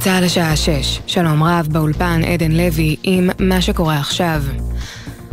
צה"ל השעה 6. שלום רב, באולפן עדן לוי עם מה שקורה עכשיו.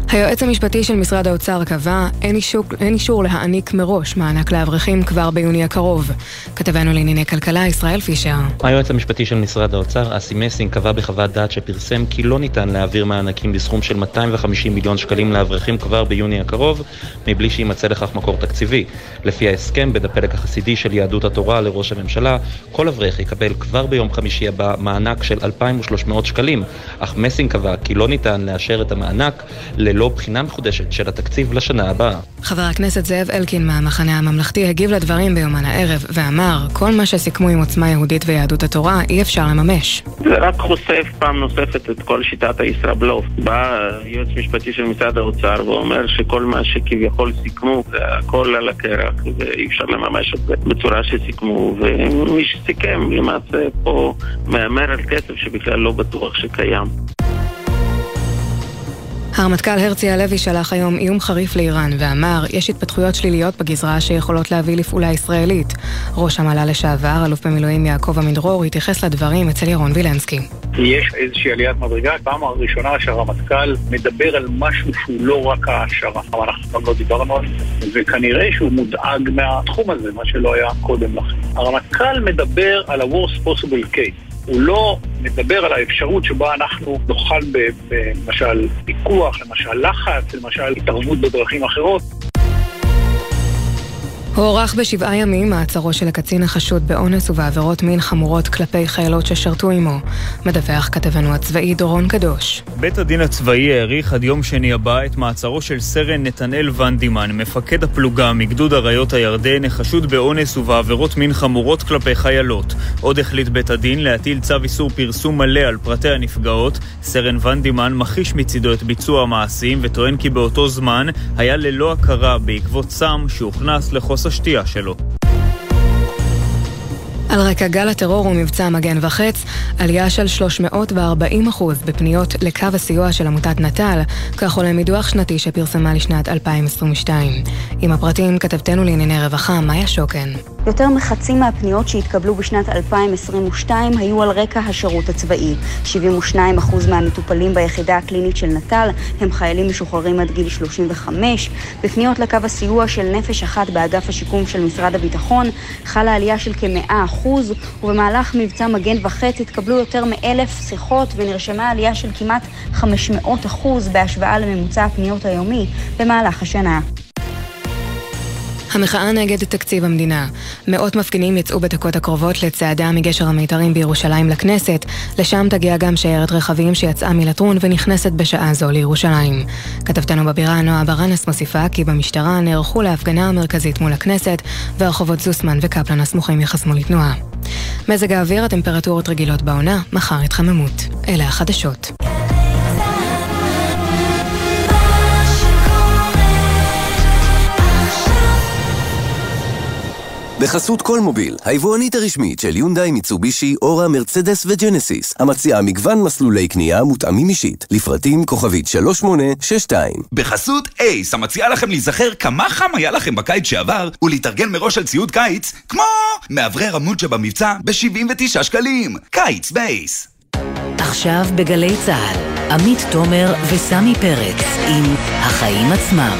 היועץ המשפטי של משרד האוצר קבע אין אישור, אין אישור להעניק מראש מענק לאברכים כבר ביוני הקרוב. כתבנו לענייני כלכלה ישראל פישר. היועץ המשפטי של משרד האוצר אסי מסינג קבע בחוות דעת שפרסם כי לא ניתן להעביר מענקים בסכום של 250 מיליון שקלים לאברכים כבר ביוני הקרוב, מבלי שיימצא לכך מקור תקציבי. לפי ההסכם בין הפלג החסידי של יהדות התורה לראש הממשלה, כל אברך יקבל כבר ביום חמישי הבא מענק של 2,300 שקלים, אך מסינג קבע כי לא ניתן לאשר את המענק ללא בחינה מחודשת של התקציב לשנה הבאה. חבר הכנסת זאב אלקין מהמחנה הממלכתי הגיב לדברים ביומן הערב ואמר, כל מה שסיכמו עם עוצמה יהודית ויהדות התורה אי אפשר לממש. זה רק חושף פעם נוספת את כל שיטת הישראבלוף. בא יועץ משפטי של משרד האוצר ואומר שכל מה שכביכול סיכמו זה הכל על הקרח ואי אפשר לממש את זה בצורה שסיכמו ומי שסיכם למעשה פה מהמר על כסף שבכלל לא בטוח שקיים. הרמטכ"ל הרצי הלוי שלח היום איום חריף לאיראן ואמר, יש התפתחויות שליליות בגזרה שיכולות להביא לפעולה ישראלית. ראש המל"ל לשעבר, אלוף במילואים יעקב עמידרור, התייחס לדברים אצל ירון וילנסקי. יש איזושהי עליית מדרגה, פעם הראשונה שהרמטכ"ל מדבר על משהו שהוא לא רק אבל אנחנו גם לא דיברנו על זה, וכנראה שהוא מודאג מהתחום הזה, מה שלא היה קודם לכן. הרמטכ"ל מדבר על ה-worst possible case. הוא לא מדבר על האפשרות שבה אנחנו נוכל במשל פיקוח, למשל לחץ, למשל התערבות בדרכים אחרות. הוארך בשבעה ימים מעצרו של הקצין החשוד באונס ובעבירות מין חמורות כלפי חיילות ששרתו עמו. מדווח כתבנו הצבאי דורון קדוש. בית הדין הצבאי האריך עד יום שני הבא את מעצרו של סרן נתנאל ונדימן, מפקד הפלוגה מגדוד אריות הירדן, החשוד באונס ובעבירות מין חמורות כלפי חיילות. עוד החליט בית הדין להטיל צו איסור פרסום מלא על פרטי הנפגעות. סרן ונדימן מכחיש מצידו את ביצוע המעשים וטוען כי באותו זמן היה ללא הכרה בעקבות סם שהוכנס לחוסר השתייה שלו. על רקע גל הטרור ומבצע מגן וחץ, עלייה של 340 אחוז בפניות לקו הסיוע של עמותת נט"ל, כך עולה מדוח שנתי שפרסמה לשנת 2022. עם הפרטים כתבתנו לענייני רווחה, מאיה שוקן. יותר מחצי מהפניות שהתקבלו בשנת 2022 היו על רקע השירות הצבאי. 72% מהמטופלים ביחידה הקלינית של נט"ל הם חיילים משוחררים עד גיל 35. בפניות לקו הסיוע של נפש אחת באגף השיקום של משרד הביטחון חלה עלייה של כ-100%, ובמהלך מבצע מגן וחץ התקבלו יותר מאלף שיחות ונרשמה עלייה של כמעט 500% בהשוואה לממוצע הפניות היומי במהלך השנה. המחאה נגד תקציב המדינה. מאות מפגינים יצאו בדקות הקרובות לצעדה מגשר המיתרים בירושלים לכנסת. לשם תגיע גם שיירת רכבים שיצאה מלטרון ונכנסת בשעה זו לירושלים. כתבתנו בבירה נועה ברנס מוסיפה כי במשטרה נערכו להפגנה המרכזית מול הכנסת, והרחובות זוסמן וקפלן הסמוכים יחסמו לתנועה. מזג האוויר, הטמפרטורות רגילות בעונה, מחר התחממות. אלה החדשות. בחסות כלמוביל, היבואנית הרשמית של יונדאי, מיצובישי, אורה, מרצדס וג'נסיס, המציעה מגוון מסלולי קנייה מותאמים אישית, לפרטים כוכבית 3862. בחסות אייס, המציעה לכם להיזכר כמה חם היה לכם בקיץ שעבר, ולהתארגן מראש על ציוד קיץ, כמו מאוורר עמוד שבמבצע ב-79 שקלים. קיץ באייס. עכשיו בגלי צה"ל, עמית תומר וסמי פרץ עם החיים עצמם.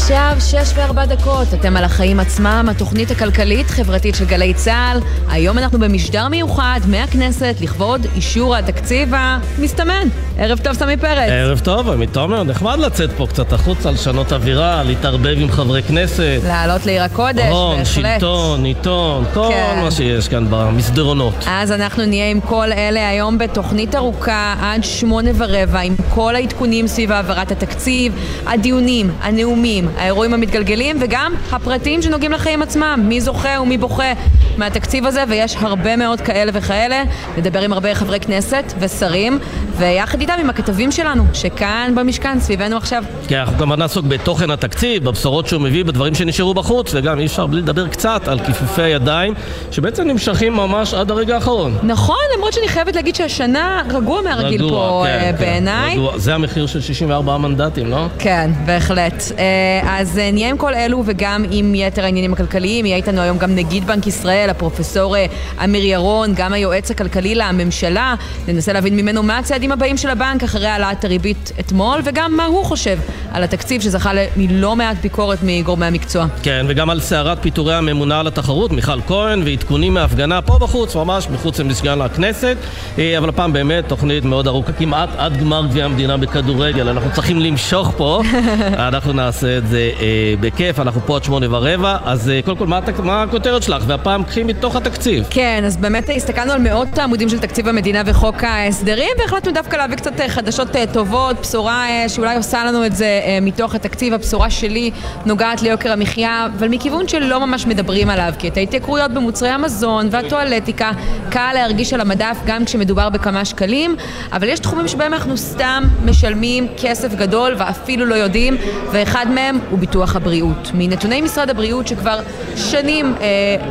עכשיו שש וארבע דקות, אתם על החיים עצמם, התוכנית הכלכלית-חברתית של גלי צה"ל. היום אנחנו במשדר מיוחד מהכנסת לכבוד אישור התקציב המסתמן. ערב טוב, סמי פרץ. ערב טוב, עמית תומר, נחמד לצאת פה קצת החוצה, לשנות אווירה, להתערבב עם חברי כנסת. לעלות לעיר הקודש, הון, בהחלט. שלטון, עיתון, כל כן. מה שיש כאן במסדרונות. אז אנחנו נהיה עם כל אלה היום בתוכנית ארוכה עד שמונה ורבע עם כל העדכונים סביב העברת התקציב, הדיונים, הנאומים, האירועים המתגלגלים וגם הפרטים שנוגעים לחיים עצמם, מי זוכה ומי בוכה, מהתקציב הזה, ויש הרבה מאוד כאלה וכאלה. נדבר עם הרבה חברי כנסת ושרים, ויחד איתם עם הכתבים שלנו, שכאן במשכן, סביבנו עכשיו. כן, אנחנו כמובן נעסוק בתוכן התקציב, בבשורות שהוא מביא, בדברים שנשארו בחוץ, וגם אי אפשר בלי לדבר קצת על כיפופי הידיים, שבעצם נמשכים ממש עד הרגע האחרון. נכון, למרות שאני חייבת להגיד שהשנה רגוע מהרגיל רגוע, פה כן, אה, כן, בעיניי. רגוע. זה המחיר של 64 מנדטים, לא? כן, בהחלט. אה, אז אה, נהיה עם כל אלו וגם עם יתר העניינים הכלכליים. יהיה איתנו היום גם נגיד בנק ישראל, הפרופסור אה, אמיר ירון, גם היועץ הכלכלי לממשלה. ננסה להבין ממנו מה הצעדים הבאים של הבנק אחרי העלאת הריבית אתמול, וגם מה הוא חושב על התקציב שזכה ללא מעט ביקורת מגורמי המקצוע. כן, וגם על סערת פיטורי הממונה על התחרות, מיכל כהן, ועדכונים מהפגנה פה בחוץ, ממש מחוץ למשכן הכנסת. אה, אבל הפעם באמת תוכנית מאוד ארוכה, כמעט עד גמר גביע המדינה בכדורגל. אנחנו צריכים למשוך פה, אנחנו נעשה את זה אה, בכיף, אנחנו פה עד שמונה ורבע. אז קודם כל, מה, מה הכותרת שלך? והפעם קחי מתוך התקציב. כן, אז באמת הסתכלנו על מאות העמודים של תקציב המדינה וחוק ההסדרים, והחלטנו דווקא להביא קצת אה, חדשות אה, טובות, בשורה אה, שאולי עושה לנו את זה מתוך התקציב. הבשורה שלי נוגעת ליוקר המחיה, אבל מכיוון שלא ממש מדברים עליו, כי את ההתייקרויות במוצרי המזון והטואלטיקה קל להרגיש על המדף גם כשמדובר בכמה שקלים, אבל יש תחומים שבהם אנחנו סתם משלמים כסף גדול ואפילו לא יודעים, ואחד מהם הוא ביטוח הבריאות. מנתוני משרד הבריאות שכבר שנים אה,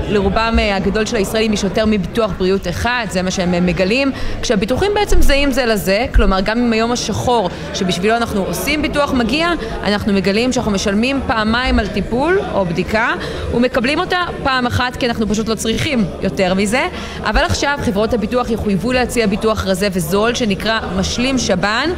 לרובם אה, הגדול של הישראלים יש יותר מביטוח בריאות אחד, זה מה שהם אה, מגלים, כשהביטוחים בעצם זהים זה לזה, כלומר גם אם היום השחור שבשבילו אנחנו עושים ביטוח מגיע, אנחנו מגלים שאנחנו משלמים פעמיים על טיפול או בדיקה ומקבלים אותה פעם אחת כי אנחנו פשוט לא צריכים יותר מזה, אבל עכשיו חברות הביטוח יחויבו להציע ביטוח רזה וזול שנקרא משלים שב"ן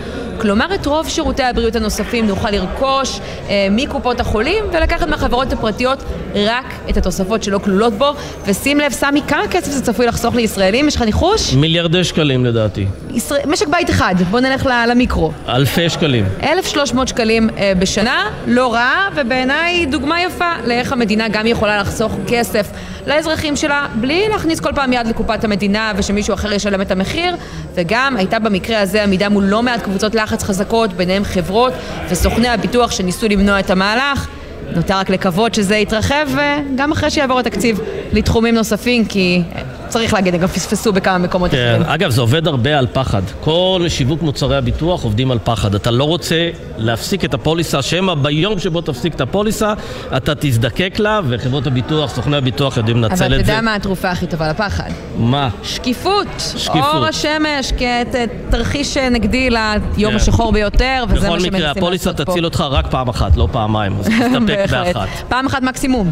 כלומר, את רוב שירותי הבריאות הנוספים נוכל לרכוש אה, מקופות החולים ולקחת מהחברות הפרטיות רק את התוספות שלא כלולות בו. ושים לב, סמי, כמה כסף זה צפוי לחסוך לישראלים? יש לך ניחוש? מיליארדי שקלים לדעתי. ישראל... משק בית אחד, בוא נלך למיקרו. אלפי שקלים. 1,300 שקלים אה, בשנה, לא רע, ובעיניי דוגמה יפה לאיך המדינה גם יכולה לחסוך כסף לאזרחים שלה, בלי להכניס כל פעם יד לקופת המדינה ושמישהו אחר ישלם את המחיר, וגם הייתה במקרה הזה עמידה מול לא מעט קבוצות לחץ חזקות, ביניהם חברות וסוכני הביטוח שניסו למנוע את המהלך. נותר רק לקוות שזה יתרחב, וגם אחרי שיעבור התקציב לתחומים נוספים, כי אה, צריך להגיד, הם גם פספסו בכמה מקומות כן, אחרים. אגב, זה עובד הרבה על פחד. כל שיווק מוצרי הביטוח עובדים על פחד. אתה לא רוצה להפסיק את הפוליסה, שמא ביום שבו תפסיק את הפוליסה, אתה תזדקק לה, וחברות הביטוח, סוכני הביטוח יודעים לנצל אבל את אתה זה. יודע מה התרופה הכי טובה לפחד? מה? שקיפות. שקיפות. אור השמש כתרחיש נגדי ליום כן. השחור ביותר, וזה בכל מה שמנסים מקרה, לעשות הפוליסה פה. תציל אותך רק פעם אחת, לא פעמיים, אז תסתפק. באחת. פעם אחת מקסימום.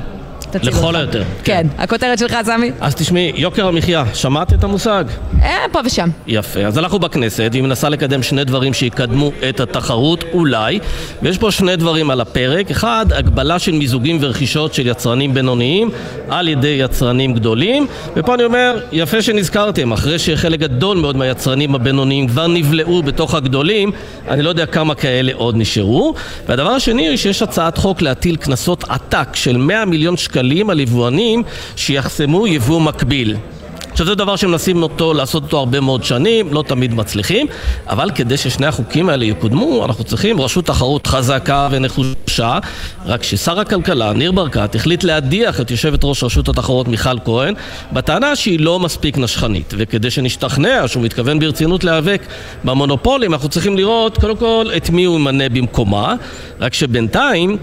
לכל אותך. היותר. כן. הכותרת שלך, סמי? אז תשמעי, יוקר המחיה, שמעת את המושג? אה, פה ושם. יפה. אז אנחנו בכנסת, והיא מנסה לקדם שני דברים שיקדמו את התחרות, אולי, ויש פה שני דברים על הפרק. אחד, הגבלה של מיזוגים ורכישות של יצרנים בינוניים על ידי יצרנים גדולים. ופה אני אומר, יפה שנזכרתם, אחרי שחלק גדול מאוד מהיצרנים הבינוניים כבר נבלעו בתוך הגדולים, אני לא יודע כמה כאלה עוד נשארו. והדבר השני שיש הצעת חוק להטיל קנסות עתק של 100 מיליון שקלים על יבואנים שיחסמו יבוא מקביל. עכשיו זה דבר שמנסים אותו, לעשות אותו הרבה מאוד שנים, לא תמיד מצליחים, אבל כדי ששני החוקים האלה יקודמו, אנחנו צריכים רשות תחרות חזקה ונחושה, רק ששר הכלכלה, ניר ברקת, החליט להדיח את יושבת ראש רשות התחרות מיכל כהן, בטענה שהיא לא מספיק נשכנית, וכדי שנשתכנע שהוא מתכוון ברצינות להיאבק במונופולים, אנחנו צריכים לראות קודם כל את מי הוא ימנה במקומה, רק שבינתיים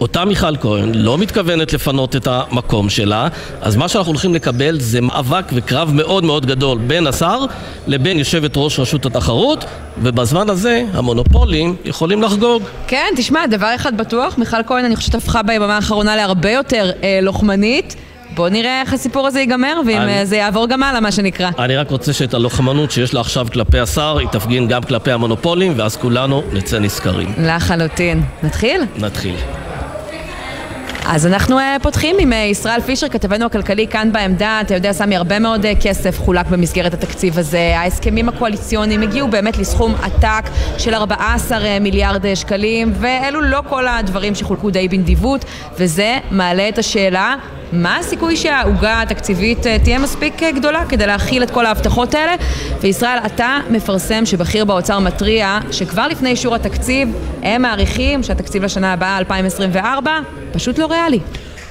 אותה מיכל כהן לא מתכוונת לפנות את המקום שלה, אז מה שאנחנו הולכים לקבל זה מאבק וקרב מאוד מאוד גדול בין השר לבין יושבת ראש רשות התחרות, ובזמן הזה המונופולים יכולים לחגוג. כן, תשמע, דבר אחד בטוח, מיכל כהן, אני חושבת, הפכה ביממה האחרונה להרבה יותר אה, לוחמנית. בוא נראה איך הסיפור הזה ייגמר, ואם אני- אה, זה יעבור גם הלאה, מה שנקרא. אני רק רוצה שאת הלוחמנות שיש לה עכשיו כלפי השר, היא תפגין גם כלפי המונופולים, ואז כולנו נצא נשכרים. לחלוטין. נתחיל? נתחיל. אז אנחנו uh, פותחים עם uh, ישראל פישר, כתבנו הכלכלי כאן בעמדה. אתה יודע, סמי, הרבה מאוד uh, כסף חולק במסגרת התקציב הזה. ההסכמים הקואליציוניים הגיעו באמת לסכום עתק של 14 uh, מיליארד שקלים, ואלו לא כל הדברים שחולקו די בנדיבות, וזה מעלה את השאלה... מה הסיכוי שהעוגה התקציבית אה, תהיה מספיק אה, גדולה כדי להכיל את כל ההבטחות האלה? וישראל, אתה מפרסם שבכיר באוצר מתריע שכבר לפני אישור התקציב הם מעריכים שהתקציב לשנה הבאה, 2024, פשוט לא ריאלי.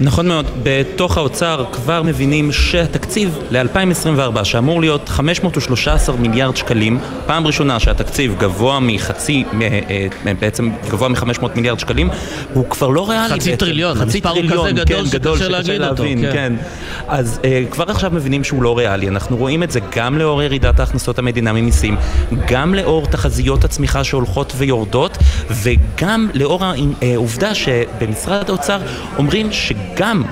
נכון מאוד. בתוך האוצר כבר מבינים שהתקציב ל-2024, שאמור להיות 513 מיליארד שקלים, פעם ראשונה שהתקציב גבוה מחצי, אה, בעצם גבוה מ-500 מיליארד שקלים, הוא כבר לא ריאלי. חצי טריליון, המספר הוא כזה גדול כן, שקשה להגיד אותו. כן. כן. אז כבר עכשיו מבינים שהוא לא ריאלי. אנחנו רואים את זה גם לאור ירידת ההכנסות המדינה ממיסים, גם לאור תחזיות הצמיחה שהולכות ויורדות, וגם לאור העובדה שבמשרד האוצר אומרים שגם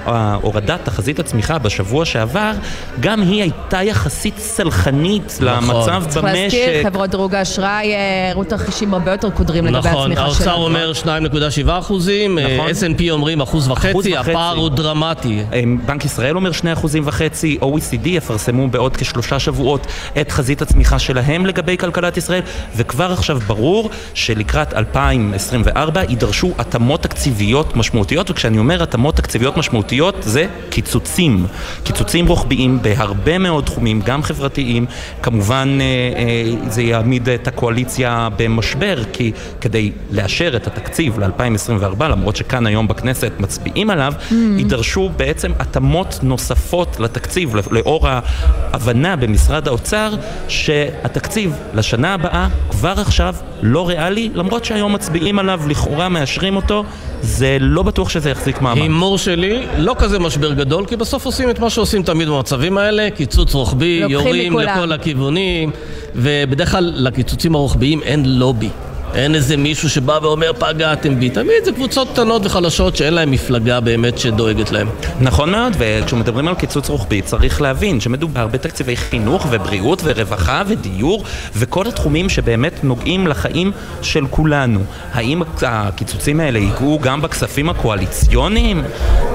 הורדת תחזית הצמיחה בשבוע שעבר, גם היא הייתה יחסית סלחנית נכון. למצב במשק. צריך להזכיר, חברות דירוג האשראי הראו תרחישים הרבה יותר קודרים לגבי נכון, הצמיחה שלנו. נכון, האוצר אומר 2.7 אחוזים, נכון. S&P אומרים אחוז וחצי, הפער הוא דרמטי. בנק ישראל אומר 2 אחוזים וחצי, OECD יפרסמו בעוד כשלושה שבועות את חזית הצמיחה שלהם לגבי כלכלת ישראל, וכבר עכשיו ברור שלקראת 2024 יידרשו התאמות תקציביות משמעותיות, וכשאני אומר התאמות תקציביות משמעותיות זה קיצוצים. קיצוצים רוחביים בהרבה מאוד תחומים, גם חברתיים. כמובן אה, אה, זה יעמיד את הקואליציה במשבר, כי כדי לאשר את התקציב ל-2024, למרות שכאן היום בכנסת מצביעים עליו, mm. יידרשו בעצם התאמות נוספות לתקציב, לאור ההבנה במשרד האוצר שהתקציב לשנה הבאה כבר עכשיו לא ריאלי, למרות שהיום מצביעים עליו, לכאורה מאשרים אותו, זה לא בטוח שזה יחזיק מעמד. הימור שלי, לא כזה משבר גדול, כי בסוף עושים את מה שעושים תמיד במצבים האלה, קיצוץ רוחבי, יורים מכולם. לכל הכיוונים, ובדרך כלל לקיצוצים הרוחביים אין לובי. אין איזה מישהו שבא ואומר פגעתם בי. תמיד זה קבוצות קטנות וחלשות שאין להם מפלגה באמת שדואגת להם. נכון מאוד, וכשמדברים על קיצוץ רוחבי צריך להבין שמדובר בתקציבי חינוך ובריאות ורווחה ודיור וכל התחומים שבאמת נוגעים לחיים של כולנו. האם הקיצוצים האלה ייגעו גם בכספים הקואליציוניים?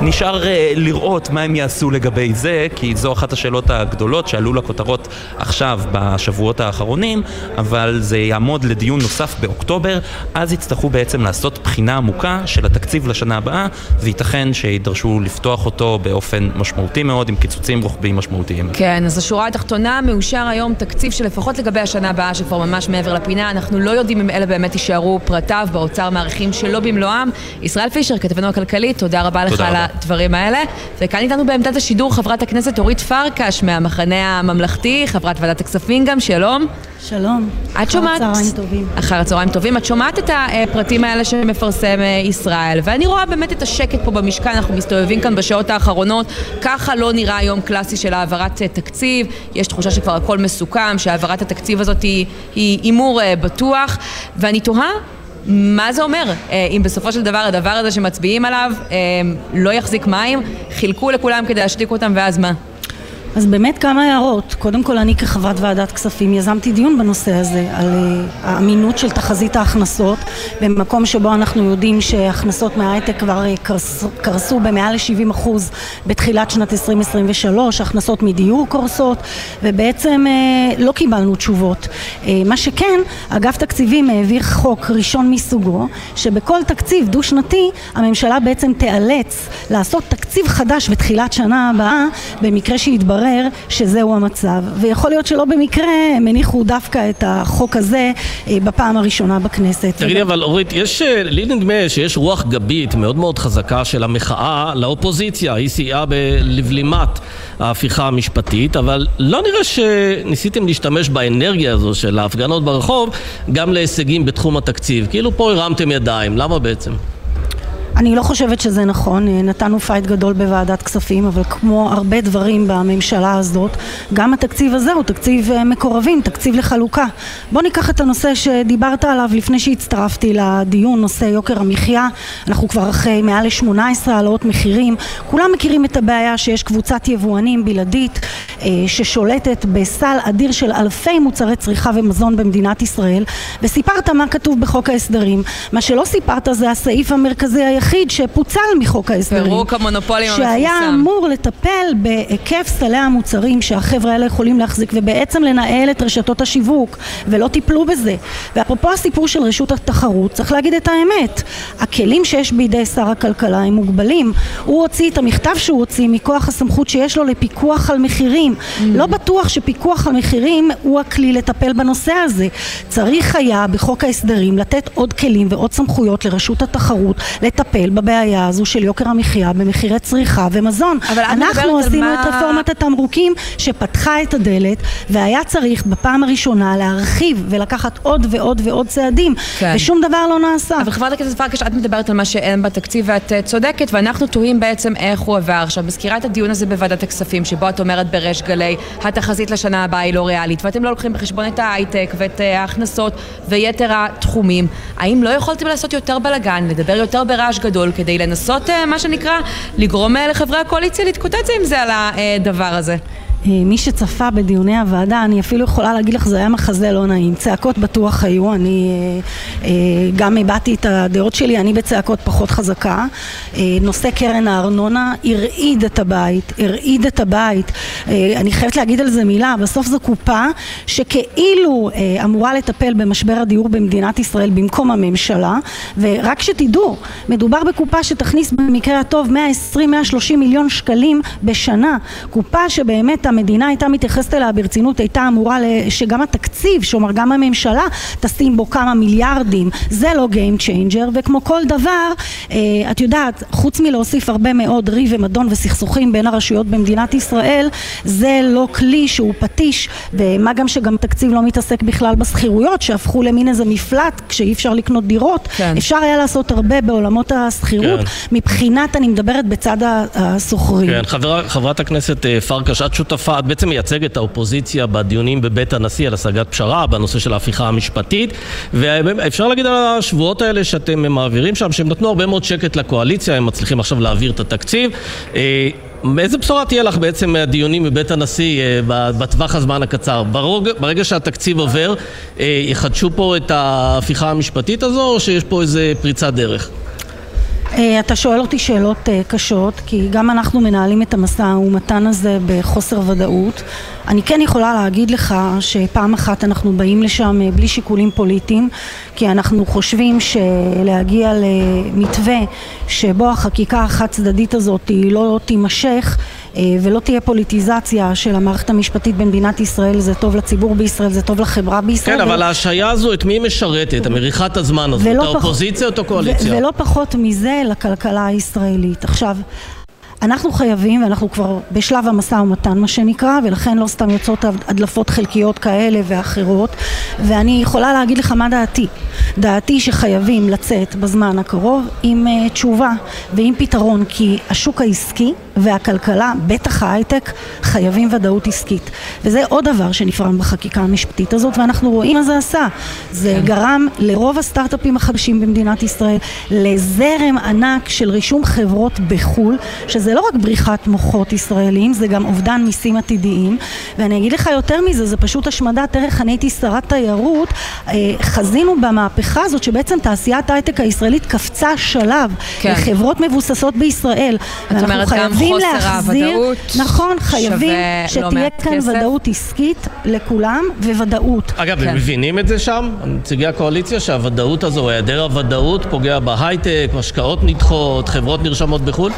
נשאר uh, לראות מה הם יעשו לגבי זה, כי זו אחת השאלות הגדולות שעלו לכותרות עכשיו בשבועות האחרונים, אבל זה יעמוד לדיון נוסף באוקטובר. באוקטובר, אז יצטרכו בעצם לעשות בחינה עמוקה של התקציב לשנה הבאה, וייתכן שידרשו לפתוח אותו באופן משמעותי מאוד, עם קיצוצים רוחביים משמעותיים. כן, אז השורה התחתונה, מאושר היום תקציב שלפחות לגבי השנה הבאה, שכבר ממש מעבר לפינה, אנחנו לא יודעים אם אלה באמת יישארו פרטיו, באוצר מעריכים שלא במלואם. ישראל פישר, כתבנו הכלכלית, תודה רבה תודה לך רבה. על הדברים האלה. וכאן איתנו בעמדת השידור חברת הכנסת אורית פרקש מהמחנה הממלכתי, חברת ועדת הכספים גם, שלום. שלום. את שומעת... אחר הצהריים טובים. אחר הצהריים טובים. את שומעת את הפרטים האלה שמפרסם אה, ישראל, ואני רואה באמת את השקט פה במשכן, אנחנו מסתובבים כאן בשעות האחרונות. ככה לא נראה יום קלאסי של העברת אה, תקציב. יש תחושה שכבר הכל מסוכם, שהעברת התקציב הזאת היא הימור אה, בטוח, ואני תוהה... מה זה אומר? אם בסופו של דבר הדבר הזה שמצביעים עליו לא יחזיק מים, חילקו לכולם כדי להשתיק אותם ואז מה? אז באמת כמה הערות. קודם כל אני כחברת ועדת כספים יזמתי דיון בנושא הזה על uh, האמינות של תחזית ההכנסות במקום שבו אנחנו יודעים שהכנסות מההייטק כבר uh, קרס, קרסו במעל ל-70% בתחילת שנת 2023, הכנסות מדיור קורסות ובעצם uh, לא קיבלנו תשובות. מה שכן, אגף תקציבים העביר חוק ראשון מסוגו שבכל תקציב דו שנתי הממשלה בעצם תיאלץ לעשות תקציב חדש בתחילת שנה הבאה במקרה שיתברר מתברר שזהו המצב, ויכול להיות שלא במקרה הם הניחו דווקא את החוק הזה אה, בפעם הראשונה בכנסת. תגידי, אבל אורית, יש, אה, לי נדמה שיש רוח גבית מאוד מאוד חזקה של המחאה לאופוזיציה, היא סייעה בלבלימת ההפיכה המשפטית, אבל לא נראה שניסיתם להשתמש באנרגיה הזו של ההפגנות ברחוב גם להישגים בתחום התקציב, כאילו פה הרמתם ידיים, למה בעצם? אני לא חושבת שזה נכון, אה, נתנו פייט גדול בוועדת כספים, אבל כמו הרבה דברים בממשלה הזאת, גם התקציב הזה הוא תקציב אה, מקורבים, תקציב לחלוקה. בוא ניקח את הנושא שדיברת עליו לפני שהצטרפתי לדיון, נושא יוקר המחיה. אנחנו כבר אחרי מעל ל-18 העלאות מחירים. כולם מכירים את הבעיה שיש קבוצת יבואנים בלעדית אה, ששולטת בסל אדיר של אלפי מוצרי צריכה ומזון במדינת ישראל, וסיפרת מה כתוב בחוק ההסדרים. מה שלא סיפרת זה הסעיף המרכזי היחיד שפוצל מחוק ההסדרים. פירוק המונופולים המפורסם. שהיה אמור לטפל בהיקף סלי המוצרים שהחבר'ה האלה יכולים להחזיק ובעצם לנהל את רשתות השיווק ולא טיפלו בזה. ואפרופו הסיפור של רשות התחרות, צריך להגיד את האמת. הכלים שיש בידי שר הכלכלה הם מוגבלים. הוא הוציא את המכתב שהוא הוציא מכוח הסמכות שיש לו לפיקוח על מחירים. Mm. לא בטוח שפיקוח על מחירים הוא הכלי לטפל בנושא הזה. צריך היה בחוק ההסדרים לתת עוד כלים ועוד סמכויות לרשות התחרות לטפל לטפל בבעיה הזו של יוקר המחיה במחירי צריכה ומזון. אנחנו עשינו מה... את רפורמת התמרוקים שפתחה את הדלת והיה צריך בפעם הראשונה להרחיב ולקחת עוד ועוד ועוד צעדים כן. ושום דבר לא נעשה. אבל חברת הכנסת פרקש, את מדברת על מה שאין בתקציב ואת אה, צודקת ואנחנו תוהים בעצם איך הוא עבר. עכשיו, מזכירה את הדיון הזה בוועדת הכספים שבו את אומרת בריש גלי התחזית לשנה הבאה היא לא ריאלית ואתם לא לוקחים בחשבון את ההייטק ואת אה, ההכנסות ויתר התחומים. האם לא יכולתם לעשות יותר בלאגן, לדבר יותר ברעש גדול כדי לנסות, אה, מה שנקרא, לגרום לחברי הקואליציה להתקוטט עם זה על הדבר הזה? אה, מי שצפה בדיוני הוועדה, אני אפילו יכולה להגיד לך, זה היה מחזה לא נעים. צעקות בטוח היו, אני אה, אה, גם הבעתי את הדעות שלי, אני בצעקות פחות חזקה. נושא קרן הארנונה הרעיד את הבית, הרעיד את הבית. אני חייבת להגיד על זה מילה, בסוף זו קופה שכאילו אמורה לטפל במשבר הדיור במדינת ישראל במקום הממשלה, ורק שתדעו, מדובר בקופה שתכניס במקרה הטוב 120-130 מיליון שקלים בשנה. קופה שבאמת המדינה הייתה מתייחסת אליה ברצינות הייתה אמורה שגם התקציב, שאומר גם הממשלה תשים בו כמה מיליארדים זה לא Game Changer וכמו כל דבר אה, את יודעת חוץ מלהוסיף הרבה מאוד ריב ומדון וסכסוכים בין הרשויות במדינת ישראל זה לא כלי שהוא פטיש ומה גם שגם תקציב לא מתעסק בכלל בשכירויות שהפכו למין איזה מפלט כשאי אפשר לקנות דירות כן. אפשר היה לעשות הרבה בעולמות השכירות כן. מבחינת אני מדברת בצד השוכרים כן, חבר, חברת הכנסת אה, פרקש את שותפה שותפה, את בעצם מייצגת את האופוזיציה בדיונים בבית הנשיא על השגת פשרה בנושא של ההפיכה המשפטית ואפשר להגיד על השבועות האלה שאתם מעבירים שם שהם נתנו הרבה מאוד שקט לקואליציה, הם מצליחים עכשיו להעביר את התקציב אה, איזה בשורה תהיה לך בעצם מהדיונים בבית הנשיא אה, בטווח הזמן הקצר? ברוג, ברגע שהתקציב עובר, אה, יחדשו פה את ההפיכה המשפטית הזו או שיש פה איזה פריצת דרך? אה, אתה שואל אותי שאלות אה, קשות, כי גם אנחנו מנהלים את המשא ומתן הזה בחוסר ודאות. אני כן יכולה להגיד לך שפעם אחת אנחנו באים לשם אה, בלי שיקולים פוליטיים, כי אנחנו חושבים שלהגיע למתווה שבו החקיקה החד צדדית הזאת לא תימשך ולא תהיה פוליטיזציה של המערכת המשפטית במדינת ישראל, זה טוב לציבור בישראל, זה טוב לחברה בישראל. כן, אבל ההשעיה הזו, את מי משרתת? המריחת הזמן הזאת? את האופוזיציה או את הקואליציה? ולא פחות מזה לכלכלה הישראלית. עכשיו, אנחנו חייבים, ואנחנו כבר בשלב המשא ומתן מה שנקרא, ולכן לא סתם יוצאות הדלפות חלקיות כאלה ואחרות, ואני יכולה להגיד לך מה דעתי. דעתי שחייבים לצאת בזמן הקרוב עם uh, תשובה ועם פתרון, כי השוק העסקי והכלכלה, בטח ההייטק, חייבים ודאות עסקית. וזה עוד דבר שנפרם בחקיקה המשפטית הזאת, ואנחנו רואים מה זה עשה. זה כן. גרם לרוב הסטארט-אפים החדשים במדינת ישראל לזרם ענק של רישום חברות בחו"ל, שזה לא רק בריחת מוחות ישראלים, זה גם אובדן מיסים עתידיים. ואני אגיד לך יותר מזה, זה פשוט השמדת ערך. אני הייתי שרת תיירות, אה, חזינו במהפכה הזאת שבעצם תעשיית ההייטק הישראלית קפצה שלב כן. לחברות מבוססות בישראל. את אומרת גם חוסר להחזיר, הוודאות נכון, חייבים לא שתהיה כאן כסף. ודאות עסקית לכולם וודאות. אגב, כן. הם מבינים את זה שם, נציגי הקואליציה, שהוודאות הזו, היעדר הוודאות פוגע בהייטק, השקעות נדחות, חברות נרשמות בחו"ל?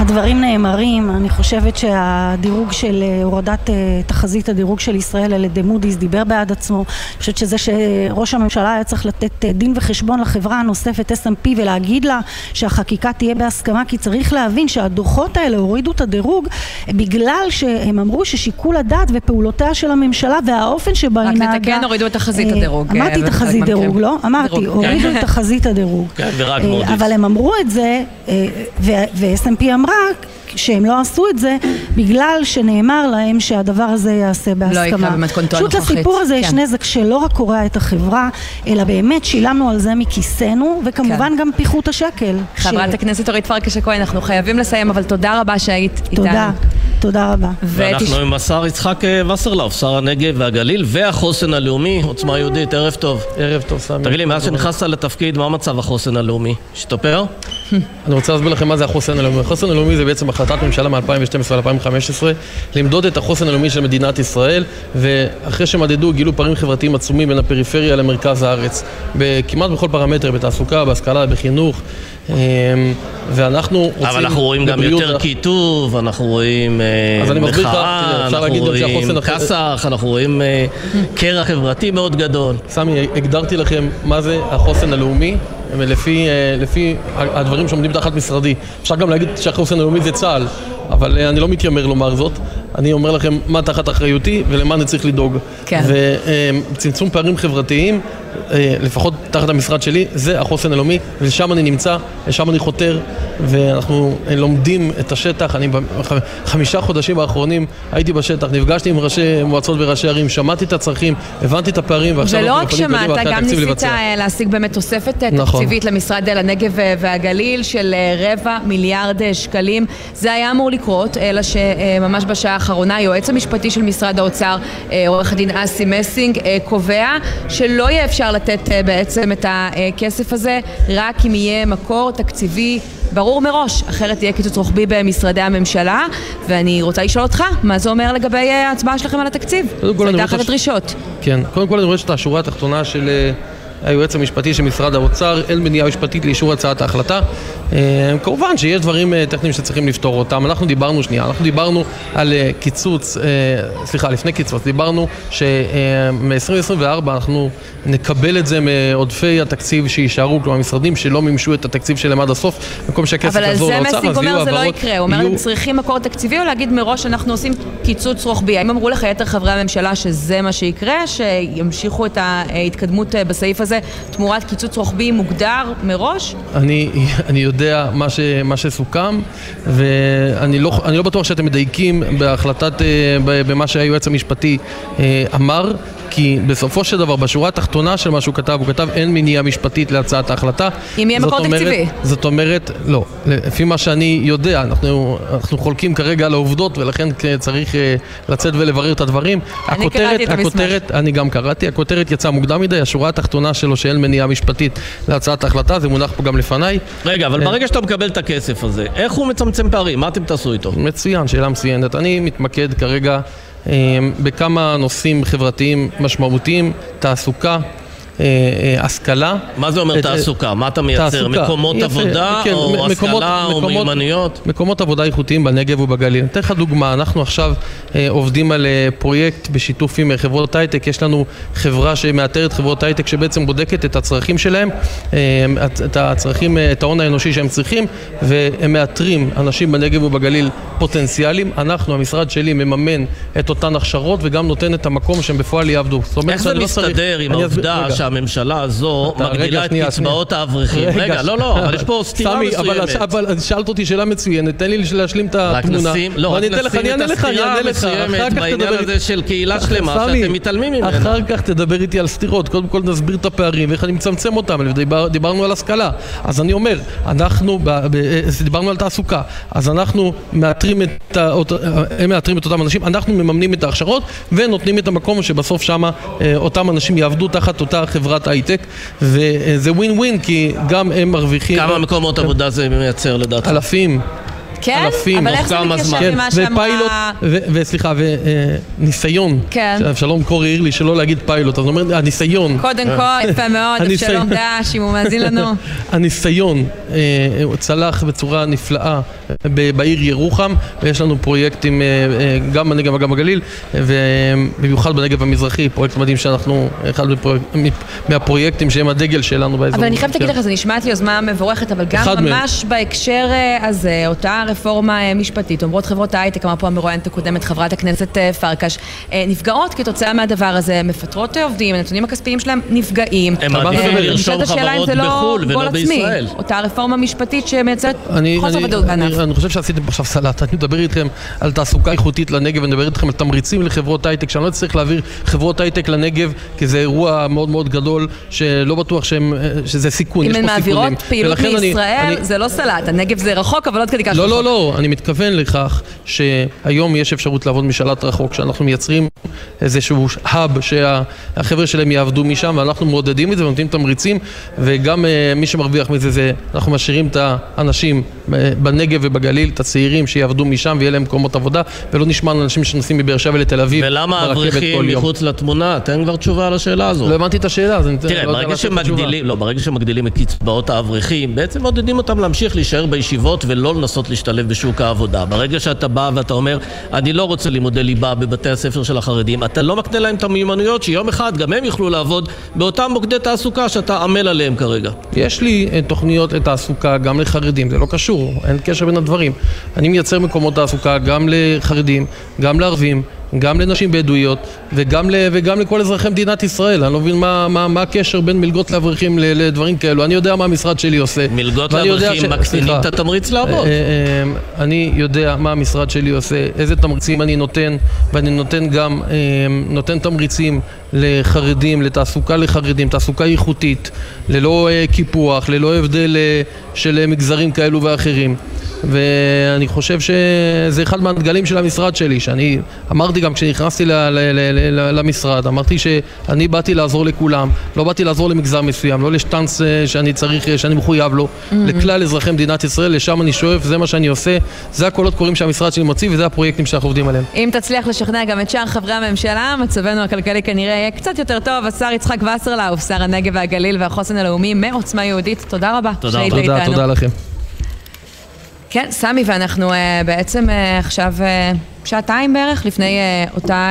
הדברים נאמרים, אני חושבת שהדירוג של אה, הורדת אה, תחזית הדירוג של ישראל על ידי מודי'ס דיבר בעד עצמו. אני חושבת שזה שראש הממשלה היה צריך לתת אה, דין וחשבון לחברה הנוספת S&P ולהגיד לה שהחקיקה תהיה בהסכמה, כי צריך להבין שהדוחות האלה הורידו את הדירוג בגלל שהם אמרו ששיקול הדעת ופעולותיה של הממשלה והאופן שבה היא נהגה... רק נתקן, הורידו את תחזית הדירוג. אמרתי תחזית דירוג, לא? אמרתי, הורידו את תחזית הדירוג. כן, ורק מודי'ס. אבל הם אמרו את זה, ו-S&P אמרה רק שהם לא עשו את זה בגלל שנאמר להם שהדבר הזה ייעשה בהסכמה. לא יקרה במתכונתו הנוכחית. פשוט לסיפור הזה כן. יש נזק שלא רק קורע את החברה, אלא באמת שילמנו על זה מכיסנו, וכמובן כן. גם פיחות השקל. חברת ש... הכנסת אורית פרקש הכהן, אנחנו חייבים לסיים, אבל תודה רבה שהיית איתנו. תודה. תודה רבה. ואנחנו עם השר יצחק אה, וסרלאוף, שר הנגב והגליל והחוסן הלאומי, עוצמה יהודית, ערב טוב. ערב טוב, סמי. תגיד לי, מאז שנכנסת לתפקיד, מה מצב החוסן הלאומי? השתפר? אני רוצה להסביר לכם מה זה החוסן הלאומי. החוסן הלאומי זה בעצם החלטת ממשלה מ-2012 ו-2015 למדוד את החוסן הלאומי של מדינת ישראל, ואחרי שמדדו גילו פערים חברתיים עצומים בין הפריפריה למרכז הארץ. כמעט בכל פרמטר, בתעסוקה, בהשכלה, בחינוך. אמ, ואנחנו רוצים... אבל אנחנו רואים גם יותר קיטוב, אנחנו רואים אה, מחאה, אנחנו רואים כסח, אנחנו רואים אה, קרע חברתי מאוד גדול. סמי, הגדרתי לכם מה זה החוסן הלאומי. ולפי לפי הדברים שעומדים תחת משרדי. אפשר גם להגיד שהחוסן הלאומי זה צה"ל, אבל אני לא מתיימר לומר זאת. אני אומר לכם מה תחת אחריותי ולמה אני צריך לדאוג. כן. וצמצום פערים חברתיים, לפחות תחת המשרד שלי, זה החוסן הלאומי, ושם אני נמצא, ושם אני חותר, ואנחנו לומדים את השטח. אני בחמישה חודשים האחרונים הייתי בשטח, נפגשתי עם ראשי מועצות וראשי ערים, שמעתי את הצרכים, הבנתי את הפערים, ועכשיו אנחנו יכולים קדימה אחרי התקציב לבצע. ולא רק שמעת, גם ניסית להשיג באמת תוספת נכון. תקציבית למשרד לנגב והגליל של רבע מיליארד שקלים. זה היה אמור לקרות, אלא שממש בשעה האחרונה היועץ המשפטי של משרד האוצר, עורך הדין אסי מסינג, קובע שלא יהיה אפשר לתת בעצם את הכסף הזה רק אם יהיה מקור תקציבי ברור מראש, אחרת יהיה קיצוץ רוחבי במשרדי הממשלה ואני רוצה לשאול אותך, מה זה אומר לגבי ההצבעה שלכם על התקציב? זו הייתה אחת הדרישות. כן, קודם כל אני רואה שאת השורה התחתונה של היועץ המשפטי של משרד האוצר, אין מניעה משפטית לאישור הצעת ההחלטה. כמובן שיש דברים טכניים שצריכים לפתור אותם. אנחנו דיברנו, שנייה, אנחנו דיברנו על קיצוץ, סליחה, לפני קיצוץ, דיברנו שמ-2024 אנחנו נקבל את זה מעודפי התקציב שיישארו, כלומר משרדים שלא מימשו את התקציב שלהם עד הסוף, במקום שהכסף יחזור לאוצר, אז יהיו העברות. אבל על זה מסיק אומר זה לא יקרה, הוא אומר, הם צריכים מקור תקציבי או להגיד מראש אנחנו עושים קיצוץ רוחבי. האם אמרו לך יתר חברי הממשלה שזה מה שיקרה, שימשיכו את ההתקדמות בסעיף הזה תמורת קיצוץ רוחבי מוגדר מראש? אני, אני יודע מה, ש, מה שסוכם, ואני לא, לא בטוח שאתם מדייקים בהחלטת, במה שהיועץ המשפטי אמר. כי בסופו של דבר, בשורה התחתונה של מה שהוא כתב, הוא כתב אין מניעה משפטית להצעת ההחלטה. אם יהיה מקור תקציבי. זאת אומרת, לא. לפי מה שאני יודע, אנחנו, אנחנו חולקים כרגע על העובדות, ולכן צריך uh, לצאת ולברר את הדברים. אני הכותרת, קראתי את הכותרת, אני גם קראתי, הכותרת יצאה מוקדם מדי, השורה התחתונה שלו שאין מניעה משפטית להצעת ההחלטה, זה מונח פה גם לפניי. רגע, אבל ברגע שאתה מקבל את הכסף הזה, איך הוא מצמצם פערים? מה אתם תעשו איתו? מצוין, שאלה מצוינת. אני מתמקד כרגע בכמה נושאים חברתיים משמעותיים, תעסוקה, השכלה. מה זה אומר תעסוקה? מה אתה מייצר? תעסוקה. מקומות יפה, עבודה כן, או מקומות, השכלה מקומות, או מיומנויות? מקומות עבודה איכותיים בנגב ובגליל. אתן לך דוגמה, אנחנו עכשיו אה, עובדים על אה, פרויקט בשיתוף עם חברות הייטק, יש לנו חברה שמאתרת חברות הייטק שבעצם בודקת את הצרכים שלהם, אה, את הצרכים, את ההון האנושי שהם צריכים, והם מאתרים אנשים בנגב ובגליל פוטנציאליים. אנחנו, המשרד שלי, מממן את אותן הכשרות וגם נותן את המקום שהם בפועל יעבדו. איך זה מסתדר עם העובדה שהממשלה הזו מגדילה את קצבאות האברכים. רגע, לא, לא, אבל יש פה סתירה מסוימת. סמי, אבל שאלת אותי שאלה מצוינת, תן לי להשלים את התמונה. לא, רק נשים את הסתירה המסוימת בעניין הזה של קהילה שלמה שאתם מתעלמים ממנה. אחר כך תדבר איתי על סתירות, קודם כל נסביר את הפערים ואיך אני מצמצם אותם, דיברנו על השכלה. אז אני אומר, אנחנו, דיברנו על תעסוקה, אז אנחנו מאתרים את, הם מאתרים את אותם אנשים, אנחנו מממנים את ההכשרות ונותנים את המקום שבסוף שמה אותם אנשים יעבדו תחת אותה חברת הייטק, וזה ווין ווין כי גם הם מרוויחים... כמה מקומות עבודה זה מייצר לדעתך? אלפים. כן? אלפים, אבל איך זה מתקשר עם מה שאמרה... וסליחה, וניסיון. כן. אבשלום קור העיר לי שלא להגיד פיילוט, אז הוא אומר, הניסיון. קודם כל, יפה מאוד, אבשלום דש, אם הוא מאזין לנו. הניסיון צלח בצורה נפלאה בעיר ירוחם, ויש לנו פרויקטים גם בנגב וגם בגליל, ובמיוחד בנגב המזרחי, פרויקט מדהים שאנחנו, אחד מהפרויקטים שהם הדגל שלנו באזור. אבל אני חייבת להגיד לך, זה נשמע לי יוזמה מבורכת, אבל גם ממש בהקשר הזה, אותה רפורמה משפטית, אומרות חברות ההייטק, אמרה פה המרואיינת הקודמת, חברת הכנסת פרקש, נפגעות כתוצאה מהדבר הזה, מפטרות עובדים, הנתונים הכספיים שלהם נפגעים. הם מעדיפים לרשום חברות בחו"ל ולא בישראל. אותה רפורמה משפטית שמייצרת חוסר ודאות בענף. אני חושב שעשיתם עכשיו סלט, אני מדבר איתכם על תעסוקה איכותית לנגב, אני מדבר איתכם על תמריצים לחברות הייטק, שאני לא צריך להעביר חברות הייטק לנגב, כי זה אירוע מאוד מאוד גדול, שלא בטוח שזה סיכון, יש פה סיכונים. אם הן מעבירות פעילות מישראל, זה לא סלט, הנגב זה רחוק, אבל עוד כדי כך רחוק. לא, לא, לא, אני מתכוון לכך שהיום יש אפשרות לעבוד משלט רחוק, שאנחנו מייצרים איזשהו האב שהחבר'ה שלהם יעבדו משם, ואנחנו מעודדים את זה ונותנים תמריצים, וגם מי שמרוויח מזה זה, אנחנו משאירים את האנשים בנגב ובגליל, את הצעירים שיעבדו משם ויהיה להם מקומות עבודה, ולא נשמע על אנשים שנוסעים מבאר שבע לתל אביב ולמה האברכים מחוץ לתמונה? תן כבר תשובה על השאלה הזו. לא הבנתי את השאלה, אז אני תראה, לא ברגע שמגדילים, לא, ברגע שמגדילים את קצבאות האברכים, בעצם מעודדים אותם להמשיך להישאר בישיבות ולא לנסות להשתלב להשתלב בשוק העבודה. ברגע שאתה בא ואתה אומר, אני לא רוצה לימודי ליבה בבתי הספר של החרדים, אתה לא מקנה להם את המיומנויות שיום אחד גם הם יוכלו לעבוד באותם מוקדי תעסוקה שאתה עמל עליהם כרגע. יש לי אה, תוכניות לתעסוקה גם לחרדים, זה לא קשור, אין קשר בין הדברים. אני מייצר מקומות תעסוקה גם לחרדים, גם לערבים. גם לנשים בדואיות וגם, ל, וגם לכל אזרחי מדינת ישראל. אני לא מבין מה, מה, מה הקשר בין מלגות לאברכים לדברים כאלו. אני יודע מה המשרד שלי עושה. מלגות לאברכים ש... מקטינים את התמריץ לעבוד. אה, אה, אני יודע מה המשרד שלי עושה, איזה תמריצים אני נותן, ואני נותן גם, אה, נותן תמריצים לחרדים, לתעסוקה לחרדים, תעסוקה איכותית, ללא קיפוח, ללא הבדל של מגזרים כאלו ואחרים. ואני חושב שזה אחד מהדגלים של המשרד שלי, שאני אמרתי גם כשנכנסתי ל- ל- ל- למשרד, אמרתי שאני באתי לעזור לכולם, לא באתי לעזור למגזר מסוים, לא לשטאנץ אה, שאני צריך, אה, שאני מחויב לו, mm-hmm. לכלל אזרחי מדינת ישראל, לשם אני שואף, זה מה שאני עושה, זה הקולות קוראים שהמשרד שלי מוציא וזה הפרויקטים שאנחנו עובדים עליהם. אם תצליח לשכנע גם את שאר חברי הממשלה, מצבנו הכלכלי כנראה יהיה קצת יותר טוב. השר יצחק וסרלאוף, שר הנגב והגליל והחוסן הלאומי מעוצמה יהודית, תודה רבה. תודה רבה. תודה, לכם. כן, סמי, ואנחנו uh, בעצם uh, עכשיו uh, שעתיים בערך לפני uh, אותה,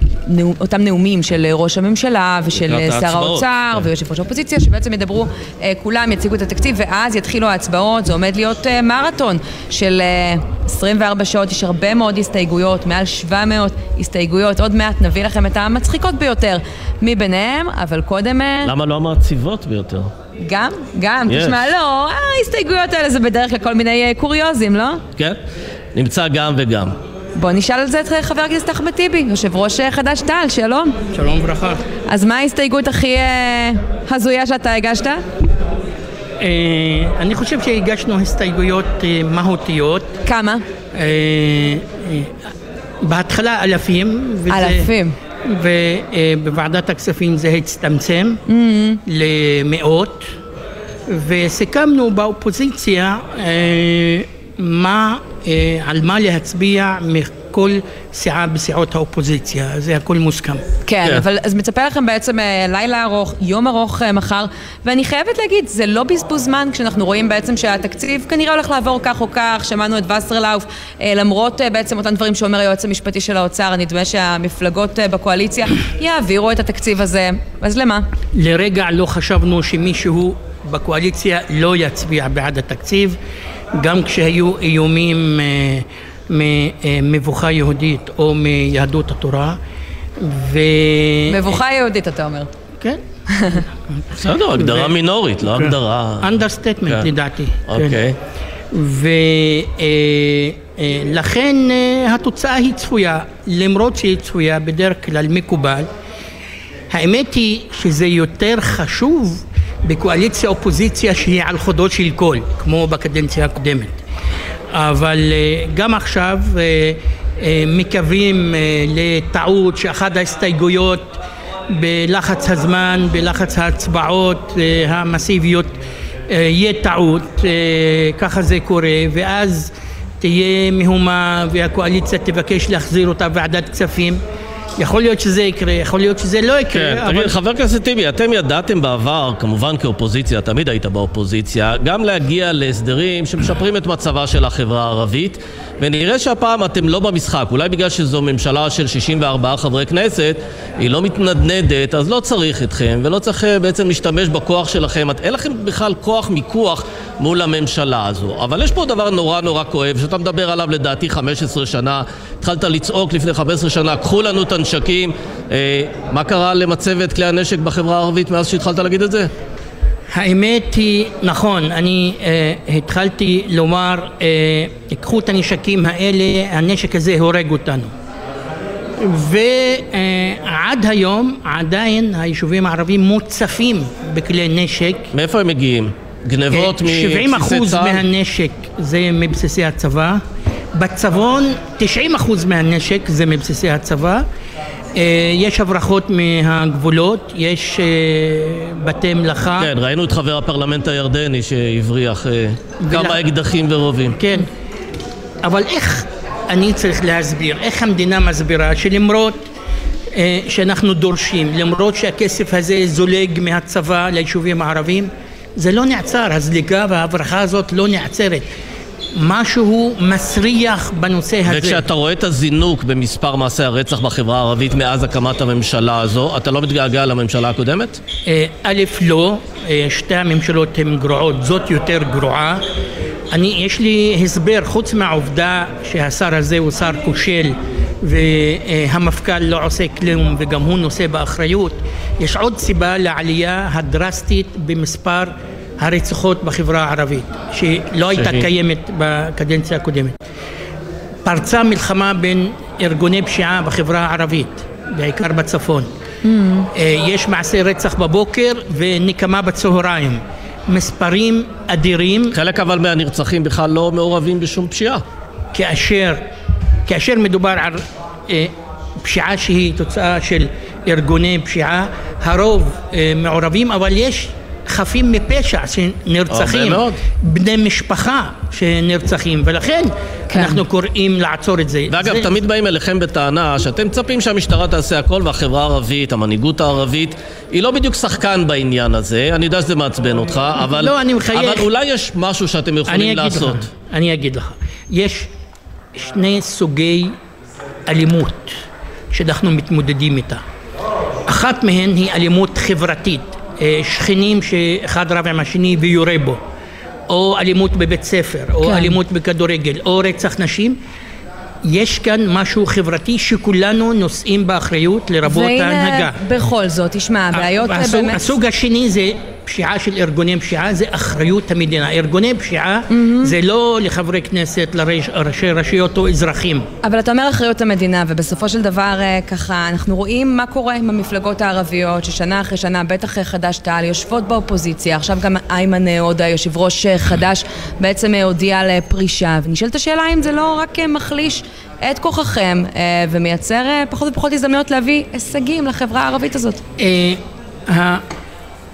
uh, נאו, אותם נאומים של uh, ראש הממשלה ושל שר האוצר כן. ויושב ראש האופוזיציה, שבעצם ידברו, uh, כולם יציגו את התקציב ואז יתחילו ההצבעות, זה עומד להיות uh, מרתון של uh, 24 שעות, יש הרבה מאוד הסתייגויות, מעל 700 הסתייגויות, עוד מעט נביא לכם את המצחיקות ביותר מביניהם, אבל קודם... למה לא המעציבות ביותר? גם, גם, yes. תשמע, לא, ההסתייגויות האלה זה בדרך כלל כל מיני אה, קוריוזים, לא? כן, נמצא גם וגם. בוא נשאל על זה את חבר הכנסת אחמד טיבי, יושב ראש אה, חד"ש-תע"ל, שלום. שלום וברכה. אז מה ההסתייגות הכי אה, הזויה שאתה הגשת? אה, אני חושב שהגשנו הסתייגויות אה, מהותיות. כמה? אה, אה, בהתחלה אלפים. וזה... אלפים. ובוועדת הכספים זה הצטמצם mm-hmm. למאות וסיכמנו באופוזיציה אה, מה, אה, על מה להצביע מכל סיעה בסיעות האופוזיציה, זה הכל מוסכם. כן, כן, אבל אז מצפה לכם בעצם אה, לילה ארוך, יום ארוך מחר, ואני חייבת להגיד, זה לא בזבוז זמן כשאנחנו רואים בעצם שהתקציב כנראה הולך לעבור כך או כך, שמענו את וסרלאוף, למרות בעצם אותם דברים שאומר היועץ המשפטי של האוצר, נדמה שהמפלגות בקואליציה יעבירו את התקציב הזה, אז למה? לרגע לא חשבנו שמישהו בקואליציה לא יצביע בעד התקציב, גם כשהיו איומים אה, ממבוכה יהודית או מיהדות התורה. ו... מבוכה יהודית אתה אומר. כן. בסדר, הגדרה מינורית, לא כן. הגדרה... understatement כן. לדעתי. אוקיי. ולכן אה, אה, התוצאה היא צפויה, למרות שהיא צפויה, בדרך כלל מקובל. האמת היא שזה יותר חשוב בקואליציה אופוזיציה שהיא על חודו של קול, כמו בקדנציה הקודמת. אבל אה, גם עכשיו אה, אה, מקווים לטעות שאחת ההסתייגויות בלחץ הזמן, בלחץ ההצבעות המסיביות יהיה טעות, ככה זה קורה, ואז תהיה מהומה והקואליציה תבקש להחזיר אותה ועדת כספים. יכול להיות שזה יקרה, יכול להיות שזה לא יקרה. כן, אבל... תגיד, חבר הכנסת טיבי, אתם ידעתם בעבר, כמובן כאופוזיציה, תמיד היית באופוזיציה, גם להגיע להסדרים שמשפרים את מצבה של החברה הערבית, ונראה שהפעם אתם לא במשחק. אולי בגלל שזו ממשלה של 64 חברי כנסת, היא לא מתנדנדת, אז לא צריך אתכם, ולא צריך אה, בעצם להשתמש בכוח שלכם. אין לכם בכלל כוח מיקוח מול הממשלה הזו. אבל יש פה דבר נורא נורא כואב, שאתה מדבר עליו לדעתי 15 שנה. התחלת לצעוק לפני 15 שנה, קחו לנו את הנשקים. אה, מה קרה למצבת כלי הנשק בחברה הערבית מאז שהתחלת להגיד את זה? האמת היא, נכון, אני אה, התחלתי לומר, אה, קחו את הנשקים האלה, הנשק הזה הורג אותנו. ועד אה, היום עדיין היישובים הערבים מוצפים בכלי נשק. מאיפה הם מגיעים? גנבות מבסיסי צה"ל? 70 אחוז מהנשק זה מבסיסי הצבא. בצפון 90 אחוז מהנשק זה מבסיסי הצבא. אה, יש הברחות מהגבולות, יש אה, בתי מלאכה. כן, ראינו את חבר הפרלמנט הירדני שהבריח אה, כמה אקדחים ורובים. כן, אבל איך אני צריך להסביר, איך המדינה מסבירה שלמרות שאנחנו דורשים, למרות שהכסף הזה זולג מהצבא ליישובים הערבים, זה לא נעצר, הזליגה וההברחה הזאת לא נעצרת. משהו מסריח בנושא הזה. וכשאתה רואה את הזינוק במספר מעשי הרצח בחברה הערבית מאז הקמת הממשלה הזו, אתה לא מתגעגע לממשלה הקודמת? אה, א', לא, אה, שתי הממשלות הן גרועות, זאת יותר גרועה. אני, יש לי הסבר, חוץ מהעובדה שהשר הזה הוא שר כושל והמפכ"ל לא עושה כלום וגם הוא נושא באחריות, יש עוד סיבה לעלייה הדרסטית במספר הרציחות בחברה הערבית, שלא הייתה קיימת בקדנציה הקודמת. פרצה מלחמה בין ארגוני פשיעה בחברה הערבית, בעיקר בצפון. Mm. יש מעשי רצח בבוקר ונקמה בצהריים. מספרים אדירים. חלק אבל מהנרצחים בכלל לא מעורבים בשום פשיעה. כאשר, כאשר מדובר על אה, פשיעה שהיא תוצאה של ארגוני פשיעה, הרוב אה, מעורבים, אבל יש חפים מפשע שנרצחים, בני משפחה שנרצחים, ולכן כן. אנחנו קוראים לעצור את זה. ואגב, זה... תמיד באים אליכם בטענה שאתם מצפים שהמשטרה תעשה הכל והחברה הערבית, המנהיגות הערבית, היא לא בדיוק שחקן בעניין הזה, אני יודע שזה מעצבן אותך, אבל, לא, אני מחייך. אבל אולי יש משהו שאתם יכולים לעשות. לך, אני אגיד לך, יש שני סוגי אלימות שאנחנו מתמודדים איתה. אחת מהן היא אלימות חברתית. אה, שכנים שאחד רב עם השני ויורה בו, או אלימות בבית ספר, או כן. אלימות בכדורגל, או רצח נשים. יש כאן משהו חברתי שכולנו נושאים באחריות לרבות ההנהגה. והנה בכל זאת, תשמע, הבעיות באמת... הסוג השני זה פשיעה של ארגוני פשיעה זה אחריות המדינה. ארגוני פשיעה mm-hmm. זה לא לחברי כנסת, לראשי רשויות או אזרחים. אבל אתה אומר אחריות המדינה, ובסופו של דבר אה, ככה, אנחנו רואים מה קורה עם המפלגות הערביות, ששנה אחרי שנה, בטח חד"ש-תע"ל, יושבות באופוזיציה. עכשיו גם איימן עודה, יושב ראש אה, חד"ש, בעצם אה, הודיע על פרישה. ונשאלת השאלה אם זה לא רק מחליש את כוחכם ומייצר פחות ופחות הזדמנויות להביא הישגים לחברה הערבית הזאת.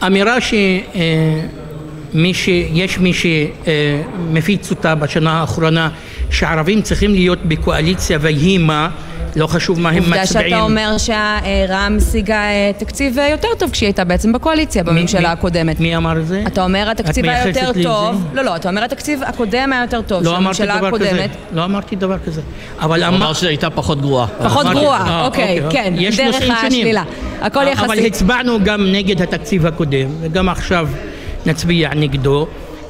אמירה שמי ש... יש מי שמפיץ אותה בשנה האחרונה שערבים צריכים להיות בקואליציה ויהי מה לא חשוב מה הם מצביעים. עובדה שאתה אומר שרע"מ השיגה אה, תקציב אה, יותר טוב כשהיא הייתה בעצם בקואליציה בממשלה הקודמת. מי אמר את זה? אתה אומר התקציב היה יותר טוב. לא, לא, אתה אומר התקציב הקודם היה יותר טוב, לא אמרתי דבר כזה. לא אמרתי דבר כזה. אבל הוא אמר שהייתה פחות גרועה. פחות גרועה, אה, אוקיי, אוקיי, כן. יש נושאים שונים. הכל יחסי. אבל הצבענו גם נגד התקציב הקודם, וגם עכשיו נצביע נגדו.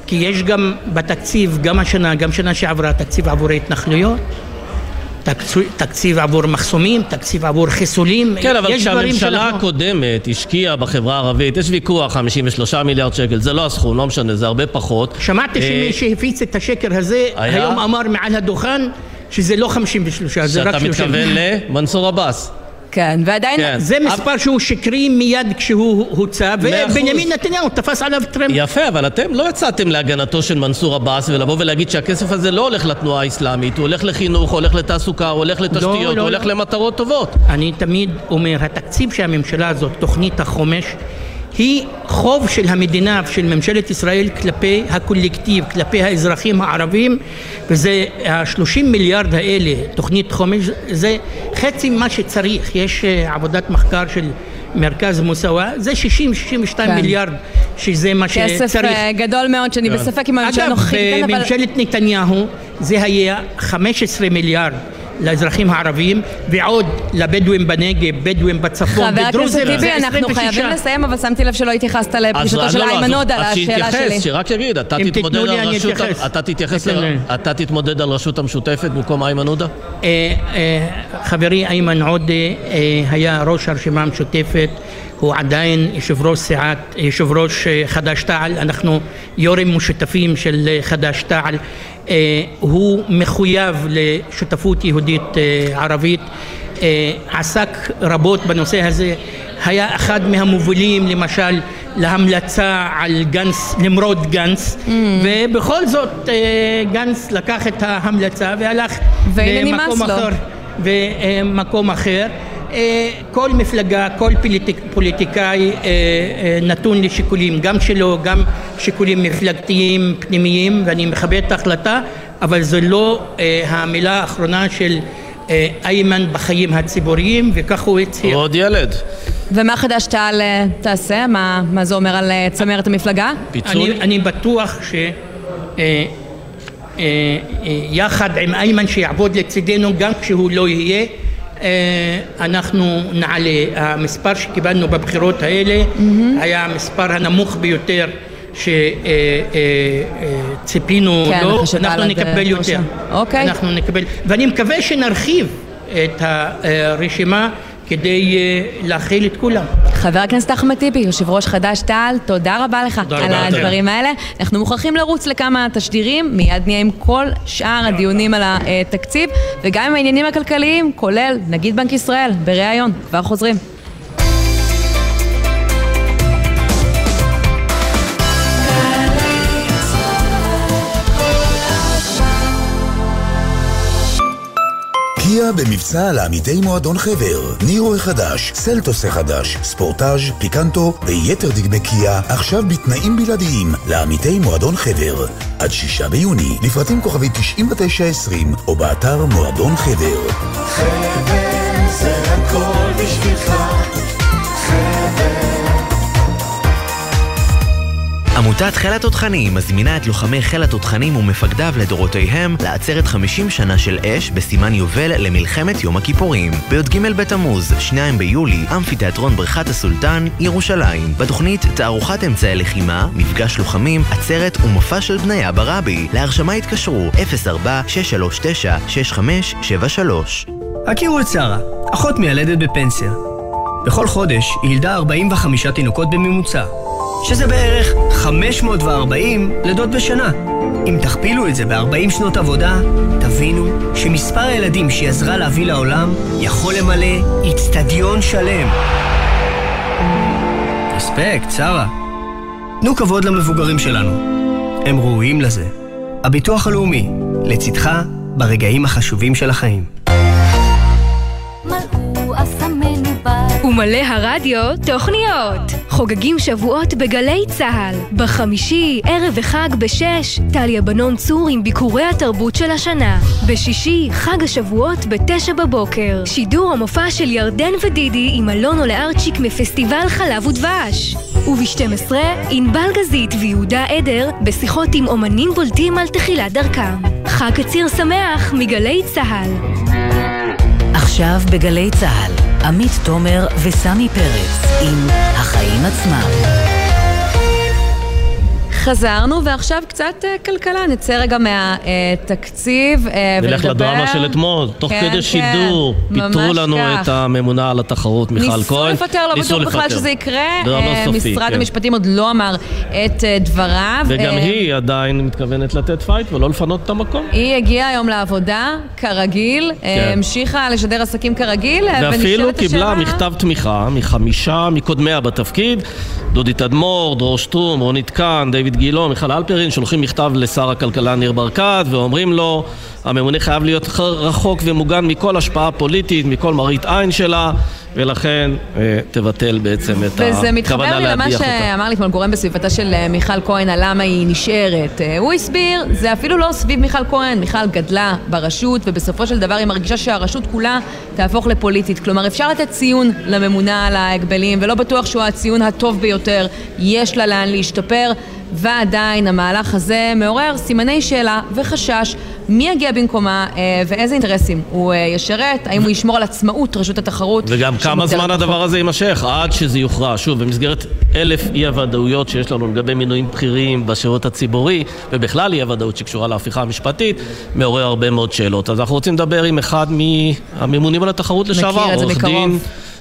כי יש גם בתקציב, גם השנה, גם שנה שעברה, תקציב עבור ההתנחלויות, תקציב עבור מחסומים, תקציב עבור חיסולים. כן, אבל כשהממשלה הקודמת השקיעה בחברה הערבית, יש ויכוח, 53 מיליארד שקל, זה לא הסכום, לא משנה, זה הרבה פחות. שמעתי שמי אה, שהפיץ את השקר הזה, היום אמר מעל הדוכן שזה לא 53, זה רק 30. שאתה מתכוון למנסור עבאס. כן, ועדיין... כן. זה מספר שהוא שקרי מיד כשהוא הוצא, ובנימין נתניהו תפס עליו טרמפ. יפה, אבל אתם לא יצאתם להגנתו של מנסור עבאס ולבוא ולהגיד שהכסף הזה לא הולך לתנועה האסלאמית, הוא הולך לחינוך, הוא הולך לתעסוקה, הוא הולך לתשתיות, לא, הוא לא, הולך לא. למטרות טובות. אני תמיד אומר, התקציב שהממשלה הזאת, תוכנית החומש, היא חוב של המדינה ושל ממשלת ישראל כלפי הקולקטיב, כלפי האזרחים הערבים וזה ה-30 מיליארד האלה, תוכנית חומש, זה חצי ממה שצריך, יש אה, עבודת מחקר של מרכז מוסאווה, זה 60-62 כן. מיליארד שזה מה כסף שצריך. כסף אה, גדול מאוד שאני כן. בספק עם הממשלה הנוכחית. אגב, בממשלת אבל... נתניהו זה היה 15 מיליארד לאזרחים הערבים ועוד לבדואים בנגב, בדואים בצפון ודרוזים. חבר הכנסת טיבי, אנחנו חייבים לסיים, אבל שמתי לב שלא התייחסת לפרישתו של לא, לא, איימן עודה, לשאלה שלי. אז שיתייחס, שרק יגיד, אתה תתמודד על רשות המשותפת במקום איימן עודה? אה, אה, חברי איימן עודה אה, היה ראש הרשימה המשותפת. הוא עדיין יושב ראש סיעת, יושב ראש חד"ש-תע"ל, אנחנו יו"רים משותפים של חד"ש-תע"ל. אה, הוא מחויב לשותפות יהודית אה, ערבית, אה, עסק רבות בנושא הזה, היה אחד מהמובילים למשל להמלצה על גנץ, למרוד גנץ, mm. ובכל זאת גנץ לקח את ההמלצה והלך למקום אחר, ומקום אחר. אה, כל מפלגה, כל פוליטיק, פוליטיקאי אה, אה, נתון לשיקולים, גם שלו, גם שיקולים מפלגתיים פנימיים, ואני מכבד את ההחלטה, אבל זו לא המילה האחרונה של איימן בחיים הציבוריים, וכך הוא הצהיר. עוד ילד. ומה חדש תע"ל תעשה? מה, מה זה אומר על צמרת המפלגה? פיצול? אני, אני בטוח ש... אה, יחד עם איימן שיעבוד לצידנו גם כשהוא לא יהיה אנחנו נעלה. המספר שקיבלנו בבחירות האלה. היה המספר הנמוך ביותר שציפינו כן, לו, אנחנו נקבל יותר. אוקיי. אנחנו נקבל, ואני מקווה שנרחיב את הרשימה כדי אה, להכיל את כולם. חבר הכנסת אחמד טיבי, יושב ראש חד"ש-תע"ל, תודה רבה לך תודה על רבה הדברים האלה. אנחנו מוכרחים לרוץ לכמה תשדירים, מיד נהיה עם כל שאר הדיונים על התקציב, וגם עם העניינים הכלכליים, כולל נגיד בנק ישראל, בריאיון. כבר חוזרים. קיה במבצע לעמיתי מועדון חבר. נירו החדש, סלטוס החדש, ספורטאז', פיקנטו ויתר דגמי קיה, עכשיו בתנאים בלעדיים לעמיתי מועדון חבר. עד שישה ביוני, לפרטים כוכבי 9920 או באתר מועדון חבר. חבר זה הכל בשבילך עמותת חיל התותחנים מזמינה את לוחמי חיל התותחנים ומפקדיו לדורותיהם לעצרת 50 שנה של אש בסימן יובל למלחמת יום הכיפורים. בי"ג בתמוז, 2 ביולי, אמפיתיאטרון בריכת הסולטן, ירושלים. בתוכנית תערוכת אמצעי לחימה, מפגש לוחמים, עצרת ומופע של בניה ברבי. להרשמה התקשרו 04-639-6573. הכירו את שרה, אחות מיילדת בפנסיה. בכל חודש היא ילדה 45 תינוקות בממוצע. שזה בערך 540 לידות בשנה. אם תכפילו את זה ב-40 שנות עבודה, תבינו שמספר הילדים שהיא עזרה להביא לעולם יכול למלא איצטדיון שלם. רספקט, שרה. תנו כבוד למבוגרים שלנו. הם ראויים לזה. הביטוח הלאומי, לצדך ברגעים החשובים של החיים. ומלא הרדיו תוכניות. חוגגים שבועות בגלי צה"ל. בחמישי, ערב וחג בשש, טליה בנון צור עם ביקורי התרבות של השנה. בשישי, חג השבועות בתשע בבוקר. שידור המופע של ירדן ודידי עם אלונו לארצ'יק מפסטיבל חלב ודבש. וב-12, ענבל גזית ויהודה עדר בשיחות עם אומנים בולטים על תחילת דרכם. חג קציר שמח מגלי צה"ל. עכשיו בגלי צה"ל. עמית תומר וסמי פרץ עם החיים עצמם. חזרנו, ועכשיו קצת uh, כלכלה. נצא רגע מהתקציב uh, ולדבר... נלך לדרמה של אתמול, תוך כן, כדי כן, שידור. פיטרו לנו כך. את הממונה על התחרות, מיכל כהן. ניסו לפטר, לא בטוח בכלל שזה יקרה. uh, סופי, משרד כן. המשפטים עוד לא אמר את uh, דבריו. וגם uh, היא עדיין מתכוונת לתת fight ולא לפנות את המקום. היא הגיעה היום לעבודה, כרגיל, כן. המשיכה לשדר עסקים כרגיל, ואפילו קיבלה השאלה... מכתב תמיכה מחמישה מקודמיה בתפקיד, דודי תדמור, דרור שטרום, רונית קאן, דיוויד דיוויד גילו, מיכל אלפרין, שולחים מכתב לשר הכלכלה ניר ברקת ואומרים לו הממונה חייב להיות רחוק ומוגן מכל השפעה פוליטית, מכל מראית עין שלה ולכן אה, תבטל בעצם את הכוונה להדיח אותה. וזה מתחבר לי למה שאמר לי אתמול גורם בסביבתה של אה, מיכל כהן על למה היא נשארת. אה, הוא הסביר, זה אפילו לא סביב מיכל כהן, מיכל גדלה ברשות ובסופו של דבר היא מרגישה שהרשות כולה תהפוך לפוליטית. כלומר אפשר לתת ציון לממונה על ההגבלים ולא בטוח שהוא הציון הטוב ביותר, יש לה לאן להשתפר. ועדיין המהלך הזה מעורר סימני שאלה וחשש מי יגיע במקומה אה, ואיזה אינטרסים הוא אה, ישרת, האם הוא ישמור על עצמאות רשות התחרות. וגם כמה זמן הדבר הזה יימשך עד שזה יוכרע. שוב, במסגרת אלף אי הוודאויות שיש לנו לגבי מינויים בכירים בשירות הציבורי ובכלל אי הוודאות שקשורה להפיכה המשפטית, מעורר הרבה מאוד שאלות. אז אנחנו רוצים לדבר עם אחד מהממונים על התחרות לשעבר, עורך דין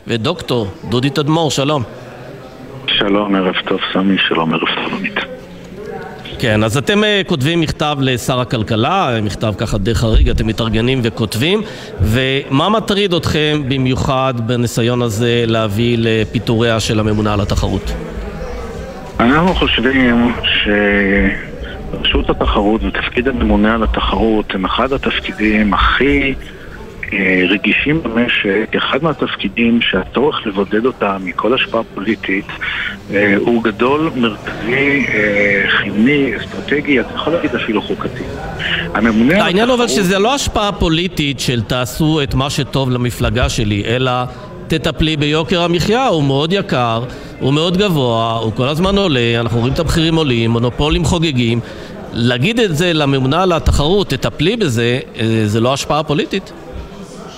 ודוקטור דודי תדמור, שלום. שלום, ערב טוב סמי, שלום, ערב סלונית. כן, אז אתם uh, כותבים מכתב לשר הכלכלה, מכתב ככה די חריג, אתם מתארגנים וכותבים, ומה מטריד אתכם במיוחד בניסיון הזה להביא לפיטוריה של הממונה על התחרות? אנחנו חושבים שרשות התחרות ותפקיד הממונה על התחרות הם אחד התפקידים הכי אה, רגישים במשק, אחד מהתפקידים שהצורך לבודד אותם מכל השפעה פוליטית אה, הוא גדול, מרכזי, אה, חיוני, אסטרטגי, אתה יכול להגיד אפילו חוקתי. הממונה... העניין אבל שזה לא השפעה פוליטית של תעשו את מה שטוב למפלגה שלי, אלא תטפלי ביוקר המחיה, הוא מאוד יקר, הוא מאוד גבוה, הוא כל הזמן עולה, אנחנו רואים את המחירים עולים, מונופולים חוגגים להגיד את זה לממונה על התחרות, תטפלי בזה, אה, זה לא השפעה פוליטית?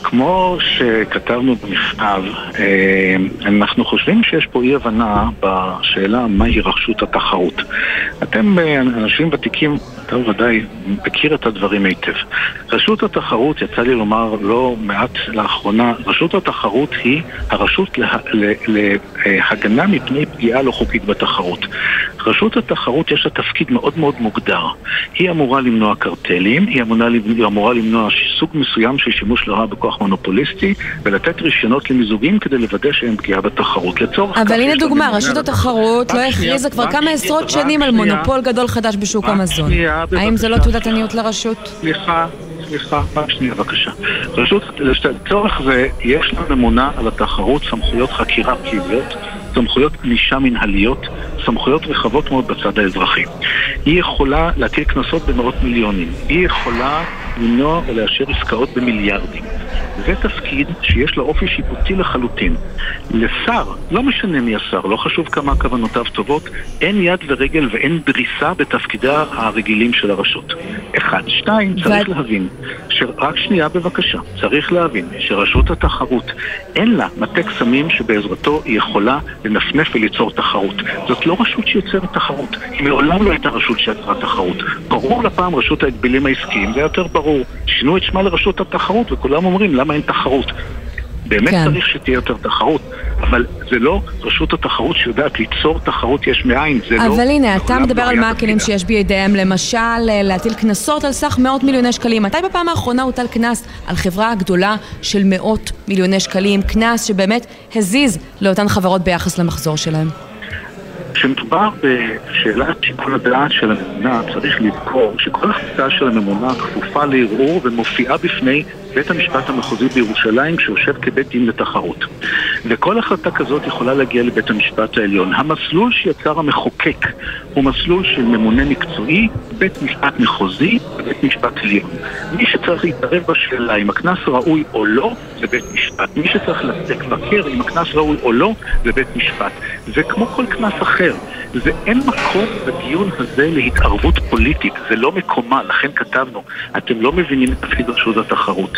כמו שכתבנו במכתב, אה, אנחנו חושבים שיש פה אי הבנה בשאלה מהי רשות התחרות. אתם אה, אנשים ותיקים, אתה ודאי מכיר את הדברים היטב. רשות התחרות, יצא לי לומר לא מעט לאחרונה, רשות התחרות היא הרשות להגנה מפני פגיעה לא חוקית בתחרות. רשות התחרות יש לה תפקיד מאוד מאוד מוגדר. היא אמורה למנוע קרטלים, היא אמורה למנוע סוג מסוים של שימוש לרעה בכוח מונופוליסטי ולתת רישיונות למיזוגים כדי לוודא שאין פגיעה בתחרות. לצורך אבל הנה דוגמה, רשות התחרות לא הכריזה כבר כמה עשרות שנים על מונופול גדול חדש בשוק המזון. האם זה לא תעודת עניות לרשות? סליחה. סליחה, פעם שנייה בבקשה. רשות, לצורך זה יש לממונה על התחרות סמכויות חקירה פליליות, סמכויות ענישה מנהליות, סמכויות רחבות מאוד בצד האזרחי. היא יכולה להטיל קנסות במאות מיליונים. היא יכולה למנוע או לאשר עסקאות במיליארדים. זה תפקיד שיש לו אופי שיפוטי לחלוטין. לשר, לא משנה מי השר, לא חשוב כמה כוונותיו טובות, אין יד ורגל ואין דריסה בתפקידה הרגילים של הרשות. אחד. שתיים, צריך להבין, ש... רק שנייה בבקשה, צריך להבין שרשות התחרות אין לה מטה קסמים שבעזרתו היא יכולה לנפנף וליצור תחרות. זאת לא רשות שיוצרת תחרות, היא מעולם לא הייתה רשות שיצרה תחרות. ברור לפעם רשות ההגבלים העסקיים, זה יותר ברור. שינו את שמה לרשות התחרות וכולם אומרים למה אין תחרות. באמת כן. צריך שתהיה יותר תחרות, אבל זה לא רשות התחרות שיודעת ליצור תחרות יש מאין, זה אבל לא... אבל הנה, אתה מדבר על מה הכלים שיש בידיהם, למשל להטיל קנסות על סך מאות מיליוני שקלים. מתי בפעם האחרונה הוטל קנס על חברה גדולה של מאות מיליוני שקלים? קנס שבאמת הזיז לאותן חברות ביחס למחזור שלהם. כשמדובר בשאלת שיקול הדעת של הממונה, צריך לזכור שכל החלטה של הממונה כפופה לערעור ומופיעה בפני בית המשפט המחוזי בירושלים שיושב כבית דין לתחרות. וכל החלטה כזאת יכולה להגיע לבית המשפט העליון. המסלול שיצר המחוקק הוא מסלול של ממונה מקצועי, בית משפט מחוזי ובית משפט עליון. מי שצריך להתערב בשאלה אם הקנס ראוי או לא, זה בית משפט. מי שצריך לבקר אם הקנס ראוי או לא, זה בית משפט. וכמו כל קנס אחר, זה אין מקום בדיון הזה להתערבות פוליטית, זה לא מקומה, לכן כתבנו, אתם לא מבינים את תפקיד רשות התחרות.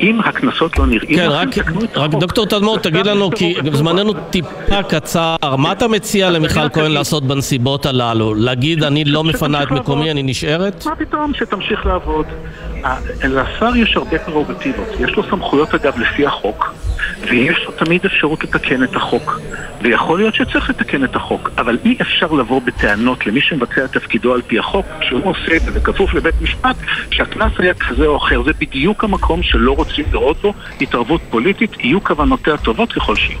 אם הקנסות לא נראים... כן, רק, רק דוקטור תדמור, תגיד לנו, כי זמננו טיפה קצר, מה אתה מציע למיכל כהן לעשות בנסיבות הללו? להגיד, אני לא מפנה את מקומי, אני נשארת? מה פתאום, שתמשיך לעבוד. לשר יש הרבה פררוגטיבות. יש לו סמכויות, אגב, לפי החוק, ויש לו תמיד אפשרות לתקן את החוק. ויכול להיות שצריך לתקן את החוק, אבל אי אפשר לבוא בטענות למי שמבצע את תפקידו על פי החוק, שהוא עושה את זה וכפוף לבית משפט, שהקנס היה כזה או אחר. זה בדיוק המקום שלא רוצים לראות בו התערבות פוליטית, יהיו כוונותיה טובות ככל שיהיו.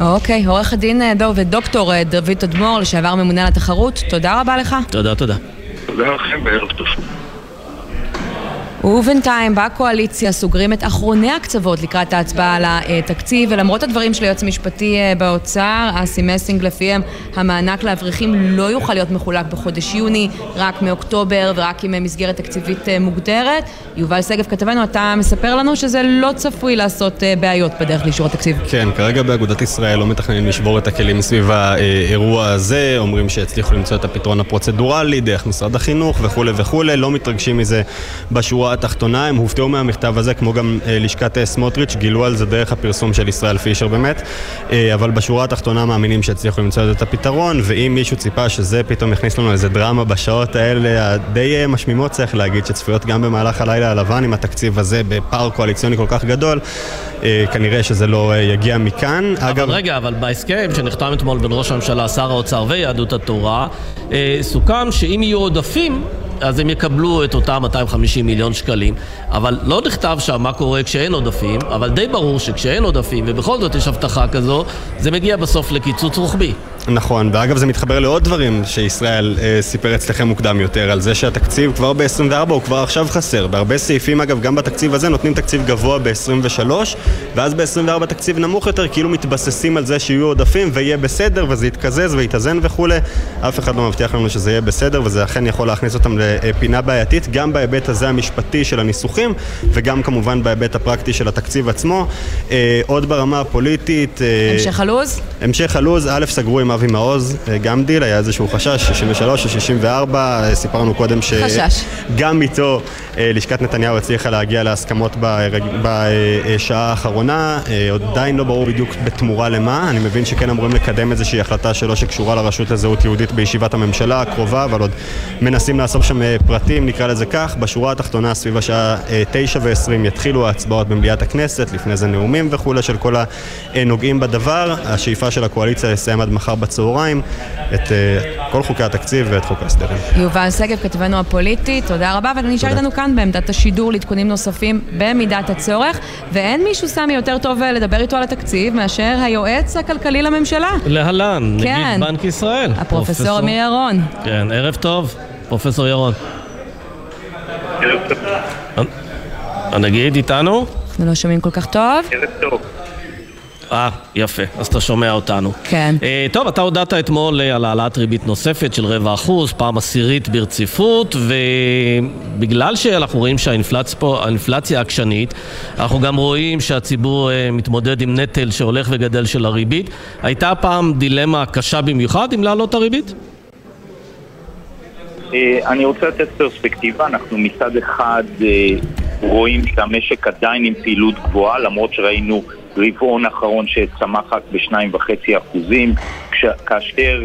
אוקיי, עורך הדין דוד, דוקטור דוד תדמור, לשעבר ממונה על התחרות, תודה רבה לך. תודה, תודה. תודה לכם וערב טוב. ובינתיים בקואליציה סוגרים את אחרוני הקצוות לקראת ההצבעה על התקציב ולמרות הדברים של היועץ המשפטי באוצר, אסי מסינג לפיהם המענק לאברכים לא יוכל להיות מחולק בחודש יוני, רק מאוקטובר ורק עם מסגרת תקציבית מוגדרת. יובל שגב כתבנו, אתה מספר לנו שזה לא צפוי לעשות בעיות בדרך לאישור התקציב. כן, כרגע באגודת ישראל לא מתכננים לשבור את הכלים סביב האירוע הזה, אומרים שהצליחו למצוא את הפתרון הפרוצדורלי דרך משרד החינוך וכולי וכולי, לא מתרגשים מזה בשורה התחתונה, הם הופתעו מהמכתב הזה, כמו גם אה, לשכת אה, סמוטריץ', גילו על זה דרך הפרסום של ישראל פישר באמת, אה, אבל בשורה התחתונה מאמינים שהצליחו למצוא את הפתרון, ואם מישהו ציפה שזה פתאום יכניס לנו איזה דרמה בשעות האלה הדי אה, משמימות צריך להגיד, שצפויות גם במהלך הלילה הלבן עם התקציב הזה בפער קואליציוני כל כך גדול, אה, כנראה שזה לא אה, יגיע מכאן. אבל אגב... רגע, אבל בהסכם שנחתם אתמול בין ראש הממשלה, שר האוצר ויהדות התורה, אה, סוכם שאם יהיו עודפים אז הם יקבלו את אותם 250 מיליון שקלים, אבל לא נכתב שם מה קורה כשאין עודפים, אבל די ברור שכשאין עודפים, ובכל זאת יש הבטחה כזו, זה מגיע בסוף לקיצוץ רוחבי. נכון, ואגב זה מתחבר לעוד דברים שישראל אה, סיפר אצלכם מוקדם יותר, על זה שהתקציב כבר ב-24 הוא כבר עכשיו חסר. בהרבה סעיפים אגב, גם בתקציב הזה נותנים תקציב גבוה ב-23, ואז ב-24 תקציב נמוך יותר, כאילו מתבססים על זה שיהיו עודפים ויהיה בסדר, וזה יתקזז ויתאזן וכולי. אף אחד לא מבטיח לנו שזה יהיה בסדר, וזה אכן יכול להכניס אותם לפינה בעייתית, גם בהיבט הזה המשפטי של הניסוחים, וגם כמובן בהיבט הפרקטי של התקציב עצמו. אה, עוד ברמה הפוליטית... אה, המשך הלו"ז? המשך הלו"ז, א', סגרו עם אבי מעוז, גם דיל, היה איזשהו חשש, 63 או 64, סיפרנו קודם שגם איתו לשכת נתניהו הצליחה להגיע להסכמות בשעה האחרונה, עדיין לא ברור בדיוק בתמורה למה, אני מבין שכן אמורים לקדם איזושהי החלטה שלו שקשורה לרשות לזהות יהודית בישיבת הממשלה הקרובה, אבל עוד מנסים לאסוף שם פרטים, נקרא לזה כך. בשורה התחתונה, סביב השעה תשע ועשרים יתחילו ההצבעות במליאת הכנסת, לפני זה נאומים וכולי של כל הנוגעים בדבר. השאיפה של הקואליציה לסיים עד מחר בצהריים את כל חוקי התקציב ואת חוק ההסדרים. יובל שגב, כתבנו הפוליטי, תודה רבה, ואתה נשאר איתנו כאן בעמדת השידור לעדכונים נוספים במידת הצורך, ואין מישהו, סמי, יותר טוב לדבר איתו על התקציב מאשר היועץ הכלכלי לממשלה. להלן, כן. נגיד בנק ישראל. הפרופסור אמיר ירון. כן, ערב טוב, פרופסור ירון. הנגיד איתנו? אנחנו לא שומעים כל כך טוב. ערב טוב. אה, יפה, אז אתה שומע אותנו. כן. אה, טוב, אתה הודעת אתמול על העלאת ריבית נוספת של רבע אחוז, פעם עשירית ברציפות, ובגלל שאנחנו רואים שהאינפלציה עקשנית, אנחנו גם רואים שהציבור אה, מתמודד עם נטל שהולך וגדל של הריבית. הייתה פעם דילמה קשה במיוחד עם להעלות הריבית? אני רוצה לתת פרספקטיבה, אנחנו מצד אחד רואים שהמשק עדיין עם פעילות גבוהה, למרות שראינו רבעון אחרון שצמח רק בשניים וחצי אחוזים, כאשר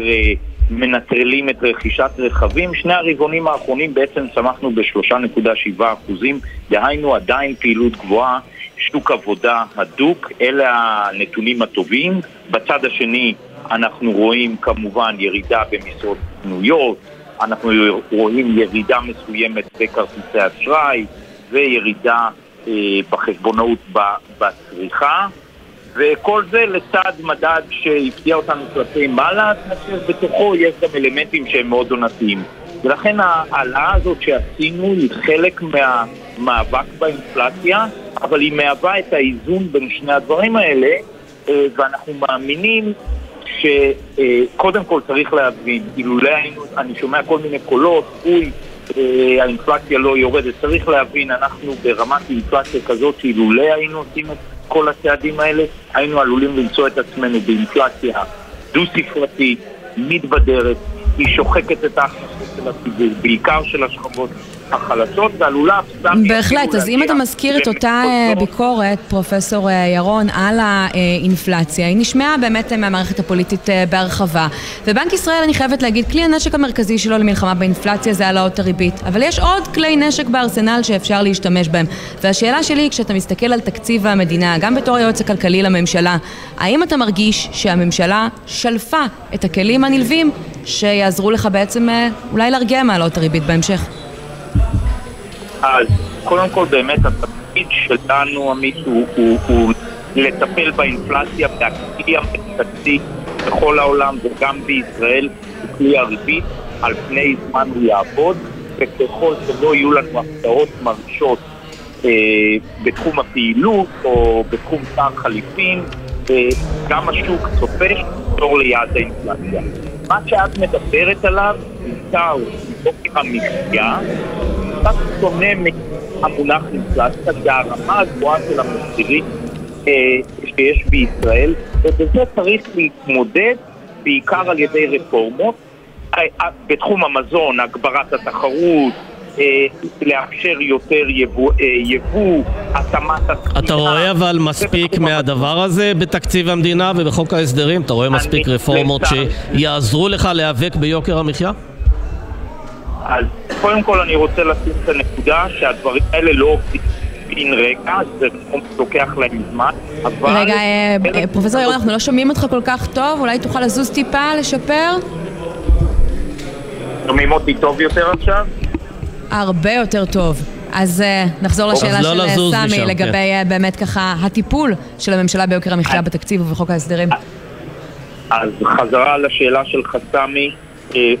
מנטרלים את רכישת רכבים, שני הרבעונים האחרונים בעצם צמחנו בשלושה נקודה שבעה אחוזים, דהיינו עדיין פעילות גבוהה, שוק עבודה הדוק, אלה הנתונים הטובים. בצד השני אנחנו רואים כמובן ירידה במשרות פנויות, אנחנו רואים ירידה מסוימת בכרטיסי אשראי וירידה אה, בחשבונאות בצריכה וכל זה לצד מדד שהפתיע אותנו כלפי מעלה, כאשר בתוכו יש גם אלמנטים שהם מאוד עונתיים. ולכן ההעלאה הזאת שעשינו היא חלק מהמאבק באינפלציה, אבל היא מהווה את האיזון בין שני הדברים האלה, אה, ואנחנו מאמינים שקודם כל צריך להבין, אילולא היינו, אני שומע כל מיני קולות, אוי, האינפלציה לא יורדת, צריך להבין, אנחנו ברמת אינפלציה כזאת שאילולא היינו עושים את כל הצעדים האלה, היינו עלולים למצוא את עצמנו באינפלציה דו-ספרתית, מתבדרת, היא שוחקת את ההכנסות של הציבור, בעיקר של השכבות החלשות, ועלולה. בהחלט, אז אם אתה מזכיר את אותה ביקורת, פרופסור ירון, על האינפלציה, היא נשמעה באמת מהמערכת הפוליטית בהרחבה. ובנק ישראל, אני חייבת להגיד, כלי הנשק המרכזי שלו למלחמה באינפלציה זה העלאות הריבית. אבל יש עוד כלי נשק בארסנל שאפשר להשתמש בהם. והשאלה שלי, כשאתה מסתכל על תקציב המדינה, גם בתור היועץ הכלכלי לממשלה, האם אתה מרגיש שהממשלה שלפה את הכלים הנלווים שיעזרו לך בעצם אולי להרגיע מהעלאות הריבית בהמשך? אז קודם כל באמת התפקיד שלנו, עמית, הוא, הוא, הוא לטפל באינפלציה, להקטיא המרכזי בכל העולם וגם בישראל, בכלי הריבית, על פני זמן הוא יעבוד, וככל שלא יהיו לנו הפתעות מרשות אה, בתחום הפעילות או בתחום שר חליפין, אה, גם השוק צופה שתור ליעד האינפלציה. מה שאת מדברת עליו, בעיקר מבוקר המחיה, קצת שונה מהמונח אינפלציה, זה הרמה הגבוהה של המחירים אה, שיש בישראל, ובזה צריך להתמודד בעיקר על ידי רפורמות. אה, אה, בתחום המזון, הגברת התחרות, לאפשר יותר יבוא, יבוא התאמת התקינה. אתה רואה אבל מספיק מהדבר הזה בתקציב המדינה ובחוק ההסדרים? אתה רואה מספיק רפורמות שיעזרו לך להיאבק ביוקר המחיה? אז קודם כל אני רוצה לשים את הנקודה שהדברים האלה לא עובדים בן רגע, זה לוקח להם זמן, אבל... רגע, פרופסור ירון, אנחנו לא שומעים אותך כל כך טוב, אולי תוכל לזוז טיפה, לשפר? שומעים אותי טוב יותר עכשיו? הרבה יותר טוב. אז uh, נחזור לשאלה לא של סמי משם, לגבי כן. uh, באמת ככה הטיפול של הממשלה ביוקר המחיה בתקציב ובחוק ההסדרים. אז חזרה לשאלה של חסמי, אה,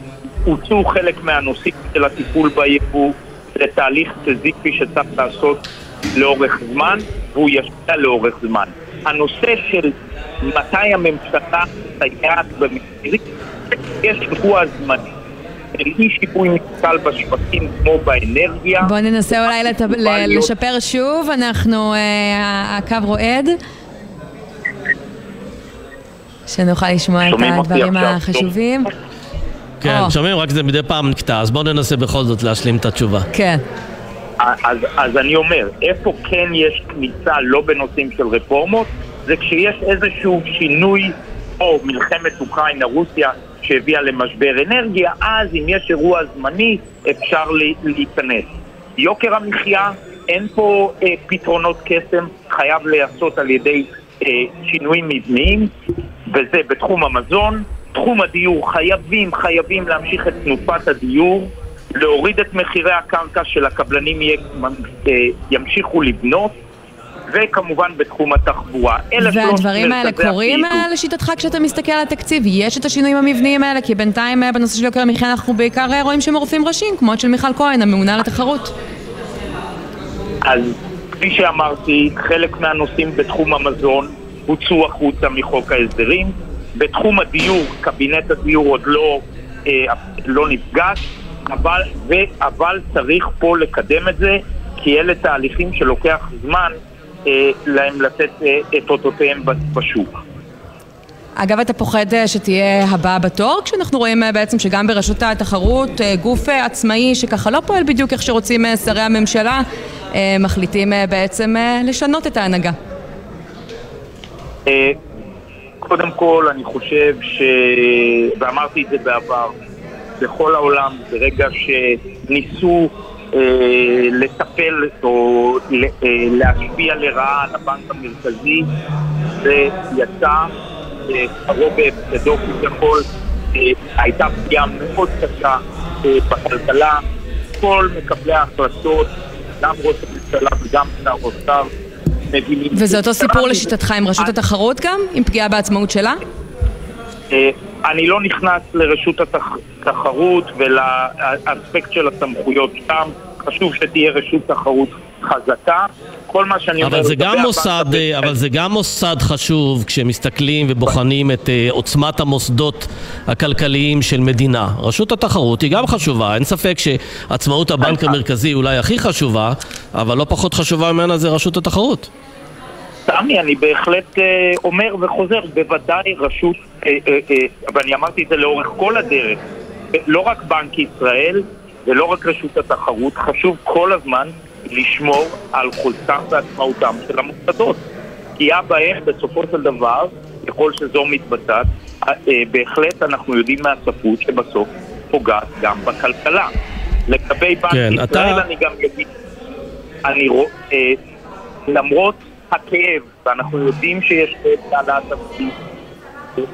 הוצאו חלק מהנושאים של הטיפול ביבוא לתהליך סזיפי שצריך לעשות לאורך זמן, והוא ישפיע לאורך זמן. הנושא של מתי הממשלה מסייעת במחירים, יש אירוע זמני. אי שיפוי משקל בשווקים כמו באנרגיה. בוא ננסה אולי לת... ל- לשפר שוב, אנחנו, uh, הקו רועד. שנוכל לשמוע את הדברים החשובים. כן, שומעים, רק זה מדי פעם נקטע, אז בואו ננסה בכל זאת להשלים את התשובה. כן. אז, אז אני אומר, איפה כן יש כניסה לא בנושאים של רפורמות, זה כשיש איזשהו שינוי או מלחמת אוקראינה-רוסיה שהביאה למשבר אנרגיה, אז אם יש אירוע זמני אפשר להיכנס. יוקר המחיה, אין פה אה, פתרונות קסם, חייב להיעשות על ידי אה, שינויים מבניים, וזה בתחום המזון. תחום הדיור, חייבים, חייבים להמשיך את תנופת הדיור, להוריד את מחירי הקרקע של הקבלנים אה, ימשיכו לבנות. וכמובן בתחום התחבורה. והדברים האלה קורים אה, לשיטתך כשאתה מסתכל על התקציב? יש את השינויים המבניים האלה? כי בינתיים אה, בנושא של יוקר המחיה אנחנו בעיקר רואים שהם עורפים ראשים, כמו את של מיכל כהן, הממונה על התחרות. אז כפי שאמרתי, חלק מהנושאים בתחום המזון הוצאו החוצה מחוק ההסדרים. בתחום הדיור, קבינט הדיור עוד לא, אה, לא נפגש, אבל, ו, אבל צריך פה לקדם את זה, כי אלה תהליכים שלוקח זמן אה, להם לתת אה, את אותותיהם בשוק. אגב, אתה פוחד אה, שתהיה הבאה בתור, כשאנחנו רואים אה, בעצם שגם ברשות התחרות, אה, גוף עצמאי שככה לא פועל בדיוק איך שרוצים שרי הממשלה, מחליטים בעצם לשנות את ההנהגה. קודם כל, אני חושב ש... ואמרתי את זה בעבר, בכל העולם, ברגע שניסו אה, לטפל או אה, להשפיע לרעה על הבנק המרכזי, זה יצא אה, קרוב בהפסדו כביכול, אה, הייתה פגיעה מאוד קשה אה, בכלכלה, כל מקבלי ההחלטות, גם ראש הממשלה וגם שר האוצר, מבינים... וזה אותו סיפור לשיטתך עם רשות התחרות גם? עם פגיעה בעצמאות שלה? אה, אני לא נכנס לרשות התחרות ולאספקט של הסמכויות שם. חשוב שתהיה רשות תחרות חזקה. כל מה שאני אומר... אבל זה גם מוסד, אה, אבל זה גם מוסד חשוב כשמסתכלים ובוחנים את אה, עוצמת המוסדות הכלכליים של מדינה. רשות התחרות היא גם חשובה, אין ספק שעצמאות הבנק המרכזי אולי הכי חשובה, אבל לא פחות חשובה ממנה זה רשות התחרות. סמי, אני בהחלט אה, אומר וחוזר, בוודאי רשות, אה, אה, אה, ואני אמרתי את זה לאורך כל הדרך, לא רק בנק ישראל ולא רק רשות התחרות, חשוב כל הזמן לשמור על חולצם ועצמאותם של המוסדות. פגיעה בהם בסופו של דבר, ככל שזו מתבצעת, אה, אה, בהחלט אנחנו יודעים מהספרות שבסוף פוגעת גם בכלכלה. לגבי בנק כן, ישראל אתה... אני גם אגיד, אני רואה, אה, למרות הכאב, ואנחנו יודעים שיש כאב בהעלאת המסים,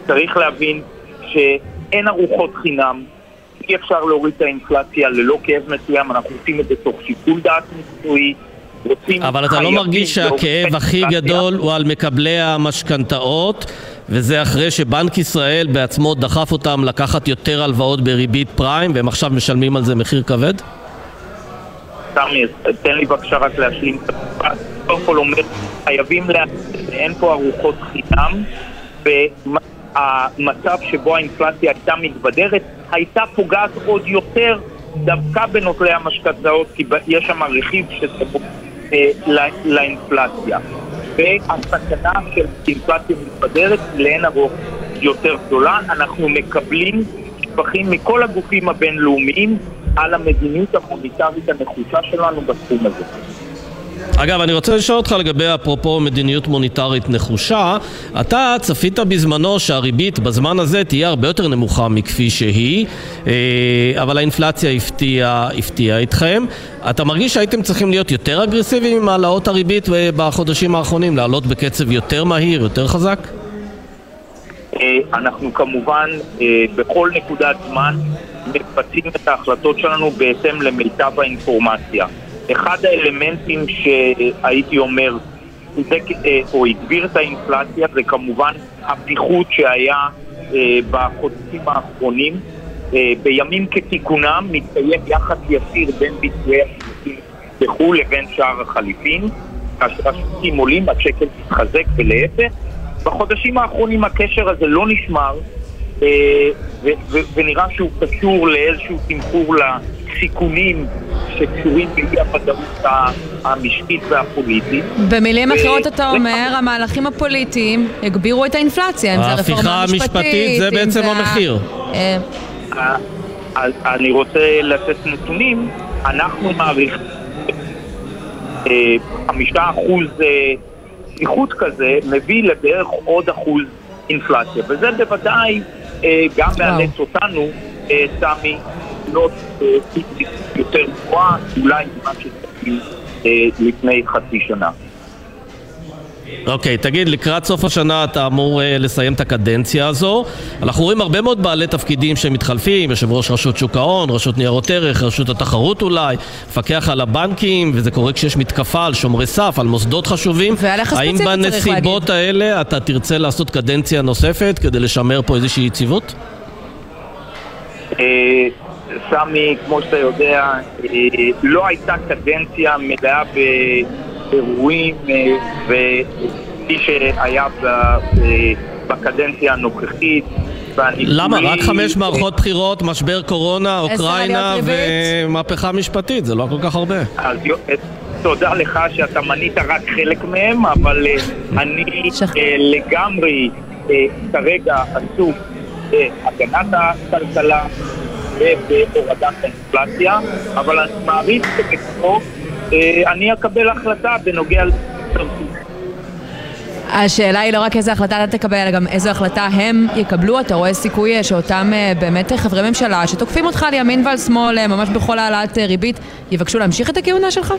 צריך להבין שאין ארוחות חינם, אי אפשר להוריד את האינפלציה ללא כאב מסוים, אנחנו עושים את זה תוך שיקול דעת מקצועי. אבל אתה לא מרגיש שהכאב הכי גדול הוא על מקבלי המשכנתאות וזה אחרי שבנק ישראל בעצמו דחף אותם לקחת יותר הלוואות בריבית פריים והם עכשיו משלמים על זה מחיר כבד? סמי, תן לי בבקשה רק להשלים את המשפט. קודם כל אומר, חייבים להגיד, אין פה ארוחות חינם והמצב שבו האינפלציה הייתה מתבדרת הייתה פוגעת עוד יותר דווקא בנוטלי המשכנתאות, כי יש שם רכיב שזה אה, לאינפלציה. והסכנה של אינפלציה מתבדרת לאין ארוך יותר גדולה. אנחנו מקבלים שבחים מכל הגופים הבינלאומיים על המדיניות המוניטרית הנחושה שלנו בתחום הזה. אגב, אני רוצה לשאול אותך לגבי אפרופו מדיניות מוניטרית נחושה. אתה צפית בזמנו שהריבית בזמן הזה תהיה הרבה יותר נמוכה מכפי שהיא, אה, אבל האינפלציה הפתיעה הפתיע אתכם. אתה מרגיש שהייתם צריכים להיות יותר אגרסיביים עם העלאות הריבית בחודשים האחרונים, לעלות בקצב יותר מהיר, יותר חזק? אה, אנחנו כמובן אה, בכל נקודת זמן מבצעים את ההחלטות שלנו בהתאם למיטב האינפורמציה. אחד האלמנטים שהייתי אומר חיזק אה, או הגביר את האינפלציה זה כמובן הפיחות שהיה אה, בחודשים האחרונים. אה, בימים כתיקונם מתקיים יחס ישיר בין ביצועי השירותים בחו"ל לבין שער החליפין. כאשר השירותים עולים, השקל מתחזק ולהפך. בחודשים האחרונים הקשר הזה לא נשמר, ונראה שהוא קשור לאיזשהו תמחור לסיכונים שקשורים באי הוודאות המשקית והפוליטית. במילים אחרות אתה אומר, המהלכים הפוליטיים הגבירו את האינפלציה, אם זה רפורמה משפטית, ההפיכה המשפטית זה בעצם המחיר. אה, אני רוצה לתת נתונים, אנחנו מעריכים חמישה אחוז איכות כזה מביא לבערך עוד אחוז אינפלציה, וזה בוודאי אה, גם מאלץ אותנו, אה, סמי, להיות אה, יותר גבוהה, אולי ממה שצריכים לפני חצי שנה. אוקיי, okay, תגיד, לקראת סוף השנה אתה אמור uh, לסיים את הקדנציה הזו. אנחנו רואים הרבה מאוד בעלי תפקידים שמתחלפים, יושב ראש רשות שוק ההון, רשות ניירות ערך, רשות התחרות אולי, מפקח על הבנקים, וזה קורה כשיש מתקפה על שומרי סף, על מוסדות חשובים. האם בנסיבות האלה אתה תרצה לעשות קדנציה נוספת כדי לשמר פה איזושהי יציבות? אה, סמי, כמו שאתה יודע, אה, לא הייתה קדנציה מלאה ב... אירועים וכפי שהיה בקדנציה הנוכחית. למה? רק חמש מערכות בחירות, משבר קורונה, אוקראינה ומהפכה משפטית, זה לא כל כך הרבה. אז תודה לך שאתה מנית רק חלק מהם, אבל אה, אני אה, לגמרי אה, כרגע עסוק בהגנת הכלכלה ובהורדת האינפלציה, אבל אני מעריך שבקרוב אה, אני אקבל החלטה בנוגע ל... השאלה היא לא רק איזה החלטה אתה תקבל, אלא גם איזו החלטה הם יקבלו. אתה רואה סיכוי שאותם אה, באמת חברי ממשלה שתוקפים אותך על ימין ועל שמאל, אה, ממש בכל העלאת ריבית, יבקשו להמשיך את הכהונה שלך?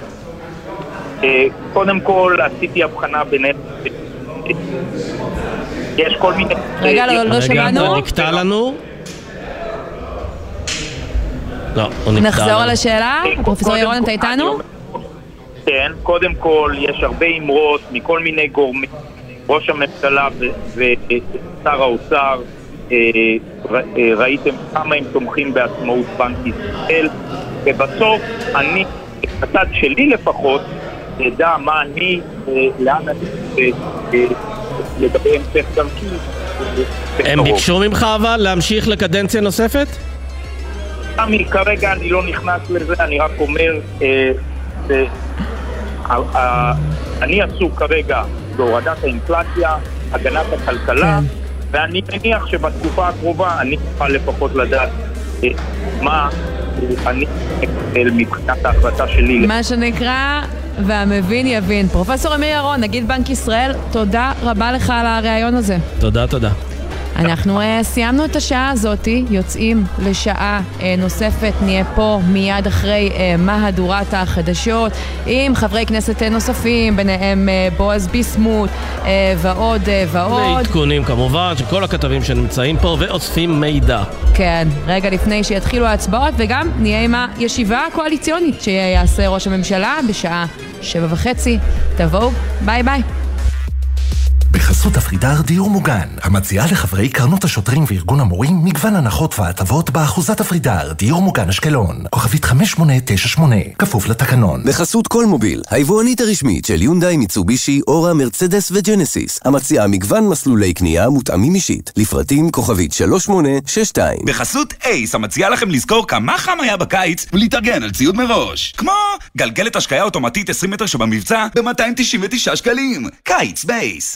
קודם כל, עשיתי הבחנה ביניהם. יש כל מיני... רגע, לא, לא שמענו. רגע, נקטע לנו. לא, הוא נקטע. נחזור על השאלה? פרופסור ירון, אתה איתנו? כן, קודם כל יש הרבה אמרות מכל מיני גורמים, ראש הממשלה ושר האוצר, אה, אה, ראיתם כמה הם תומכים בעצמאות בנק ישראל, ובסוף אני, בצד שלי לפחות, אדע מה אני, אה, לאן אני, לגבי המשך דרכי. הם ביקשו ממך אבל להמשיך לקדנציה נוספת? כרגע אני לא נכנס לזה, אני רק אומר אני עסוק כרגע בהורדת האינפלציה, הגנת הכלכלה, כן. ואני מניח שבתקופה הקרובה אני אוכל לפחות לדעת אה, מה אני אקבל מבחינת ההחלטה שלי. מה שנקרא, והמבין יבין. פרופסור אמיר ירון, נגיד בנק ישראל, תודה רבה לך על הריאיון הזה. תודה, תודה. אנחנו uh, סיימנו את השעה הזאת, יוצאים לשעה uh, נוספת, נהיה פה מיד אחרי uh, מהדורת החדשות עם חברי כנסת נוספים, ביניהם בועז ביסמוט ועוד ועוד. ועדכונים כמובן של כל הכתבים שנמצאים פה ואוספים מידע. כן, רגע לפני שיתחילו ההצבעות וגם נהיה עם הישיבה הקואליציונית שיעשה ראש הממשלה בשעה שבע וחצי. תבואו, ביי ביי. בחסות אפרידר דיור מוגן, המציעה לחברי קרנות השוטרים וארגון המורים מגוון הנחות והטבות באחוזת אפרידר, דיור מוגן אשקלון, כוכבית 5898, כפוף לתקנון. בחסות כלמוביל, היבואנית הרשמית של יונדאי, מיצובישי, אורה, מרצדס וג'נסיס, המציעה מגוון מסלולי קנייה מותאמים אישית, לפרטים כוכבית 3862. בחסות אייס, המציעה לכם לזכור כמה חם היה בקיץ ולהתארגן על ציוד מראש. כמו גלגלת השקיה אוטומטית 20 מטר שבמבצע ב-299 שקלים. קיץ בייס.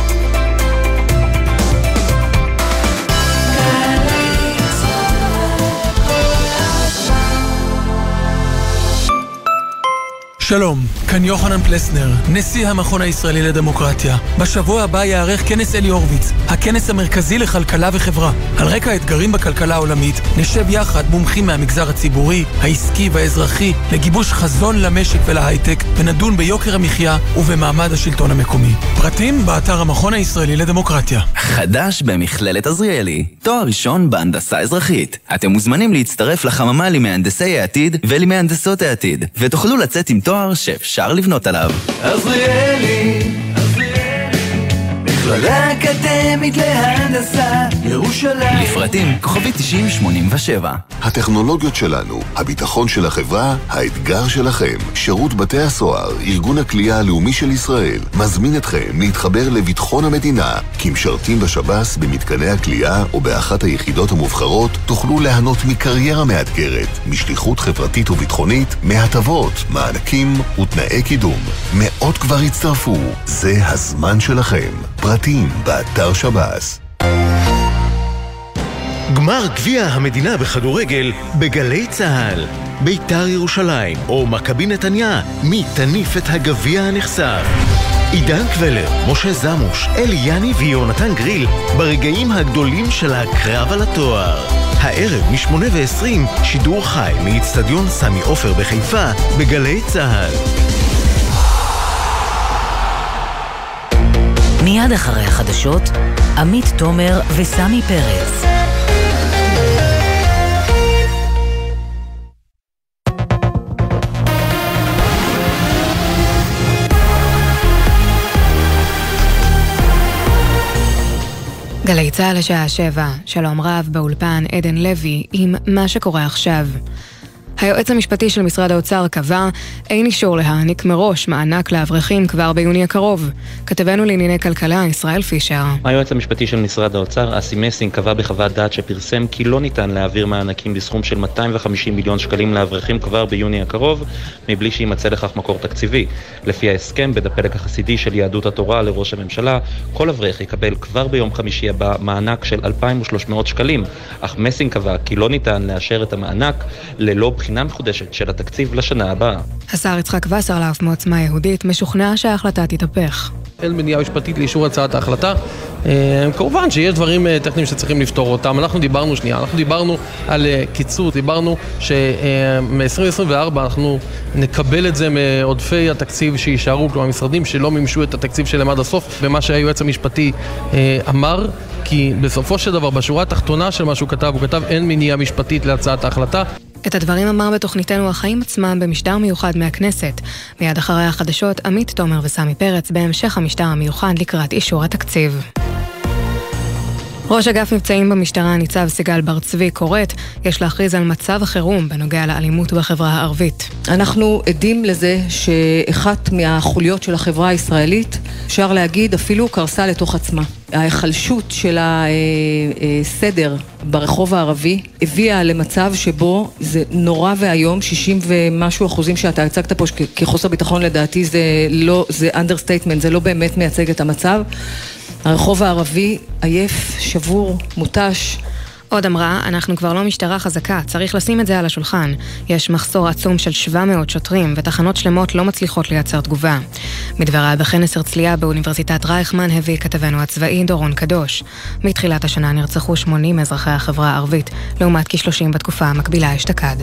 שלום, כאן יוחנן פלסנר, נשיא המכון הישראלי לדמוקרטיה. בשבוע הבא יארך כנס אלי הורוביץ, הכנס המרכזי לכלכלה וחברה. על רקע האתגרים בכלכלה העולמית, נשב יחד מומחים מהמגזר הציבורי, העסקי והאזרחי, לגיבוש חזון למשק ולהייטק, ונדון ביוקר המחיה ובמעמד השלטון המקומי. פרטים באתר המכון הישראלי לדמוקרטיה. חדש במכללת עזריאלי, תואר ראשון בהנדסה אזרחית. אתם מוזמנים להצטרף לחממה למהנדסי העתיד ולמהנדסות העתיד, ותוכלו לצאת עם שאפשר לבנות עליו. עזריאלי, מכללה אקדמית להנדסה, ירושלים. לפרטים כוכבי 9087. הטכנולוגיות שלנו, הביטחון של החברה, האתגר שלכם. שירות בתי הסוהר, ארגון הכלייה הלאומי של ישראל, מזמין אתכם להתחבר לביטחון המדינה. כמשרתים בשב"ס, במתקני הכלייה או באחת היחידות המובחרות, תוכלו ליהנות מקריירה מאתגרת, משליחות חברתית וביטחונית, מהטבות, מענקים ותנאי קידום. מאות כבר הצטרפו, זה הזמן שלכם. פרטים באתר שב"ס. גמר גביע המדינה בכדורגל בגלי צה"ל. ביתר ירושלים או מכבי נתניה, מי תניף את הגביע הנחשף? עידן קבלר, משה זמוש, אלי יני ויונתן גריל ברגעים הגדולים של הקרב על התואר. הערב מ-8 ו-20 שידור חי מאיצטדיון סמי עופר בחיפה בגלי צה"ל. מיד אחרי החדשות, עמית תומר וסמי פרץ. גלי צה"ל לשעה שבע, שלום רב באולפן עדן לוי עם מה שקורה עכשיו. היועץ המשפטי של משרד האוצר קבע אין אישור להעניק מראש מענק לאברכים כבר ביוני הקרוב. כתבנו לענייני כלכלה, ישראל פישר. היועץ המשפטי של משרד האוצר, אסי מסינג, קבע בחוות דעת שפרסם כי לא ניתן להעביר מענקים בסכום של 250 מיליון שקלים לאברכים כבר ביוני הקרוב, מבלי שיימצא לכך מקור תקציבי. לפי ההסכם, בין הפלג החסידי של יהדות התורה לראש הממשלה, כל אברך יקבל כבר ביום חמישי הבא מענק של 2,300 שקלים, אך מסינג קבע כי לא ניתן לאשר את המענק ללא בחינה מחודשת של התקציב לשנה הבאה. השר יצחק וסרלאוף מעוצמה יהודית משוכנע שההחלטה תתהפך. אין מניעה משפטית לאישור הצעת ההחלטה. אה, כמובן שיש דברים אה, טכניים שצריכים לפתור אותם. אנחנו דיברנו, שנייה, אנחנו דיברנו על אה, קיצור, דיברנו שמ-2024 אנחנו נקבל את זה מעודפי התקציב שיישארו, כלומר משרדים שלא מימשו את התקציב שלהם עד הסוף, ומה שהיועץ המשפטי אמר, כי בסופו של דבר, בשורה התחתונה של מה שהוא כתב, הוא כתב אין מניעה משפטית להצעת ההחלטה. את הדברים אמר בתוכניתנו החיים עצמם במשדר מיוחד מהכנסת. מיד אחרי החדשות, עמית תומר וסמי פרץ בהמשך המשדר המיוחד לקראת אישור התקציב. ראש אגף מבצעים במשטרה, ניצב סיגל בר צבי, קוראת, יש להכריז על מצב החירום בנוגע לאלימות בחברה הערבית. אנחנו עדים לזה שאחת מהחוליות של החברה הישראלית, אפשר להגיד, אפילו קרסה לתוך עצמה. ההיחלשות של הסדר ברחוב הערבי הביאה למצב שבו זה נורא ואיום, 60 ומשהו אחוזים שאתה הצגת פה כחוסר ביטחון לדעתי זה לא, זה understatement, זה לא באמת מייצג את המצב. הרחוב הערבי עייף, שבור, מותש. עוד אמרה, אנחנו כבר לא משטרה חזקה, צריך לשים את זה על השולחן. יש מחסור עצום של 700 שוטרים, ותחנות שלמות לא מצליחות לייצר תגובה. מדבריה בכנס הרצליה באוניברסיטת רייכמן הביא כתבנו הצבאי דורון קדוש. מתחילת השנה נרצחו 80 אזרחי החברה הערבית, לעומת כ-30 בתקופה המקבילה אשתקד.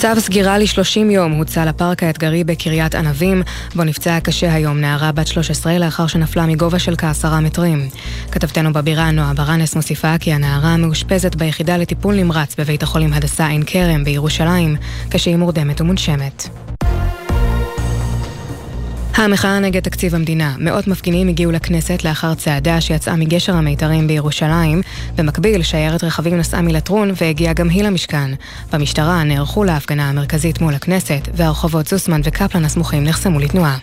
צו סגירה ל-30 יום הוצא לפארק האתגרי בקריית ענבים, בו נפצעה קשה היום נערה בת 13 לאחר שנפלה מגובה של כעשרה מטרים. כתבתנו בבירה נועה ברנס מוסיפה כי הנערה מאושפזת ביחידה לטיפול נמרץ בבית החולים הדסה עין כרם בירושלים, כשהיא מורדמת ומונשמת. המחאה נגד תקציב המדינה. מאות מפגינים הגיעו לכנסת לאחר צעדה שיצאה מגשר המיתרים בירושלים. במקביל, שיירת רכבים נסעה מלטרון והגיעה גם היא למשכן. במשטרה נערכו להפגנה המרכזית מול הכנסת, והרחובות זוסמן וקפלן הסמוכים נחסמו לתנועה.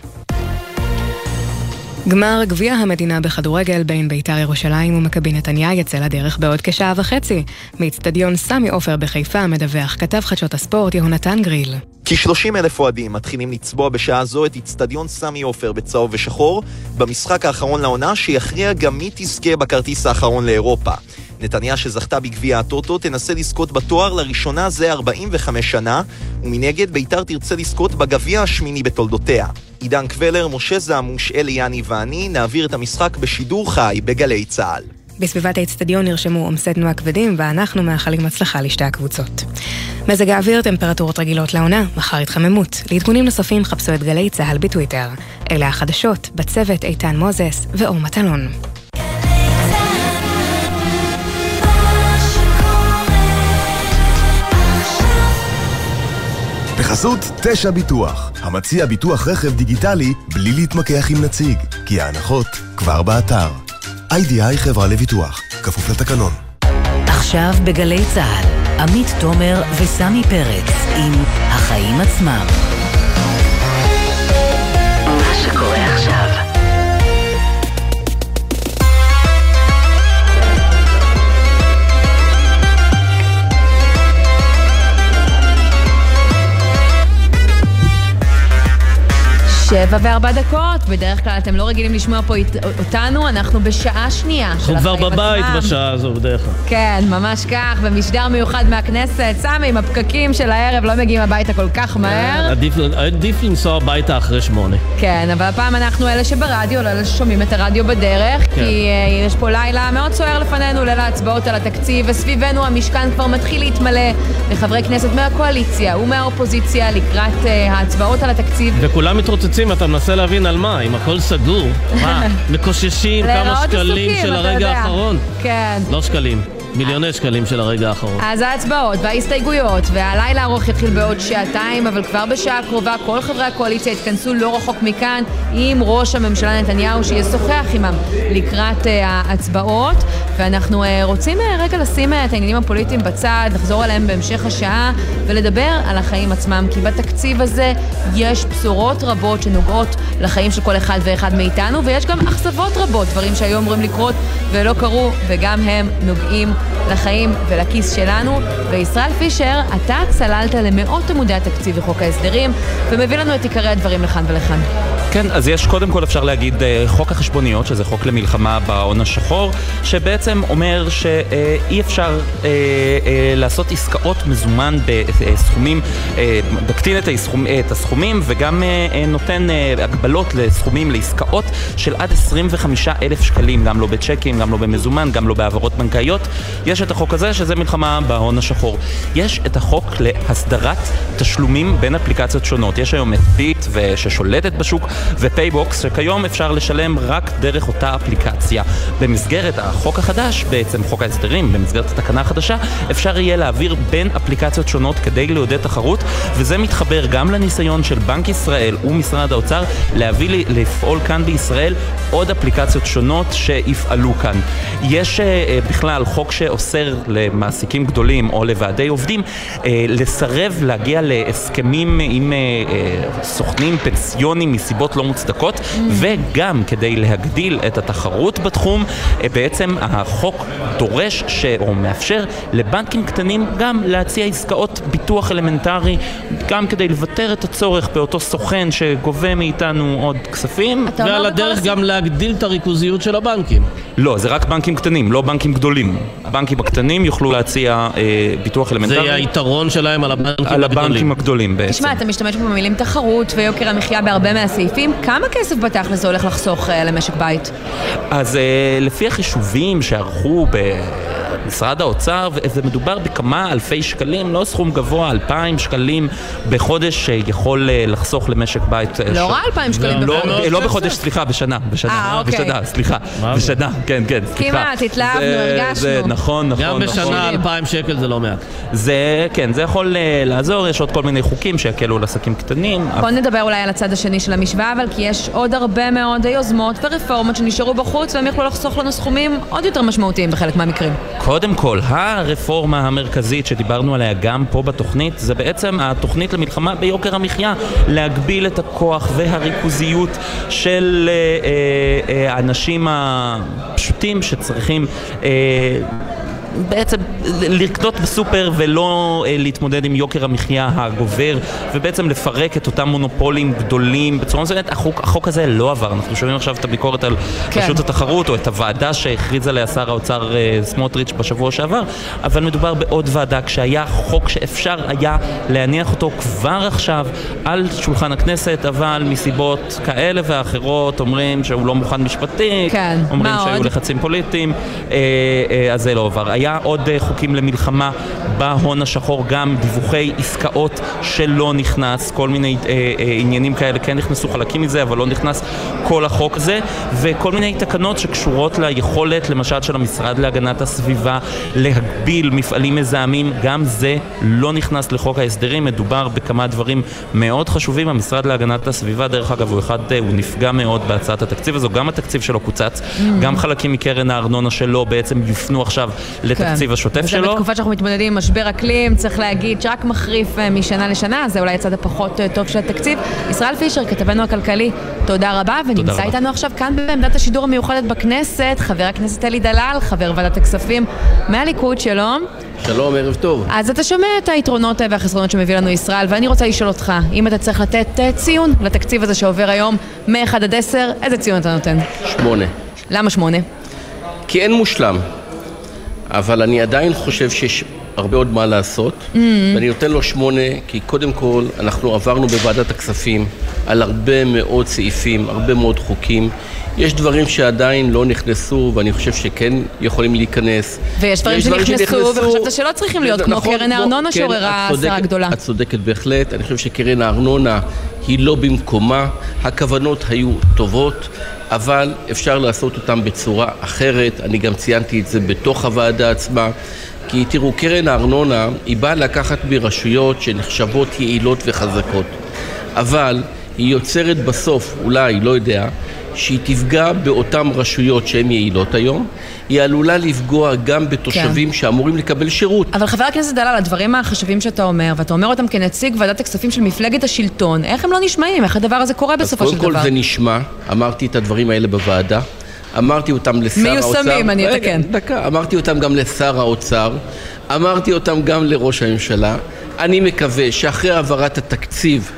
גמר גביע המדינה בכדורגל בין בית"ר ירושלים ומכבי נתניה יצא לדרך בעוד כשעה וחצי. מאיצטדיון סמי עופר בחיפה מדווח כתב חדשות הספורט יהונתן גריל. כ-30 אלף אוהדים מתחילים לצבוע בשעה זו את איצטדיון סמי עופר בצהוב ושחור במשחק האחרון לעונה שיכריע גם מי תזכה בכרטיס האחרון לאירופה. נתניה שזכתה בגביע הטוטו תנסה לזכות בתואר לראשונה זה 45 שנה, ומנגד ביתר תרצה לזכות בגביע השמיני בתולדותיה. עידן קבלר, משה זמוש, אלי יני ואני נעביר את המשחק בשידור חי בגלי צה"ל. בסביבת האצטדיון נרשמו עומסי תנועה כבדים, ואנחנו מאחלים הצלחה לשתי הקבוצות. מזג האוויר, טמפרטורות רגילות לעונה, מחר התחממות. לעדכונים נוספים חפשו את גלי צה"ל בטוויטר. אלה החדשות, בצוות איתן מוזס ואור מטלון. בחסות תשע ביטוח, המציע ביטוח רכב דיגיטלי בלי להתמקח עם נציג, כי ההנחות כבר באתר. איי-די-איי חברה לביטוח, כפוף לתקנון. עכשיו בגלי צה"ל, עמית תומר וסמי פרץ עם החיים עצמם. שבע וארבע דקות, בדרך כלל אתם לא רגילים לשמוע פה אית- אותנו, אנחנו בשעה שנייה של אנחנו כבר החיים בבית עצמם. בשעה הזו בדרך כלל. כן, ממש כך, במשדר מיוחד מהכנסת. סמי, עם הפקקים של הערב לא מגיעים הביתה כל כך מהר. עדיף, עדיף לנסוע הביתה אחרי שמונה. כן, אבל הפעם אנחנו אלה שברדיו, לא אלה ששומעים את הרדיו בדרך, כן. כי אה, יש פה לילה מאוד סוער לפנינו, ליל ההצבעות על התקציב, וסביבנו המשכן כבר מתחיל להתמלא לחברי כנסת מהקואליציה ומהאופוזיציה לקראת אה, ההצבעות על התקציב. וכולם מתרוצצים, אתה מנסה להבין על מה, אם הכל סגור. מה, מקוששים כמה שקלים של הרגע. האחרון? כן. לא שקלים, מיליוני שקלים של הרגע האחרון. אז ההצבעות וההסתייגויות והלילה הארוך יתחיל בעוד שעתיים, אבל כבר בשעה הקרובה כל חברי הקואליציה יתכנסו לא רחוק מכאן עם ראש הממשלה נתניהו שישוחח עמם לקראת uh, ההצבעות ואנחנו uh, רוצים uh, רגע לשים את העניינים הפוליטיים בצד, לחזור אליהם בהמשך השעה ולדבר על החיים עצמם, כי בתקציב הזה יש בשורות רבות שנוגעות לחיים של כל אחד ואחד מאיתנו ויש גם אכזבות רבות, דברים שהיו אמורים לקרות ולא קרו וגם הם נוגעים לחיים ולכיס שלנו. וישראל פישר, אתה צללת למאות עמודי התקציב וחוק ההסדרים, ומביא לנו את עיקרי הדברים לכאן ולכאן. כן, אז יש קודם כל אפשר להגיד אה, חוק החשבוניות, שזה חוק למלחמה בהון השחור, שבעצם אומר שאי אפשר אה, אה, לעשות עסקאות מזומן בסכומים, אה, מקטין את, הסכומ, את הסכומים וגם אה, אה, נותן הגבלות לסכומים לעסקאות של עד 25 אלף שקלים, גם לא בצ'קים, גם לא במזומן, גם לא בהעברות בנקאיות. יש את החוק הזה, שזה מלחמה בהון השחור. יש את החוק להסדרת תשלומים בין אפליקציות שונות. יש היום את ביט ששולטת בשוק ופייבוקס, שכיום אפשר לשלם רק דרך אותה אפליקציה. במסגרת החוק החדש, בעצם חוק ההסדרים, במסגרת התקנה החדשה, אפשר יהיה להעביר בין אפליקציות שונות כדי לעודד תחרות, וזה מתחבר גם לניסיון של בנק ישראל ומשרד האוצר להביא לי, לפעול כאן בישראל עוד אפליקציות שונות שיפעלו כאן. יש אה, בכלל חוק שאוסר למעסיקים גדולים או לוועדי עובדים אה, לסרב להגיע להסכמים עם אה, אה, סוכנים פנסיונים מסיבות לא מוצדקות, וגם כדי להגדיל את התחרות בתחום, אה, בעצם החוק דורש ש... או מאפשר לבנקים קטנים גם להציע עסקאות ביטוח אלמנטרי, גם כדי לוותר את הצורך באותו סוכן שגובה מאיתנו עוד כספים. ועל הדרך גם להגדיל את הריכוזיות של הבנקים. לא, זה רק בנקים קטנים, לא בנקים גדולים. הבנקים הקטנים יוכלו להציע אה, ביטוח אלמנטרי. זה היתרון שלהם על הבנקים על הגדולים. הבנקים הגדולים בעצם. תשמע, אתה משתמש פה במילים תחרות ויוקר המחיה בהרבה מהסעיפים, כמה כסף בתכלס זה הולך לחסוך אה, למשק בית? אז אה, לפי החישובים שערכו במשרד האוצר, ו- זה מדובר בכמה אלפי שקלים, לא סכום גבוה, אלפיים שקלים בחודש שיכול אה, לחסוך למשק בית. אה, לא רע 2,000 שקלים לא, בחודש. לא בחודש, סליחה, בשנה, בשנה, אה, אוקיי. בשנה, סליחה? בשנה, כן, כן, סליחה. כמעט, התלהבנו, זה- הרגשנו. זה נכון, נכון, גם נכון. בשנה 2,000 שקל זה לא מעט. זה, כן, זה יכול אה, לעזור, יש עוד כל מיני חוקים שיקלו על עסקים קטנים. בוא נדבר אולי על הצד השני של המשוואה, אבל כי יש עוד הרבה מאוד יוזמות ורפורמות שנשארו בחוץ והם יכלו לחסוך לנו סכומים עוד יותר משמעותיים בחלק מהמקרים. קודם כל, הרפורמה המרכזית שדיברנו עליה גם פה בתוכנית, זה בעצם התוכנית למלחמה ביוקר המחיה, להגביל את הכוח והריכוזיות של אה, אה, אה, האנשים הפשוטים שצריכים... בעצם לקנות בסופר ולא אה, להתמודד עם יוקר המחיה הגובר ובעצם לפרק את אותם מונופולים גדולים בצורה מסוימת. החוק, החוק הזה לא עבר, אנחנו שומעים עכשיו את הביקורת על כן. רשות התחרות או את הוועדה שהכריז עליה שר האוצר אה, סמוטריץ' בשבוע שעבר, אבל מדובר בעוד ועדה כשהיה חוק שאפשר היה להניח אותו כבר עכשיו על שולחן הכנסת, אבל מסיבות כאלה ואחרות אומרים שהוא לא מוכן משפטית, כן, אומרים שהיו עוד? לחצים פוליטיים, אה, אה, אז זה לא עבר. היה היה עוד אה, חוקים למלחמה בהון השחור, גם דיווחי עסקאות שלא נכנס, כל מיני אה, אה, עניינים כאלה כן נכנסו חלקים מזה, אבל לא נכנס כל החוק הזה, וכל מיני תקנות שקשורות ליכולת, למשל של המשרד להגנת הסביבה, להגביל מפעלים מזהמים, גם זה לא נכנס לחוק ההסדרים, מדובר בכמה דברים מאוד חשובים. המשרד להגנת הסביבה, דרך אגב, הוא אחד, הוא נפגע מאוד בהצעת התקציב הזו, גם התקציב שלו קוצץ, mm. גם חלקים מקרן הארנונה שלו בעצם יופנו עכשיו כן. השוטף וזה שלו. וזה בתקופה שאנחנו מתמודדים עם משבר אקלים, צריך להגיד שרק מחריף אה, משנה לשנה, זה אולי הצד הפחות אה, טוב של התקציב. ישראל פישר, כתבנו הכלכלי, תודה רבה, ונמצא תודה איתנו רבה. עכשיו כאן בעמדת השידור המיוחדת בכנסת, חבר הכנסת אלי דלל, חבר ועדת הכספים מהליכוד, שלום. שלום, ערב טוב. אז אתה שומע את היתרונות והחסרונות שמביא לנו ישראל, ואני רוצה לשאול אותך, אם אתה צריך לתת אה, ציון לתקציב הזה שעובר היום, מ-1 עד 10, איזה ציון אתה נותן? שמונה. למה שמונה? כי אין מושלם, אבל אני עדיין חושב שיש הרבה עוד מה לעשות, mm-hmm. ואני נותן לו שמונה, כי קודם כל אנחנו עברנו בוועדת הכספים על הרבה מאוד סעיפים, הרבה מאוד חוקים. יש דברים שעדיין לא נכנסו, ואני חושב שכן יכולים להיכנס. ויש דברים שנכנסו, וחשבת שלא צריכים להיות, כמו נכון, קרן הארנונה כן, שעוררה הסערה גדולה. את צודקת בהחלט, אני חושב שקרן הארנונה היא לא במקומה, הכוונות היו טובות. אבל אפשר לעשות אותם בצורה אחרת, אני גם ציינתי את זה בתוך הוועדה עצמה. כי תראו, קרן הארנונה היא באה לקחת מרשויות שנחשבות יעילות וחזקות, אבל היא יוצרת בסוף, אולי, לא יודע, שהיא תפגע באותן רשויות שהן יעילות היום, היא עלולה לפגוע גם בתושבים כן. שאמורים לקבל שירות. אבל חבר הכנסת דלל, הדברים החשובים שאתה אומר, ואתה אומר אותם כנציג ועדת הכספים של מפלגת השלטון, איך הם לא נשמעים? איך הדבר הזה קורה בסופו של דבר? אז קודם כל זה נשמע, אמרתי את הדברים האלה בוועדה. אמרתי אותם לשר מיושמים, האוצר. מיושמים, אני אתקן. דקה, אמרתי אותם גם לשר האוצר, אמרתי אותם גם לראש הממשלה. אני מקווה שאחרי העברת התקציב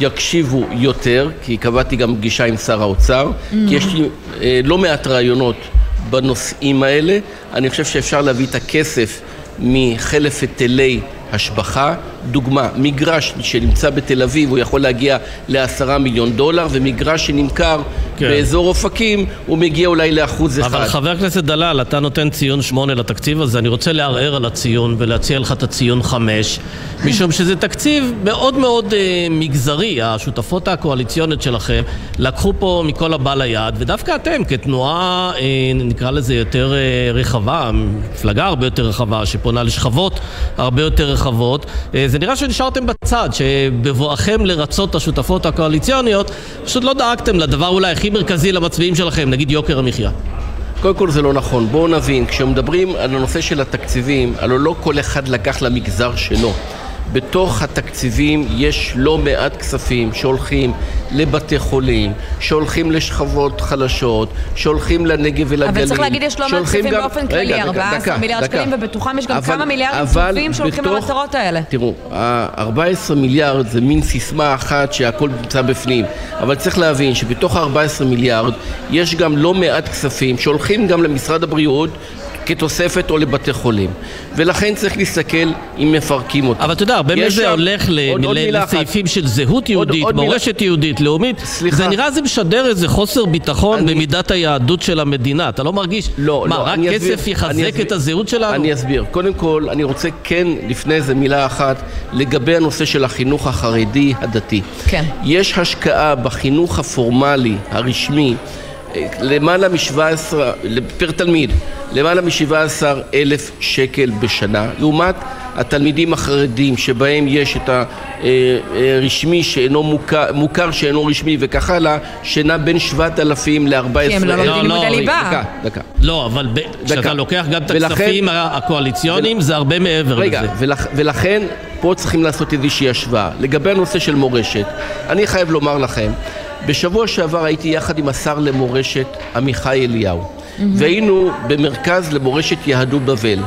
יקשיבו יותר, כי קבעתי גם פגישה עם שר האוצר, mm. כי יש לי אה, לא מעט רעיונות בנושאים האלה. אני חושב שאפשר להביא את הכסף מחלף היטלי השבחה. דוגמה, מגרש שנמצא בתל אביב הוא יכול להגיע לעשרה מיליון דולר ומגרש שנמכר כן. באזור אופקים הוא מגיע אולי לאחוז אחד. אבל חבר הכנסת דלל, אתה נותן ציון שמונה לתקציב הזה, אני רוצה לערער על הציון ולהציע לך את הציון חמש משום שזה תקציב מאוד מאוד אה, מגזרי, השותפות הקואליציונית שלכם לקחו פה מכל הבא ליד ודווקא אתם כתנועה, אה, נקרא לזה יותר אה, רחבה, מפלגה הרבה יותר רחבה שפונה לשכבות הרבה יותר רחבות, אה, זה נראה שנשארתם בצד, שבבואכם לרצות את השותפות הקואליציוניות, פשוט לא דאגתם לדבר אולי הכי מרכזי למצביעים שלכם, נגיד יוקר המחיה. קודם כל זה לא נכון. בואו נבין, כשמדברים על הנושא של התקציבים, הלוא לא כל אחד לקח למגזר שלו. בתוך התקציבים יש לא מעט כספים שהולכים לבתי חולים, שהולכים לשכבות חלשות, שהולכים לנגב ולגליל. אבל צריך להגיד, יש לא מעט כספים גם... באופן כללי, 14 מיליארד. שקלים, ובתוכם יש גם אבל, כמה מיליארדים טובים שהולכים בתוך, למטרות האלה. תראו, ה-14 מיליארד זה מין סיסמה אחת שהכל נמצא בפנים, אבל צריך להבין שבתוך ה-14 מיליארד יש גם לא מעט כספים שהולכים גם למשרד הבריאות כתוספת או לבתי חולים. ולכן צריך להסתכל אם מפרקים אותם. אבל אתה יודע, הרבה מזה הולך לסעיפים של זהות יהודית, מורשת יהודית, לאומית. סליחה. זה נראה זה משדר איזה חוסר ביטחון אני... במידת היהדות של המדינה. אתה לא מרגיש, לא, מה, לא, רק כסף אסביר, יחזק את הזהות שלנו? אני אסביר. קודם כל, אני רוצה כן, לפני זה מילה אחת, לגבי הנושא של החינוך החרדי הדתי. כן. יש השקעה בחינוך הפורמלי, הרשמי, למעלה מ-17, פר תלמיד, למעלה מ-17 אלף שקל בשנה, לעומת התלמידים החרדים שבהם יש את הרשמי שאינו מוכר, מוכר שאינו רשמי וכך הלאה, שנע בין 7,000 ל-14,000. כי הם לא לומדים לימודי ליבה. דקה, דקה. לא, אבל כשאתה לוקח גם את הכספים הקואליציוניים, זה הרבה מעבר לזה. רגע, ולכן פה צריכים לעשות איזושהי השוואה. לגבי הנושא של מורשת, אני חייב לומר לכם בשבוע שעבר הייתי יחד עם השר למורשת עמיחי אליהו. mm-hmm. והיינו במרכז למורשת יהדות בבל.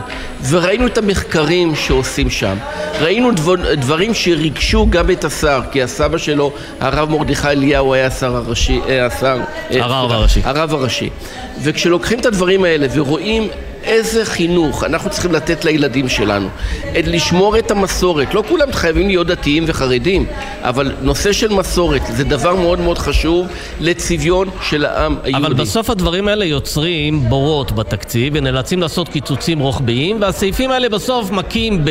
וראינו את המחקרים שעושים שם. ראינו דבר, דברים שריגשו גם את השר כי הסבא שלו הרב מרדכי אליהו היה השר הראשי, אה, השר, אה, הרב הראשי. הרב הראשי. וכשלוקחים את הדברים האלה ורואים איזה חינוך אנחנו צריכים לתת לילדים שלנו. את לשמור את המסורת. לא כולם חייבים להיות דתיים וחרדים, אבל נושא של מסורת זה דבר מאוד מאוד חשוב לצביון של העם היהודי. אבל בסוף הדברים האלה יוצרים בורות בתקציב ונאלצים לעשות קיצוצים רוחביים והסעיפים האלה בסוף מכים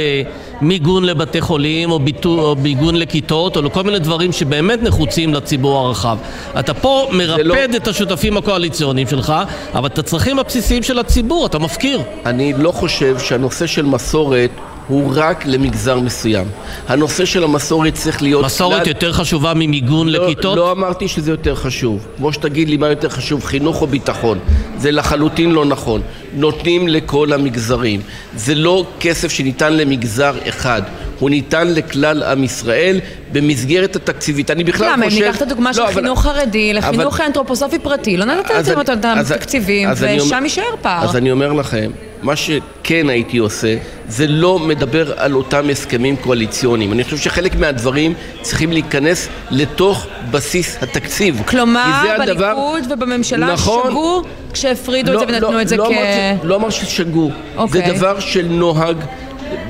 במיגון לבתי חולים או, ביטו, או מיגון לכיתות או לכל מיני דברים שבאמת נחוצים לציבור הרחב. אתה פה מרפד לא... את השותפים הקואליציוניים שלך, אבל את הצרכים הבסיסיים של הציבור אתה מפקיר. אני לא חושב שהנושא של מסורת הוא רק למגזר מסוים. הנושא של המסורת צריך להיות... מסורת כלל... יותר חשובה ממיגון לא, לכיתות? לא אמרתי שזה יותר חשוב. כמו שתגיד לי מה יותר חשוב, חינוך או ביטחון. זה לחלוטין לא נכון. נותנים לכל המגזרים. זה לא כסף שניתן למגזר אחד. הוא ניתן לכלל עם ישראל במסגרת התקציבית. אני בכלל למה, חושב... למה? אם ניקח את הדוגמה של חינוך חרדי לחינוך אנתרופוסופי פרטי, לא נתתם אותם תקציבים, ושם יישאר פער. אז אני אומר לכם, מה שכן הייתי עושה, זה לא מדבר על אותם הסכמים קואליציוניים. אני חושב שחלק מהדברים צריכים להיכנס לתוך בסיס התקציב. כלומר, בליכוד הדבר... ובממשלה נכון, שגו כשהפרידו לא, את זה ונתנו לא, את זה לא כ... אמר, לא אמר ששגו. אוקיי. זה דבר של נוהג.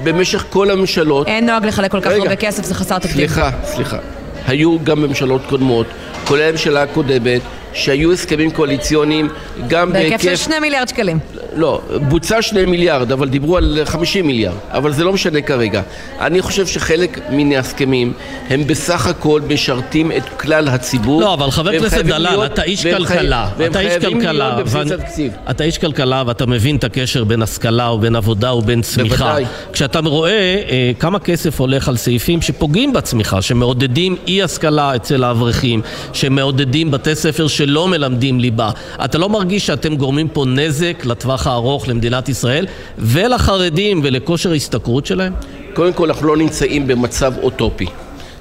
במשך כל הממשלות... אין נוהג לחלק כל כך הרבה כסף, זה חסר תקדים. סליחה, סליחה. היו גם ממשלות קודמות, כולל הממשלה הקודמת, שהיו הסכמים קואליציוניים גם בהיקף... בהיקף של שני מיליארד שקלים. לא, בוצע שני מיליארד, אבל דיברו על חמישים מיליארד, אבל זה לא משנה כרגע. אני חושב שחלק מן ההסכמים הם בסך הכל משרתים את כלל הציבור. לא, אבל חבר הכנסת דלל, אתה איש כלכלה. והם אתה איש כלכלה. בבסיס התקציב. אתה איש כלכלה ואתה מבין את הקשר בין השכלה ובין עבודה ובין צמיחה. בוודאי. כשאתה רואה אה, כמה כסף הולך על סעיפים שפוגעים בצמיחה, שמעודדים אי השכלה אצל האברכים, שמעודדים בתי ספר שלא מלמדים ליבה, אתה לא מרגיש שאתם גורמים פה נזק לטווח הארוך למדינת ישראל ולחרדים ולכושר ההשתכרות שלהם? קודם כל אנחנו לא נמצאים במצב אוטופי.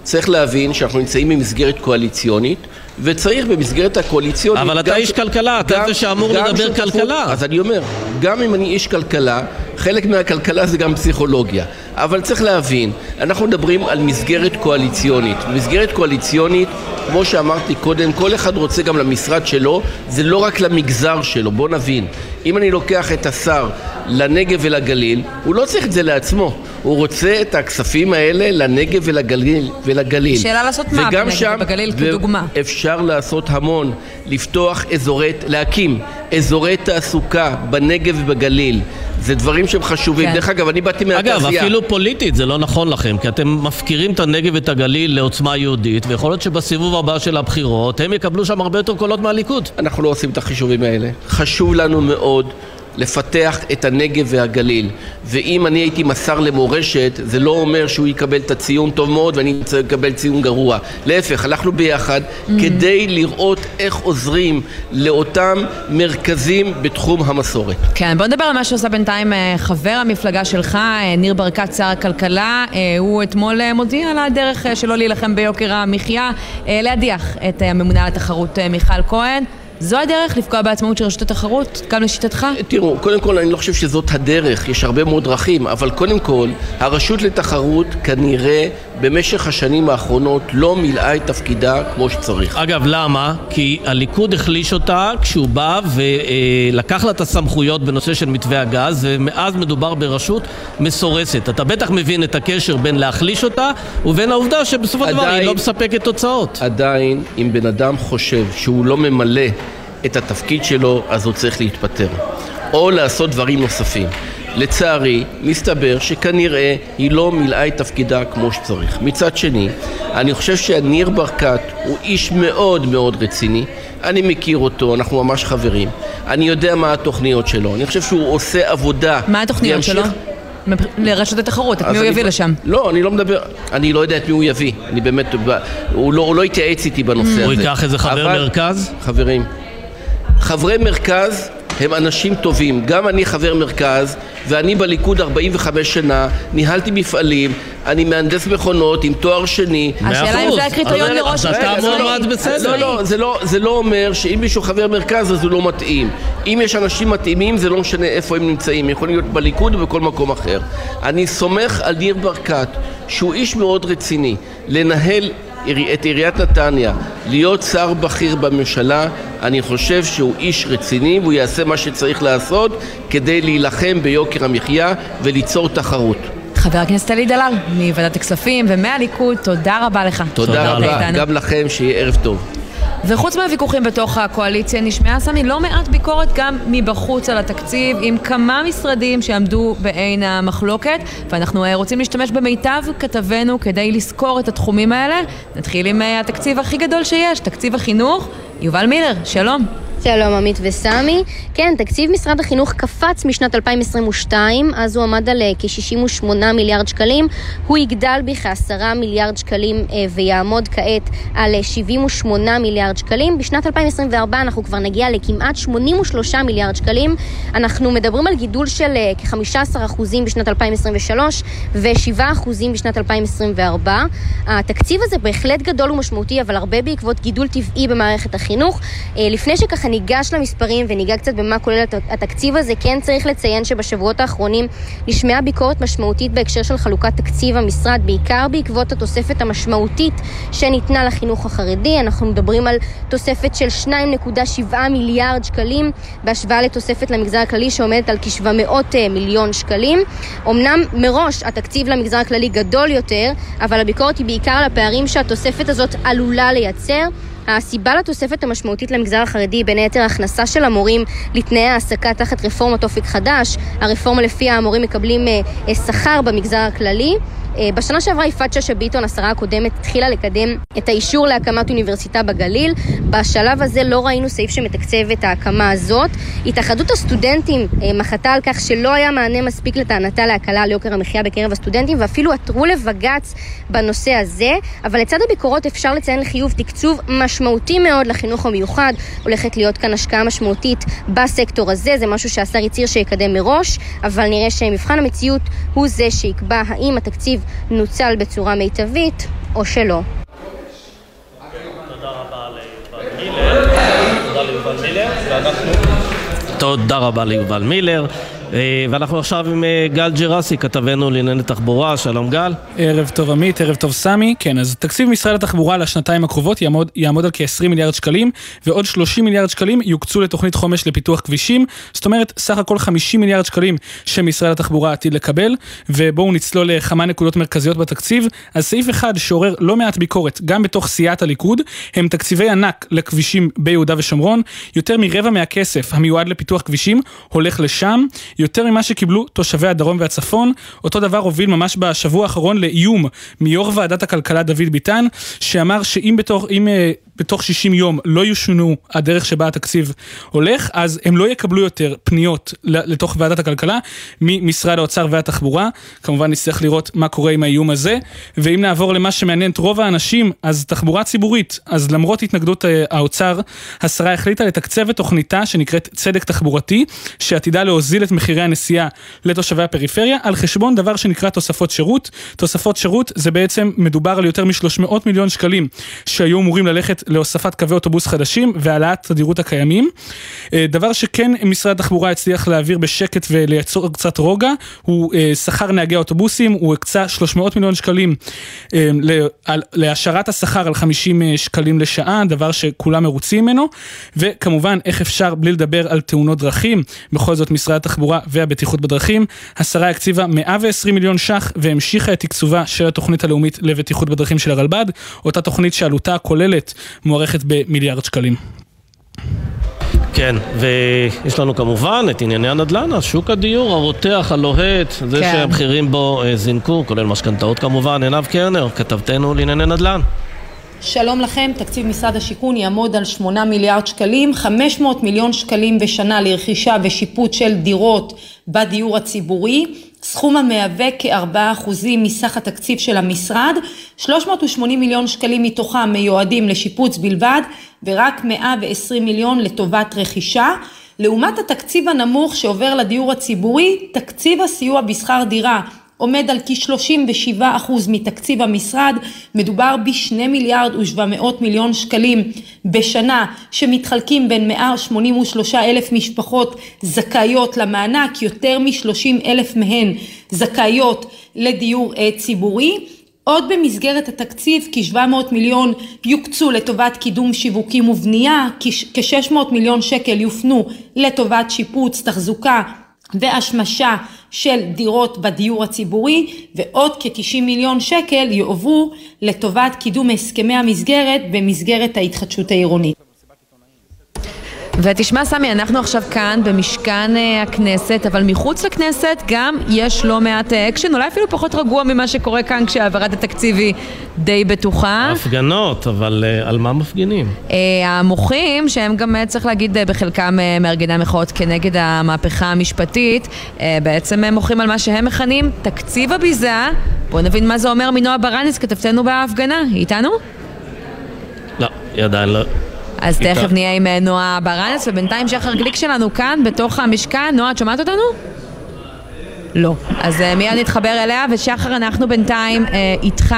צריך להבין שאנחנו נמצאים במסגרת קואליציונית וצריך במסגרת הקואליציונית... אבל אתה איש כלכלה, אתה זה שאמור לדבר כלכלה. אז אני אומר, גם אם אני איש כלכלה, חלק מהכלכלה זה גם פסיכולוגיה. אבל צריך להבין, אנחנו מדברים על מסגרת קואליציונית. מסגרת קואליציונית, כמו שאמרתי קודם, כל אחד רוצה גם למשרד שלו, זה לא רק למגזר שלו, בוא נבין. אם אני לוקח את השר לנגב ולגליל, הוא לא צריך את זה לעצמו. הוא רוצה את הכספים האלה לנגב ולגליל. ולגליל. שאלה לעשות מה בנגב ובגליל כדוגמה. אפשר לעשות המון, לפתוח אזורי, להקים אזורי תעסוקה בנגב ובגליל. זה דברים שהם חשובים. כן. דרך אגב, אני באתי מהתעשייה. אגב, אפילו פוליטית זה לא נכון לכם, כי אתם מפקירים את הנגב ואת הגליל לעוצמה יהודית, ויכול להיות שבסיבוב הבא של הבחירות הם יקבלו שם הרבה יותר קולות מהליכוד. אנחנו לא עושים את החישובים האלה. חשוב לנו מאוד לפתח את הנגב והגליל. ואם אני הייתי מסר למורשת, זה לא אומר שהוא יקבל את הציון טוב מאוד ואני לקבל ציון גרוע. להפך, הלכנו ביחד mm-hmm. כדי לראות איך עוזרים לאותם מרכזים בתחום המסורת. כן, בוא נדבר על מה שעושה בינתיים אה, חבר המפלגה שלך, אה, ניר ברקת, שר הכלכלה. אה, הוא אתמול מודיע על הדרך שלו להילחם ביוקר המחיה, להדיח את הממונה על התחרות מיכל כהן. זו הדרך לפגוע בעצמאות של רשות התחרות, גם לשיטתך? תראו, קודם כל אני לא חושב שזאת הדרך, יש הרבה מאוד דרכים, אבל קודם כל, הרשות לתחרות כנראה במשך השנים האחרונות לא מילאה את תפקידה כמו שצריך. אגב, למה? כי הליכוד החליש אותה כשהוא בא ולקח לה את הסמכויות בנושא של מתווה הגז, ומאז מדובר ברשות מסורסת. אתה בטח מבין את הקשר בין להחליש אותה ובין העובדה שבסופו של דבר היא לא מספקת תוצאות. עדיין, אם בן אדם חושב שהוא לא ממלא את התפקיד שלו, אז הוא צריך להתפטר. או לעשות דברים נוספים. לצערי, מסתבר שכנראה היא לא מילאה את תפקידה כמו שצריך. מצד שני, אני חושב שניר ברקת הוא איש מאוד מאוד רציני. אני מכיר אותו, אנחנו ממש חברים. אני יודע מה התוכניות שלו. אני חושב שהוא עושה עבודה. מה התוכניות שלו? לרשות התחרות, את מי הוא יביא לשם? לא, אני לא מדבר, אני לא יודע את מי הוא יביא, אני באמת, הוא לא, הוא לא התייעץ איתי בנושא הזה. הוא ייקח איזה חבר מרכז? חברים, חברי מרכז הם אנשים טובים. גם אני חבר מרכז, ואני בליכוד 45 שנה, ניהלתי מפעלים, אני מהנדס מכונות עם תואר שני. השאלה אם זה הקריטריון לראש אז אתה מועמד בסדר. לא, לא, לא, זה לא אומר שאם מישהו חבר מרכז אז הוא לא מתאים. אם יש אנשים מתאימים זה לא משנה איפה הם נמצאים, הם יכולים להיות בליכוד או בכל מקום אחר. אני סומך על ניר ברקת, שהוא איש מאוד רציני, לנהל את עיריית נתניה להיות שר בכיר בממשלה, אני חושב שהוא איש רציני והוא יעשה מה שצריך לעשות כדי להילחם ביוקר המחיה וליצור תחרות. חבר הכנסת אלי דלל, מוועדת הכספים ומהליכוד, תודה רבה לך. תודה רבה, גם לכם, שיהיה ערב טוב. וחוץ מהוויכוחים בתוך הקואליציה, נשמעה סמי לא מעט ביקורת גם מבחוץ על התקציב, עם כמה משרדים שעמדו בעין המחלוקת, ואנחנו אה, רוצים להשתמש במיטב כתבנו כדי לזכור את התחומים האלה. נתחיל עם אה, התקציב הכי גדול שיש, תקציב החינוך. יובל מילר, שלום. שלום עמית וסמי. כן, תקציב משרד החינוך קפץ משנת 2022, אז הוא עמד על אה, כ-68 מיליארד שקלים. הוא יגדל בכ-10 מיליארד שקלים אה, ויעמוד כעת על 78 אה, מיליארד שקלים. בשנת 2024 אנחנו כבר נגיע לכמעט 83 מיליארד שקלים. אנחנו מדברים על גידול של כ-15% בשנת 2023 ו-7% בשנת 2024. התקציב הזה בהחלט גדול ומשמעותי, אבל הרבה בעקבות גידול טבעי במערכת החינוך. לפני שככה ניגש למספרים וניגע קצת במה כולל התקציב הזה, כן צריך לציין שבשבועות האחרונים נשמעה ביקורת משמעותית בהקשר של חלוקת תקציב המשרד, בעיקר בעקבות התוספת המשמעותית שניתנה לחינוך החרדי. אנחנו מדברים על תוספת של 2.7 מיליארד שקלים בהשוואה לתוספת למגזר הכללי שעומדת על כ-700 אה, מיליון שקלים. אמנם מראש התקציב למגזר הכללי גדול יותר, אבל הביקורת היא בעיקר על הפערים שהתוספת הזאת עלולה לייצר. הסיבה לתוספת המשמעותית למגזר החרדי בין היתר הכנסה של המורים לתנאי העסקה תחת רפורמת אופק חדש, הרפורמה לפיה המורים מקבלים אה, אה, שכר במגזר הכללי. אה, בשנה שעברה יפעת שאשא ביטון, השרה הקודמת, התחילה לקדם את האישור להקמת אוניברסיטה בגליל. בשלב הזה לא ראינו סעיף שמתקצב את ההקמה הזאת. התאחדות הסטודנטים אה, מחתה על כך שלא היה מענה מספיק לטענתה להקלה על יוקר המחיה בקרב הסטודנטים, ואפילו עתרו לבג"ץ בנושא הזה. אבל לצד הביקורות אפשר לציין לחיוב תקצוב משמעותי מאוד לחינוך המיוחד. הולכת להיות כאן השקעה משמעותית בסקטור הזה, זה משהו שהשר הצהיר שיקדם מראש, אבל נראה שמבחן המציאות הוא זה שיקבע האם התקציב נוצל בצורה מיטבית או שלא. תודה רבה ליובל מילר. ואנחנו עכשיו עם אה, גל ג'רסי, כתבנו לענייני תחבורה, שלום גל. ערב טוב עמית, ערב טוב סמי. כן, אז תקציב משרד התחבורה לשנתיים הקרובות יעמוד, יעמוד על כ-20 מיליארד שקלים, ועוד 30 מיליארד שקלים יוקצו לתוכנית חומש לפיתוח כבישים, זאת אומרת, סך הכל 50 מיליארד שקלים שמשרד התחבורה עתיד לקבל, ובואו נצלול לכמה נקודות מרכזיות בתקציב. אז סעיף אחד שעורר לא מעט ביקורת, גם בתוך סיעת הליכוד, הם תקציבי ענק לכבישים ביהודה ושומרון. יותר מרבע מהכסף המיועד לפיתוח כבישים הולך לשם. יותר ממה שקיבלו תושבי הדרום והצפון. אותו דבר הוביל ממש בשבוע האחרון לאיום מיו"ר ועדת הכלכלה דוד ביטן, שאמר שאם בתוך, אם, uh, בתוך 60 יום לא ישונו הדרך שבה התקציב הולך, אז הם לא יקבלו יותר פניות לתוך ועדת הכלכלה ממשרד האוצר והתחבורה. כמובן נצטרך לראות מה קורה עם האיום הזה. ואם נעבור למה שמעניין את רוב האנשים, אז תחבורה ציבורית. אז למרות התנגדות uh, האוצר, השרה החליטה לתקצב את תוכניתה שנקראת צדק תחבורתי, שעתידה להוזיל את מחירי הנסיעה לתושבי הפריפריה, על חשבון דבר שנקרא תוספות שירות. תוספות שירות זה בעצם מדובר על יותר מ-300 מיליון שקלים שהיו אמורים ללכת להוספת קווי אוטובוס חדשים והעלאת תדירות הקיימים. אה, דבר שכן משרד התחבורה הצליח להעביר בשקט ולייצור קצת רוגע, הוא אה, שכר נהגי האוטובוסים, הוא הקצה 300 מיליון שקלים אה, להשארת השכר על 50 שקלים לשעה, דבר שכולם מרוצים ממנו, וכמובן איך אפשר בלי לדבר על תאונות דרכים, בכל זאת משרד התחבורה והבטיחות בדרכים. השרה הקציבה 120 מיליון ש"ח והמשיכה את תקצובה של התוכנית הלאומית לבטיחות בדרכים של הרלב"ד, אותה תוכנית שעלותה הכוללת מוערכת במיליארד שקלים. כן, ויש לנו כמובן את ענייני הנדל"ן, אז שוק הדיור הרותח, הלוהט, זה כן. שהמחירים בו אה, זינקו, כולל משכנתאות כמובן, עינב קרנר, כתבתנו לענייני נדל"ן. שלום לכם, תקציב משרד השיכון יעמוד על 8 מיליארד שקלים, 500 מיליון שקלים בשנה לרכישה ושיפוט של דירות בדיור הציבורי, סכום המהווה כ-4% מסך התקציב של המשרד, 380 מיליון שקלים מתוכם מיועדים לשיפוץ בלבד ורק 120 מיליון לטובת רכישה. לעומת התקציב הנמוך שעובר לדיור הציבורי, תקציב הסיוע בשכר דירה עומד על כ-37% מתקציב המשרד, מדובר ב-2 מיליארד ו-700 מיליון שקלים בשנה שמתחלקים בין 183 אלף משפחות זכאיות למענק, יותר מ-30 אלף מהן זכאיות לדיור ציבורי. עוד במסגרת התקציב כ-700 מיליון יוקצו לטובת קידום שיווקים ובנייה, כ-600 מיליון שקל יופנו לטובת שיפוץ, תחזוקה והשמשה של דירות בדיור הציבורי ועוד כ-90 מיליון שקל יועברו לטובת קידום הסכמי המסגרת במסגרת ההתחדשות העירונית. ותשמע סמי, אנחנו עכשיו כאן במשכן אה, הכנסת, אבל מחוץ לכנסת גם יש לא מעט אה, אקשן, אולי אפילו פחות רגוע ממה שקורה כאן כשהעברת התקציב היא די בטוחה. הפגנות, אבל uh, על מה מפגינים? Uh, המוחים, שהם גם, צריך להגיד, בחלקם uh, מארגני המחאות כנגד המהפכה המשפטית, uh, בעצם הם מוחים על מה שהם מכנים תקציב הביזה. בואו נבין מה זה אומר מנועה ברנס, כתבתנו בהפגנה. היא איתנו? לא, היא עדיין לא... אז תכף נהיה עם אה, נועה ברנס, ובינתיים שחר גליק שלנו כאן, בתוך המשכן. נועה, את שומעת אותנו? לא. אז uh, מיד נתחבר אליה, ושחר, אנחנו בינתיים uh, איתך,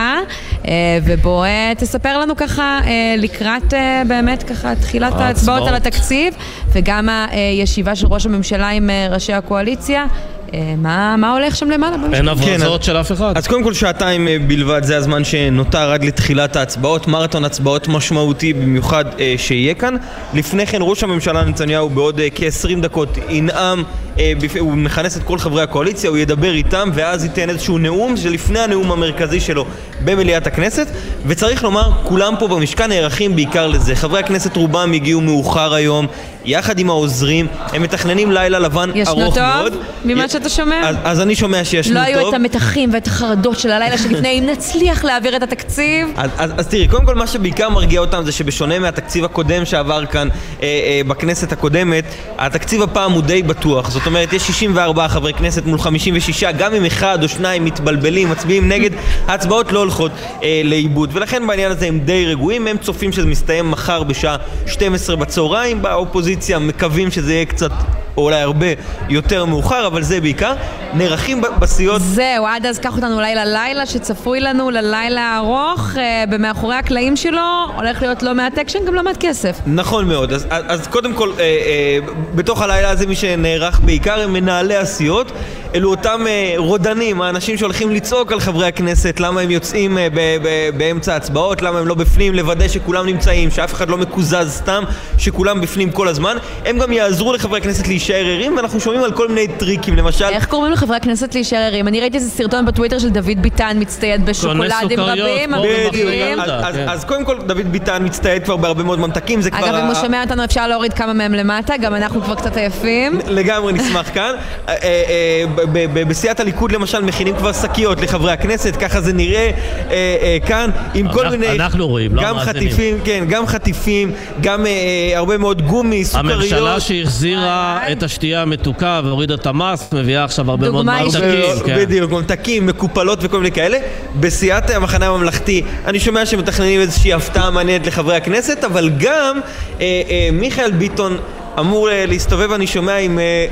uh, ובוא uh, תספר לנו ככה uh, לקראת uh, באמת ככה תחילת ההצבעות על התקציב, וגם הישיבה של ראש הממשלה עם uh, ראשי הקואליציה. אה, מה, מה הולך שם למעלה? אין הברזות כן, של אף אחד. אז קודם כל שעתיים אה, בלבד, זה הזמן שנותר עד לתחילת ההצבעות. מרתון הצבעות משמעותי במיוחד אה, שיהיה כאן. לפני כן ראש הממשלה נתניהו בעוד אה, כ-20 דקות ינאם, אה, בפ... הוא מכנס את כל חברי הקואליציה, הוא ידבר איתם ואז ייתן איזשהו נאום שלפני הנאום המרכזי שלו במליאת הכנסת. וצריך לומר, כולם פה במשכן נערכים בעיקר לזה. חברי הכנסת רובם הגיעו מאוחר היום. יחד עם העוזרים, הם מתכננים לילה לבן ארוך טוב? מאוד. ממה י... שאתה שומע? אז, אז אני שומע שישנו לא טוב. לא היו את המתחים ואת החרדות של הלילה שלפני, אם נצליח להעביר את התקציב. אז, אז, אז תראי, קודם כל מה שבעיקר מרגיע אותם זה שבשונה מהתקציב הקודם שעבר כאן אה, אה, בכנסת הקודמת, התקציב הפעם הוא די בטוח. זאת אומרת, יש 64 חברי כנסת מול 56, גם אם אחד או שניים מתבלבלים, מצביעים נגד, ההצבעות לא הולכות אה, לאיבוד. ולכן בעניין הזה הם די רגועים, הם צופים שזה מסתיים מחר בשעה 12 בצהריים באופוזיציה. האופוזיציה מקווים שזה יהיה קצת, או אולי הרבה, יותר מאוחר, אבל זה בעיקר. נערכים בסיעות... זהו, עד אז קח אותנו אולי ללילה שצפוי לנו, ללילה הארוך, אה, במאחורי הקלעים שלו הולך להיות לא מעט אקשן, גם לא מעט כסף. נכון מאוד, אז, אז קודם כל, אה, אה, בתוך הלילה הזה מי שנערך בעיקר הם מנהלי הסיעות. אלו אותם אה, רודנים, האנשים שהולכים לצעוק על חברי הכנסת למה הם יוצאים אה, ב- ב- באמצע ההצבעות, למה הם לא בפנים, לוודא שכולם נמצאים, שאף אחד לא מקוזז סתם, שכולם בפנים כל הזמן. הם גם יעזרו לחברי הכנסת להישאר ערים, ואנחנו שומעים על כל מיני טריקים, למשל... איך קוראים לחברי הכנסת להישאר ערים? אני ראיתי איזה סרטון בטוויטר של דוד ביטן מצטייד בשוקולדים רבים, בדיוק. אז, כן. אז קודם כל, דוד ביטן מצטייד כבר בהרבה מאוד ממתקים, זה כבר... אגב, אם הוא שומע אותנו אפשר להוריד כמה מהם למטה, גם אנחנו כבר קצת עייפים. לגמרי נשמח כאן. אה, בסיעת הליכוד למשל מכינים כבר שקיות לחברי הכנסת, ככה זה נראה אה, אה, כאן, עם כל מיני... אנחנו רואים, לא המאזינים. גם חטיפים, כן, גם חטיפים, גם אה, אה, הרבה מאוד גומי, סוכריות. הממשלה שהחזירה את השתייה המתוקה והורידה את המס, מביאה עכשיו הרבה מאוד ממתקים. כן. בדיוק, ממתקים, מקופלות וכל מיני כאלה. בסיעת המחנה הממלכתי, אני שומע שמתכננים איזושהי הפתעה מעניינת לחברי הכנסת, אבל גם אה, אה, מיכאל ביטון אמור אה, להסתובב, אני שומע, עם... אה,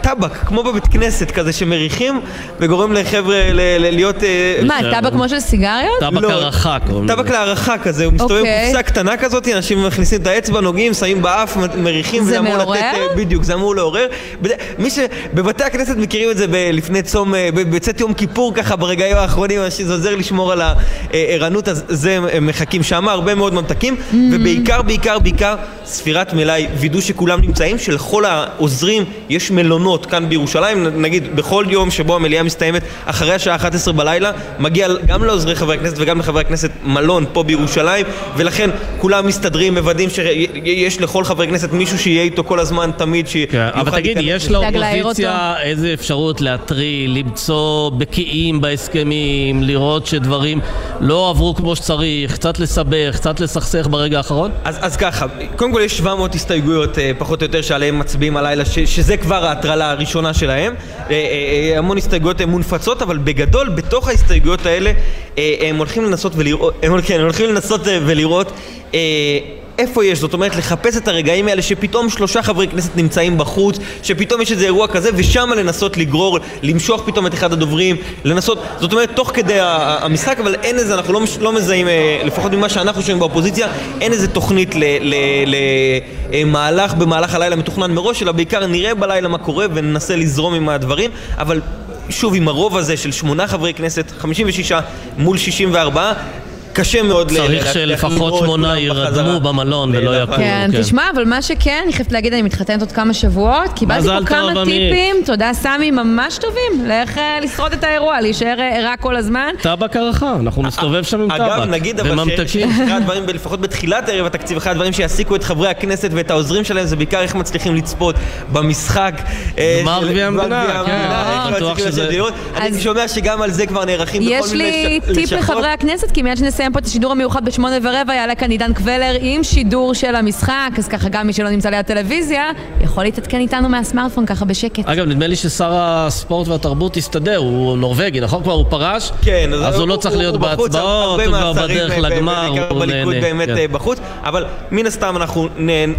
טבק, כמו בבית כנסת כזה שמריחים וגורם לחבר'ה להיות... אה, מה, טבק כמו של סיגריות? טבק לא, הערכה קוראים לזה. טבק להערכה כזה, הוא מסתובב אוקיי. בקופסה קטנה כזאת, אנשים מכניסים את האצבע, נוגעים, שמים באף, מריחים, זה מעורר? אה, בדיוק, זה אמור לעורר. מי שבבתי הכנסת מכירים את זה לפני צום, אה, בצאת יום כיפור ככה ברגעים האחרונים, זה עוזר לשמור על הערנות, אז זה מחכים שם, הרבה מאוד ממתקים, mm-hmm. ובעיקר, בעיקר, בעיקר, ספירת מלאי, וידוא שכולם נמצאים, שלכל העוזרים יש מלונות. מלונות כאן בירושלים, נגיד בכל יום שבו המליאה מסתיימת אחרי השעה 11 בלילה, מגיע גם לעוזרי חברי הכנסת וגם לחברי הכנסת מלון פה בירושלים, ולכן כולם מסתדרים, מוודאים שיש לכל חברי כנסת מישהו שיהיה איתו כל הזמן, תמיד, כן, אבל תגיד, יש לאופוזיציה איזה אפשרות להטריל, למצוא בקיאים בהסכמים, לראות שדברים לא עברו כמו שצריך, קצת לסבך, קצת לסכסך ברגע האחרון? אז, אז ככה, קודם כל יש 700 הסתייגויות אה, פחות או יותר שעליהן מצביעים הלילה, ש, שזה כבר ההטרלה הראשונה שלהם. אה, אה, אה, המון הסתייגויות הן מונפצות, אבל בגדול, בתוך ההסתייגויות האלה, הם הולכים לנסות ולראות, הם, הולכים לנסות ולראות איפה יש, זאת אומרת לחפש את הרגעים האלה שפתאום שלושה חברי כנסת נמצאים בחוץ, שפתאום יש איזה אירוע כזה, ושם לנסות לגרור, למשוך פתאום את אחד הדוברים, לנסות, זאת אומרת תוך כדי המשחק, אבל אין איזה, אנחנו לא, לא מזהים, אה, לפחות ממה שאנחנו שומעים באופוזיציה, אין איזה תוכנית למהלך במהלך הלילה מתוכנן מראש, אלא בעיקר נראה בלילה מה קורה וננסה לזרום עם הדברים, אבל שוב, עם הרוב הזה של שמונה חברי כנסת, 56 מול 64, קשה מאוד ל- צריך שלפחות שמונה. יירדמו במלון ולא יקומו. כן, תשמע, אבל מה שכן, אני חייבת להגיד, אני מתחתנת עוד כמה שבועות. קיבלתי פה כמה. טיפים, תודה סמי, ממש טובים, לאיך אה, לשרוד את האירוע, להישאר אה, ערה כל הזמן. טבק הערכה, אנחנו נסתובב שם עם טבק. אגב, נגיד אבל הדברים, לפחות בתחילת ערב התקציב, אחד הדברים שיעסיקו את חברי הכנסת ואת העוזרים שלהם זה בעיקר איך מצליחים לצפות במשחק. אה, גמר גביע המדינה, כן, בטוח שזה-. אני שומע שגם על זה כבר נערכים בכל יש מיני לי לש- טיפ לשכות. לחברי הכנסת, כי מיד שנסיים פה את השידור המיוחד בשמונה ורבע, יעלה כאן עידן קבלר עם שידור של המשחק, אז ככה גם מי שלא נמצא ליד טלוויזיה, יכול להתעדכן איתנו מהסמארטפון ככה בשקט. אגב, נדמה לי ששר הספורט והתרבות הסתדר, הוא נורבגי, נכון? כבר הוא פרש? כן, אז הוא לא צריך להיות בהצבעות, הוא כבר בדרך אה, לגמר, בעיקר הוא בליכוד נהנה. באמת כן. אה, בחוץ, אבל מן הסתם אנחנו נ-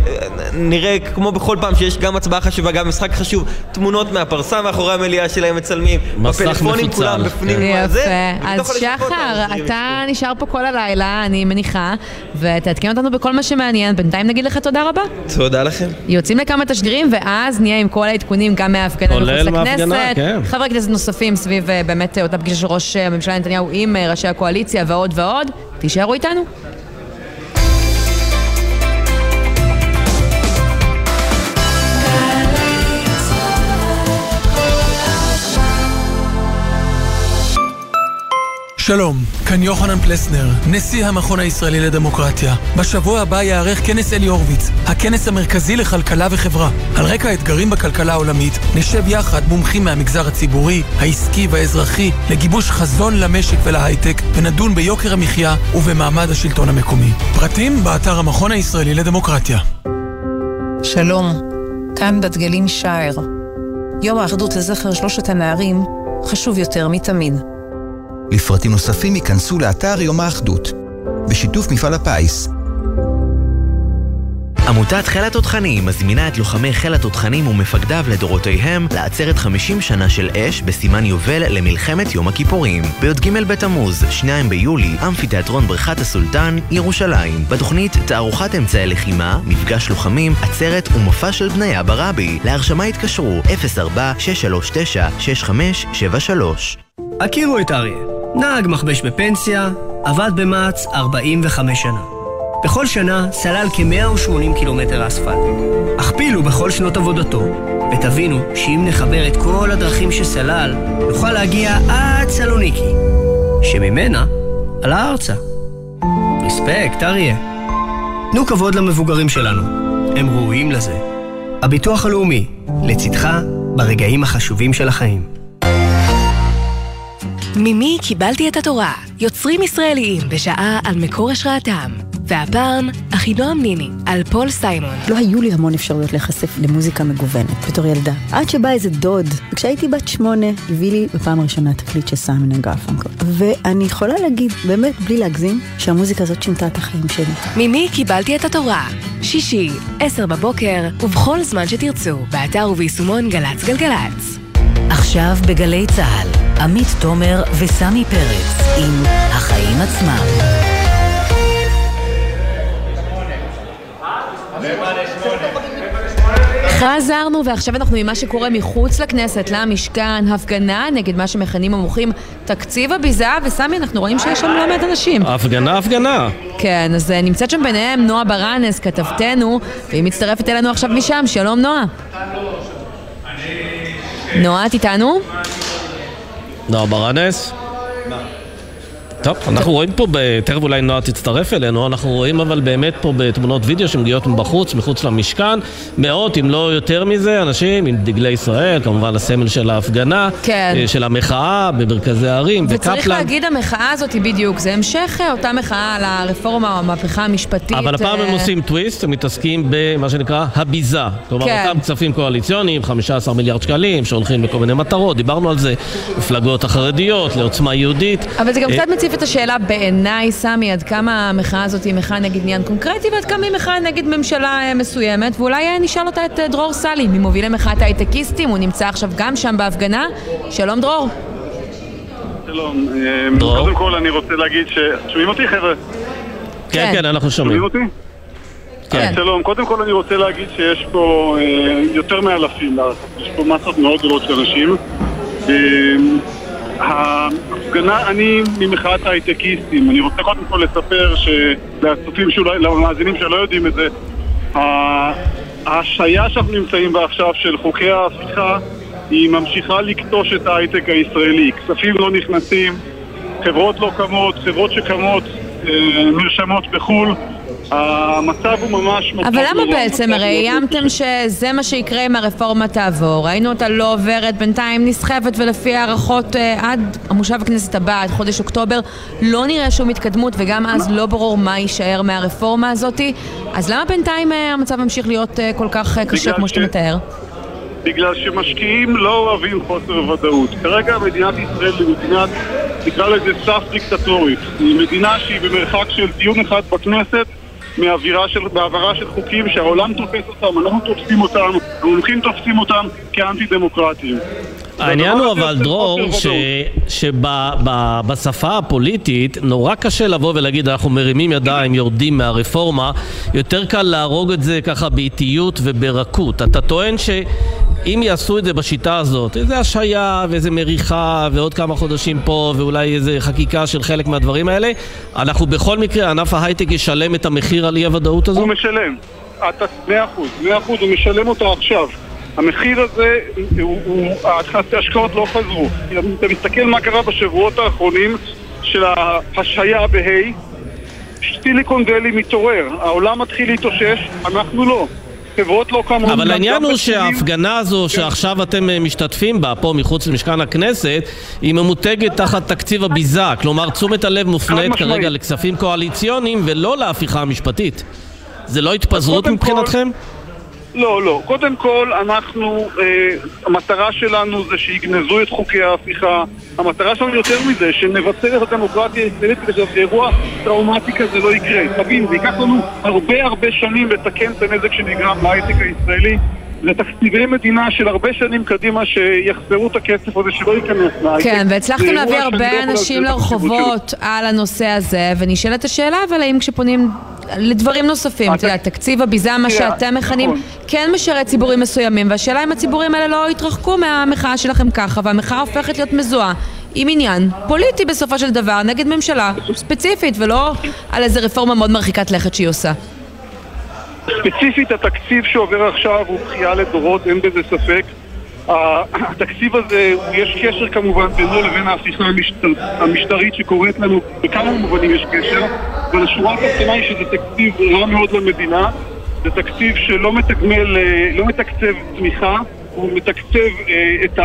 נראה כמו בכל פעם שיש גם הצבעה חשובה, גם משחק חשוב, תמונות מהפרסה מאחורי המליאה שלהם מצלמים, מסך בפלאפונים מפוצל. כולם בפנים, כן. יפה. אז שחר, אתה נשאר פה כל הלילה, אני מניחה, ותעדכן אותנו בכל מה שמעניין. בינתיים נגיד לך תודה רבה. תודה לכם. יוצאים לכמה תשדירים, ואז נהיה עם כל העדכונים גם מההפגנה מחוץ לכנסת. כן. חברי כנסת נוספים סביב אה, באמת אה, אותה פגישה של ראש אה, הממשלה נתניהו עם ראשי הקואליציה ועוד ועוד. תישארו איתנו. שלום, כאן יוחנן פלסנר, נשיא המכון הישראלי לדמוקרטיה. בשבוע הבא יארך כנס אלי הורוביץ, הכנס המרכזי לכלכלה וחברה. על רקע האתגרים בכלכלה העולמית, נשב יחד מומחים מהמגזר הציבורי, העסקי והאזרחי, לגיבוש חזון למשק ולהייטק, ונדון ביוקר המחיה ובמעמד השלטון המקומי. פרטים באתר המכון הישראלי לדמוקרטיה. שלום, כאן בת גלים שער. יום האחדות לזכר שלושת הנערים חשוב יותר מתמיד. לפרטים נוספים ייכנסו לאתר יום האחדות, בשיתוף מפעל הפיס. עמותת חיל התותחנים מזמינה את לוחמי חיל התותחנים ומפקדיו לדורותיהם לעצרת 50 שנה של אש בסימן יובל למלחמת יום הכיפורים. בי"ג בתמוז, 2 ביולי, אמפיתיאטרון בריכת הסולטן, ירושלים. בתוכנית תערוכת אמצעי לחימה, מפגש לוחמים, עצרת ומופע של בניה ברבי. להרשמה התקשרו 04-639-6573. הכירו את אריה. נהג מכבש בפנסיה, עבד במע"צ 45 שנה. בכל שנה סלל כ-180 קילומטר אספלט. הכפילו בכל שנות עבודתו, ותבינו שאם נחבר את כל הדרכים שסלל, נוכל להגיע עד סלוניקי, שממנה עלה ארצה. רספקט, אריה. תנו כבוד למבוגרים שלנו, הם ראויים לזה. הביטוח הלאומי, לצדך ברגעים החשובים של החיים. ממי קיבלתי את התורה? יוצרים ישראליים בשעה על מקור השראתם. והפעם, אחינועם ניני, על פול סיימון. לא היו לי המון אפשרויות להיחשף למוזיקה מגוונת בתור ילדה. עד שבא איזה דוד, וכשהייתי בת שמונה, הביא לי בפעם הראשונה תקליט של סיימון אנד גרפנקל. ואני יכולה להגיד, באמת בלי להגזים, שהמוזיקה הזאת שינתה את החיים שלי. ממי קיבלתי את התורה? שישי, עשר בבוקר, ובכל זמן שתרצו, באתר וביישומון גל"צ גלגלצ. עכשיו בגלי צה"ל, עמית תומר וסמי פרץ עם החיים עצמם. חזרנו ועכשיו אנחנו ממה שקורה מחוץ לכנסת, למשכן, הפגנה נגד מה שמכנים המוחים תקציב הביזה, וסמי, אנחנו רואים שיש שם לא מעט אנשים. הפגנה, הפגנה. כן, אז אה, נמצאת שם ביניהם נועה ברנס, כתבתנו, והיא מצטרפת אלינו עכשיו משם, שלום נועה. נועה, את איתנו? נועה ברנס. טוב, אנחנו רואים פה, ב- תכף אולי נועה תצטרף אלינו, אנחנו רואים אבל באמת פה בתמונות וידאו שמגיעות מבחוץ, מחוץ למשכן, מאות אם לא יותר מזה, אנשים עם דגלי ישראל, כמובן הסמל של ההפגנה, כן. אה, של המחאה במרכזי הערים, וצריך וקפלן. להגיד, המחאה הזאת היא בדיוק, זה המשך אה, אותה מחאה על הרפורמה או המהפכה המשפטית. אבל הפעם הם אה, עושים טוויסט, הם מתעסקים במה שנקרא הביזה. כלומר, כן. אותם כספים קואליציוניים, 15 מיליארד שקלים, שהולכים לכל מיני מטרות, דיברנו על זה, מפלגות החרדיות, לעוצמה יהודית. אבל זה גם קצת מציף את השאלה בעיניי, סמי, עד כמה המחאה הזאת היא מחאה נגד עניין קונקרטי ועד כמה היא מחאה נגד ממשלה אה, מסוימת, ואולי אה, נשאל אותה את אה, דרור סלי, ממובילי מחאת ההייטקיסטים, הוא נמצא עכשיו גם שם בהפגנה. שלום דרור. שלום, אה, קודם כל אני רוצה להגיד ש... שומעים אותי חבר'ה? כן, כן, אנחנו שומעים. שומעים אותי? כן. שלום, קודם כל אני רוצה להגיד שיש פה אה, יותר מאלפים יש פה מסות מאוד גדולות של אנשים ההפגנה, אני ממחאת ההייטקיסטים. אני רוצה קודם כל לספר לצופים למאזינים שלא יודעים את זה, ההשעיה שאנחנו נמצאים בה עכשיו של חוקי ההפיכה היא ממשיכה לקטוש את ההייטק הישראלי. כספים לא נכנסים, חברות לא קמות, חברות שקמות אה, נרשמות בחו"ל. המצב הוא ממש... אבל למה בעצם? הרי איימתם שזה מה שיקרה אם הרפורמה תעבור. ראינו אותה לא עוברת, בינתיים נסחבת ולפי הערכות אה, עד המושב הכנסת הבא, עד חודש אוקטובר, לא נראה שום התקדמות וגם אז לא ברור מה יישאר מהרפורמה הזאתי. אז למה בינתיים אה, המצב ממשיך להיות כל כך קשה כמו שאתה מתאר? בגלל שמשקיעים לא אוהבים חוסר ודאות. כרגע מדינת ישראל היא מדינת, נקרא לזה סף דיקטטורית. היא מדינה שהיא במרחק של דיון אחד בכנסת מהעברה של, של חוקים שהעולם תופס אותם, אנחנו תופסים אותם, המומחים תופסים אותם כאנטי דמוקרטיים. העניין הוא אבל, דרור, שבשפה הפוליטית נורא קשה לבוא ולהגיד אנחנו מרימים ידיים, יורדים מהרפורמה, יותר קל להרוג את זה ככה באיטיות וברכות. אתה טוען שאם יעשו את זה בשיטה הזאת, איזה השעיה ואיזה מריחה ועוד כמה חודשים פה ואולי איזה חקיקה של חלק מהדברים האלה, אנחנו בכל מקרה, ענף ההייטק ישלם את המחיר על אי הוודאות הזו? הוא משלם. אתה מאה אחוז, מאה אחוז, הוא משלם אותה עכשיו. המחיר הזה, הוא, הוא, ההשקעות לא חזרו. אתה מסתכל מה קרה בשבועות האחרונים של ההשהיה בה' סיליקון דלי מתעורר, העולם מתחיל להתאושש, אנחנו לא. חברות לא קמו... אבל העניין הוא שההפגנה הזו כן. שעכשיו אתם אה, משתתפים בה, פה מחוץ למשכן הכנסת, היא ממותגת תחת תקציב הביזה. כלומר, תשומת הלב מופנית כרגע לכספים קואליציוניים ולא להפיכה המשפטית. זה לא התפזרות מבחינתכם? כל... לא, לא. קודם כל, אנחנו, אה, המטרה שלנו זה שיגנזו את חוקי ההפיכה. המטרה שלנו יותר מזה, שנבצר את הדמוקרטיה הישראלית כדי שאירוע טראומטי כזה לא יקרה. תבין, זה ייקח לנו הרבה הרבה שנים לתקן את הנזק שנגרם להייטק הישראלי. זה תקציבי מדינה של הרבה שנים קדימה שיחזרו את הכסף הזה שלא ייכנס להייטק. כן, והצלחתם להביא הרבה לא אנשים לרחובות על הנושא הזה, ונשאלת השאלה, אבל האם כשפונים לדברים נוספים, אתה יודע, תקציב הביזה, מה שאתם מכנים, נכון. כן משרת ציבורים מסוימים, והשאלה אם הציבורים האלה לא יתרחקו מהמחאה שלכם ככה, והמחאה הופכת להיות מזוהה. עם עניין פוליטי בסופו של דבר נגד ממשלה ספציפית ולא על איזה רפורמה מאוד מרחיקת לכת שהיא עושה. ספציפית התקציב שעובר עכשיו הוא בכייה לדורות, אין בזה ספק. התקציב הזה, יש קשר כמובן בינו לבין ההפיכה המשטר, המשטרית שקורית לנו, בכמה מובנים יש קשר, אבל השורה התחתונה היא שזה תקציב רע מאוד למדינה, זה תקציב שלא מתגמל, אה, לא מתקצב תמיכה, הוא מתקצב אה, את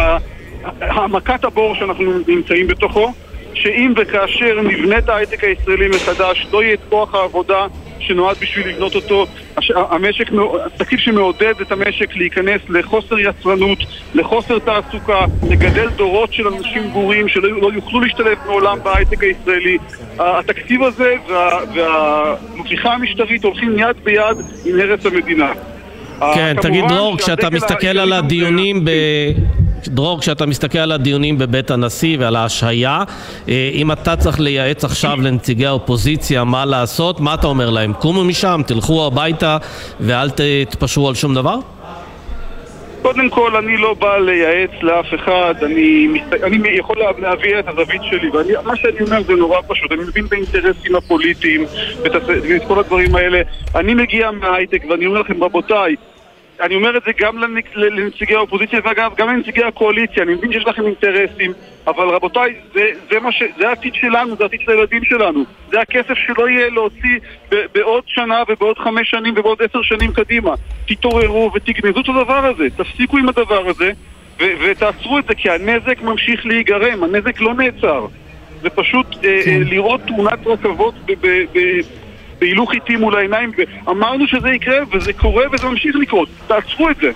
העמקת הבור שאנחנו נמצאים בתוכו, שאם וכאשר נבנה את ההייטק הישראלי מחדש, לא יהיה את כוח העבודה שנועד בשביל לבנות אותו, המשק, תקציב שמעודד את המשק להיכנס לחוסר יצרנות, לחוסר תעסוקה, לגדל דורות של אנשים גורים שלא לא יוכלו להשתלב מעולם בהייטק הישראלי. התקציב הזה והמפיכה המשטרית הולכים יד ביד עם הרס המדינה. כן, תגיד דרור, כשאתה מסתכל על הדיונים ב... דרור, כשאתה מסתכל על הדיונים בבית הנשיא ועל ההשהיה, אה, אם אתה צריך לייעץ עכשיו לנציגי האופוזיציה מה לעשות, מה אתה אומר להם? קומו משם, תלכו הביתה ואל תתפשרו על שום דבר? קודם כל, אני לא בא לייעץ לאף אחד, אני, אני יכול להביא את הזווית שלי, ומה שאני אומר זה נורא פשוט, אני מבין את האינטרסים הפוליטיים ואת, כל הדברים האלה. אני מגיע מההייטק ואני אומר לכם, רבותיי, אני אומר את זה גם לנציגי האופוזיציה ואגב גם לנציגי הקואליציה, אני מבין שיש לכם אינטרסים, אבל רבותיי, זה, זה, ש... זה העתיד שלנו, זה העתיד של הילדים שלנו. זה הכסף שלא יהיה להוציא בעוד שנה ובעוד חמש שנים ובעוד עשר שנים קדימה. תתעוררו ותגנזו את הדבר הזה, תפסיקו עם הדבר הזה ו- ותעצרו את זה, כי הנזק ממשיך להיגרם, הנזק לא נעצר. זה פשוט אה, כן. אה, לראות תאונת רכבות ב- ב- ב- בהילוך איטי מול העיניים, ואמרנו שזה יקרה, וזה קורה וזה ממשיך לקרות. תעצרו את זה.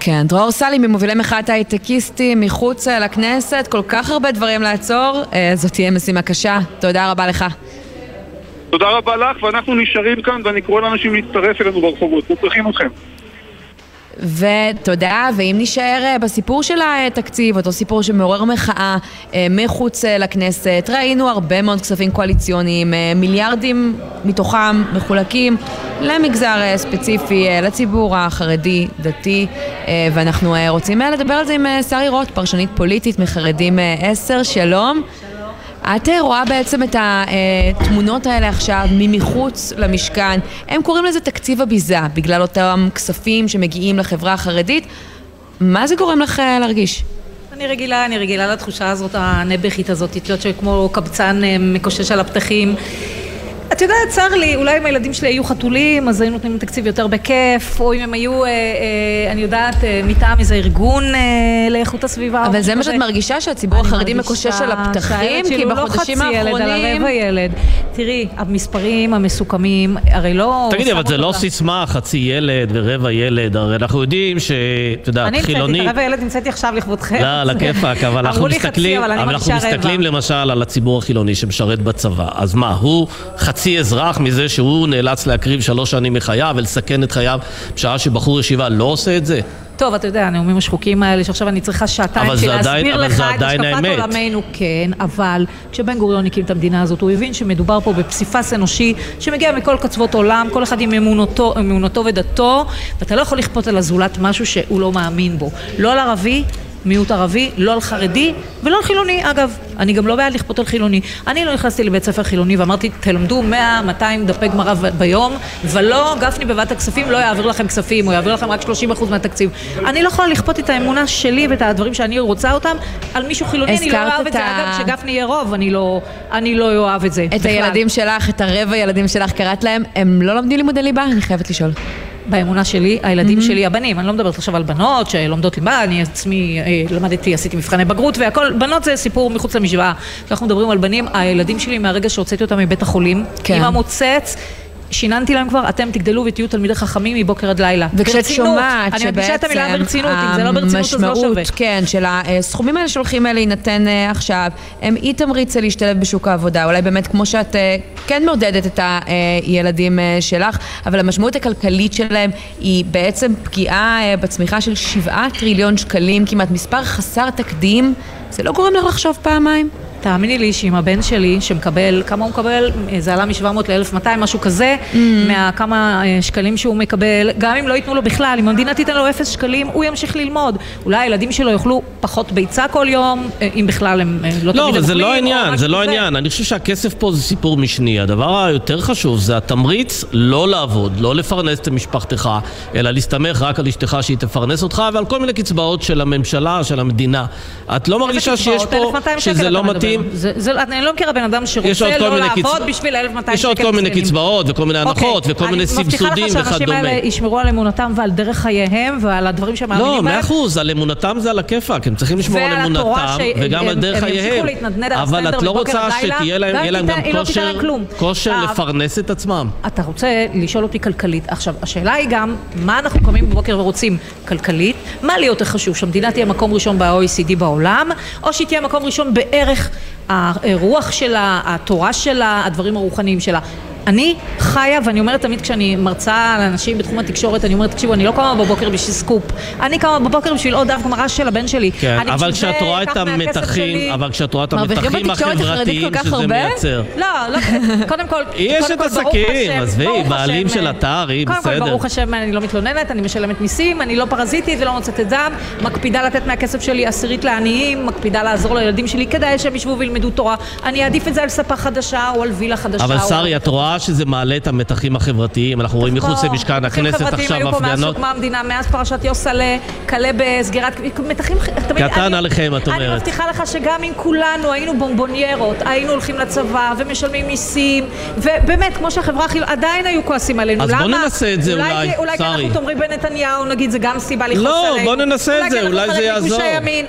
כן, דרור סלי ממובילי מחאת ההייטקיסטים מחוץ לכנסת, כל כך הרבה דברים לעצור, אה, זאת תהיה משימה קשה. תודה רבה לך. תודה רבה לך, ואנחנו נשארים כאן, ואני קורא לאנשים להצטרף אלינו ברחובות, אנחנו צריכים אתכם. ותודה, ואם נישאר אה, בסיפור של התקציב, אותו סיפור שמעורר מחאה אה, מחוץ אה, לכנסת, ראינו הרבה מאוד כספים קואליציוניים, מיליארדים מתוכם מחולקים למגזר ספציפי, לציבור החרדי, דתי, ואנחנו רוצים לדבר על זה עם שרי רוט, פרשנית פוליטית מחרדים 10, שלום. את רואה בעצם את התמונות האלה עכשיו ממחוץ למשכן. הם קוראים לזה תקציב הביזה, בגלל אותם כספים שמגיעים לחברה החרדית. מה זה גורם לך אה, להרגיש? אני רגילה, אני רגילה לתחושה הזאת, הנעבכית הזאת, את יודעת שכמו קבצן אה, מקושש על הפתחים. את יודעת, צר לי, אולי אם הילדים שלי היו חתולים, אז היינו נותנים תקציב יותר בכיף, או אם הם היו, אה, אה, אני יודעת, אה, מטעם איזה ארגון אה, לאיכות הסביבה. אבל זה מה שאת מרגישה, שהציבור החרדי מקושש על הפתחים? כי לא בחודשים האחרונים... ילד, אלא רבע ילד. תראי, המספרים המסוכמים, הרי לא... תגידי, אבל זה לא סיסמה, חצי ילד ורבע ילד, הרי אנחנו יודעים ש... את יודעת, חילוני... אני הרבע ילד המצאתי עכשיו לכבודכם. לא, על הכיפאק, אבל אנחנו מסתכלים, אבל אנחנו מסתכלים למשל על הציבור החילוני שמשרת בצבא. אז מה, הוא חצי אזרח מזה שהוא נאלץ להקריב שלוש שנים מחייו ולסכן את חייו בשעה שבחור ישיבה לא עושה את זה? טוב, אתה יודע, הנאומים השחוקים האלה, שעכשיו אני צריכה שעתיים בשביל להסביר לך את השקפת עולמנו, כן, אבל כשבן גוריון הקים את המדינה הזאת, הוא הבין שמדובר פה בפסיפס אנושי שמגיע מכל קצוות עולם, כל אחד עם אמונתו, אמונתו ודתו, ואתה לא יכול לכפות על הזולת משהו שהוא לא מאמין בו. לא על ערבי, מיעוט ערבי, לא על חרדי ולא על חילוני. אגב, אני גם לא בעד לכפות על חילוני. אני לא נכנסתי לבית ספר חילוני ואמרתי, תלמדו 100-200 דפי גמרא ביום, ולא, גפני בבת הכספים לא יעביר לכם כספים, הוא יעביר לכם רק 30% מהתקציב. אני לא יכולה לכפות את האמונה שלי ואת הדברים שאני רוצה אותם על מישהו חילוני, אני לא אוהב את זה. אגב, כשגפני יהיה רוב, אני לא, אני לא אוהב את זה. את בכלל. הילדים שלך, את הרבע ילדים שלך קראת להם, הם לא לומדים לימודי ליבה? אני חייבת לשאול. באמונה שלי, הילדים mm-hmm. שלי, הבנים, אני לא מדברת עכשיו על בנות שלומדות ליבה, אני עצמי אה, למדתי, עשיתי מבחני בגרות והכל, בנות זה סיפור מחוץ למשוואה. כשאנחנו מדברים על בנים, הילדים שלי מהרגע שהוצאתי אותם מבית החולים, כן. עם המוצץ, שיננתי להם כבר, אתם תגדלו ותהיו תלמידי חכמים מבוקר עד לילה. וכשאת שומעת שבעצם... אני מדגישה את המילה ברצינות, אם זה לא ברצינות אז לא שווה. כן, של הסכומים האלה שהולכים להינתן אה, עכשיו, הם אי תמריץ להשתלב בשוק העבודה. אולי באמת כמו שאת אה, כן מעודדת את הילדים אה, שלך, אבל המשמעות הכלכלית שלהם היא בעצם פגיעה בצמיחה של 7 טריליון שקלים, כמעט מספר חסר תקדים. זה לא גורם לך לחשוב פעמיים? תאמיני לי שאם הבן שלי, שמקבל, כמה הוא מקבל? זה עלה מ-700 ל-1200, משהו כזה, mm. מהכמה אה, שקלים שהוא מקבל, גם אם לא ייתנו לו בכלל, אם המדינה תיתן לו 0 שקלים, הוא ימשיך ללמוד. אולי הילדים שלו יאכלו פחות ביצה כל יום, אה, אם בכלל הם אה, לא, לא תמיד אבל זה לא העניין, זה לא העניין. אני חושב שהכסף פה זה סיפור משני. הדבר היותר חשוב זה התמריץ לא לעבוד, לא לפרנס את משפחתך, אלא להסתמך רק על אשתך שהיא תפרנס אותך, ועל כל מיני קצבאות של הממשלה, של המדינה. את לא מרגישה שיש פה, שזה לא מתאים? מדהים. אני לא מכירה בן אדם שרוצה לא לעבוד בשביל 1,200 שקל. יש עוד כל מיני קצבאות וכל מיני הנחות אוקיי. וכל מיני סבסודים וכדומה. אני מבטיחה לך שהאנשים האלה ישמרו על אמונתם ועל דרך חייהם ועל הדברים שהם מאמינים לא, בהם. לא, מאה אחוז, על אמונתם זה על הכיפאק, הם צריכים לשמור על אמונתם וגם על דרך חייהם. אבל את לא רוצה שתהיה להם גם לא כושר לפרנס את עצמם. אתה רוצה לשאול אותי כלכלית. עכשיו, השאלה היא גם, מה אנחנו קמים בבוקר ורוצים כלכלית? מה לי יותר חשוב, שהמדינה תהיה מקום ראשון ב-OECD בעולם, או שהיא תהיה מקום ראשון בערך הרוח שלה, התורה שלה, הדברים הרוחניים שלה. אני חיה, ואני אומרת תמיד כשאני מרצה לאנשים בתחום התקשורת, אני אומרת, תקשיבו, אני לא קמה בבוקר בשביל סקופ. אני קמה בבוקר בשביל עוד דף גמרא של הבן שלי. כן, אבל כשאת רואה את המתחים, אבל כשאת רואה את המתחים החברתיים שזה מייצר. לא, לא, קודם כל, יש את עסקים, עזבי, בעלים של אתר, היא בסדר. קודם כל, ברוך השם, אני לא מתלוננת, אני משלמת מיסים, אני לא פרזיטית ולא מוצאת את דם, מקפידה לתת מהכסף שלי עשירית לעניים, מקפידה לעזור לילדים שלי כדאי שהם ישבו וילמדו תורה. אני אעדיף את זה על ספה חדשה או על וילה חדשה. אבל שרי, את רואה שזה מעלה את המתחים החברתיים, אנחנו רואים מחוץ למשכן הכנסת עכשיו הפגנות. היו פה מאז שהוקמה המדינה, מאז פרשת יוסלה, כלה בסגירת... מתחים... קטן עליכם, את אומרת. אני מבטיחה לך שגם אם כולנו היינו בומבוניירות, היינו הולכים לצבא ומשלמים מיסים, ובאמת, כמו שהחברה הכי... עדיין היו כועסים עלינו. אז בוא ננסה את זה אולי, אולי, אולי שרי. אנחנו תאמרים בנתניהו, נגיד, זה גם סיבה לכעוס לא, עלינו. לא, בוא ננסה את זה, אולי זה יעזור.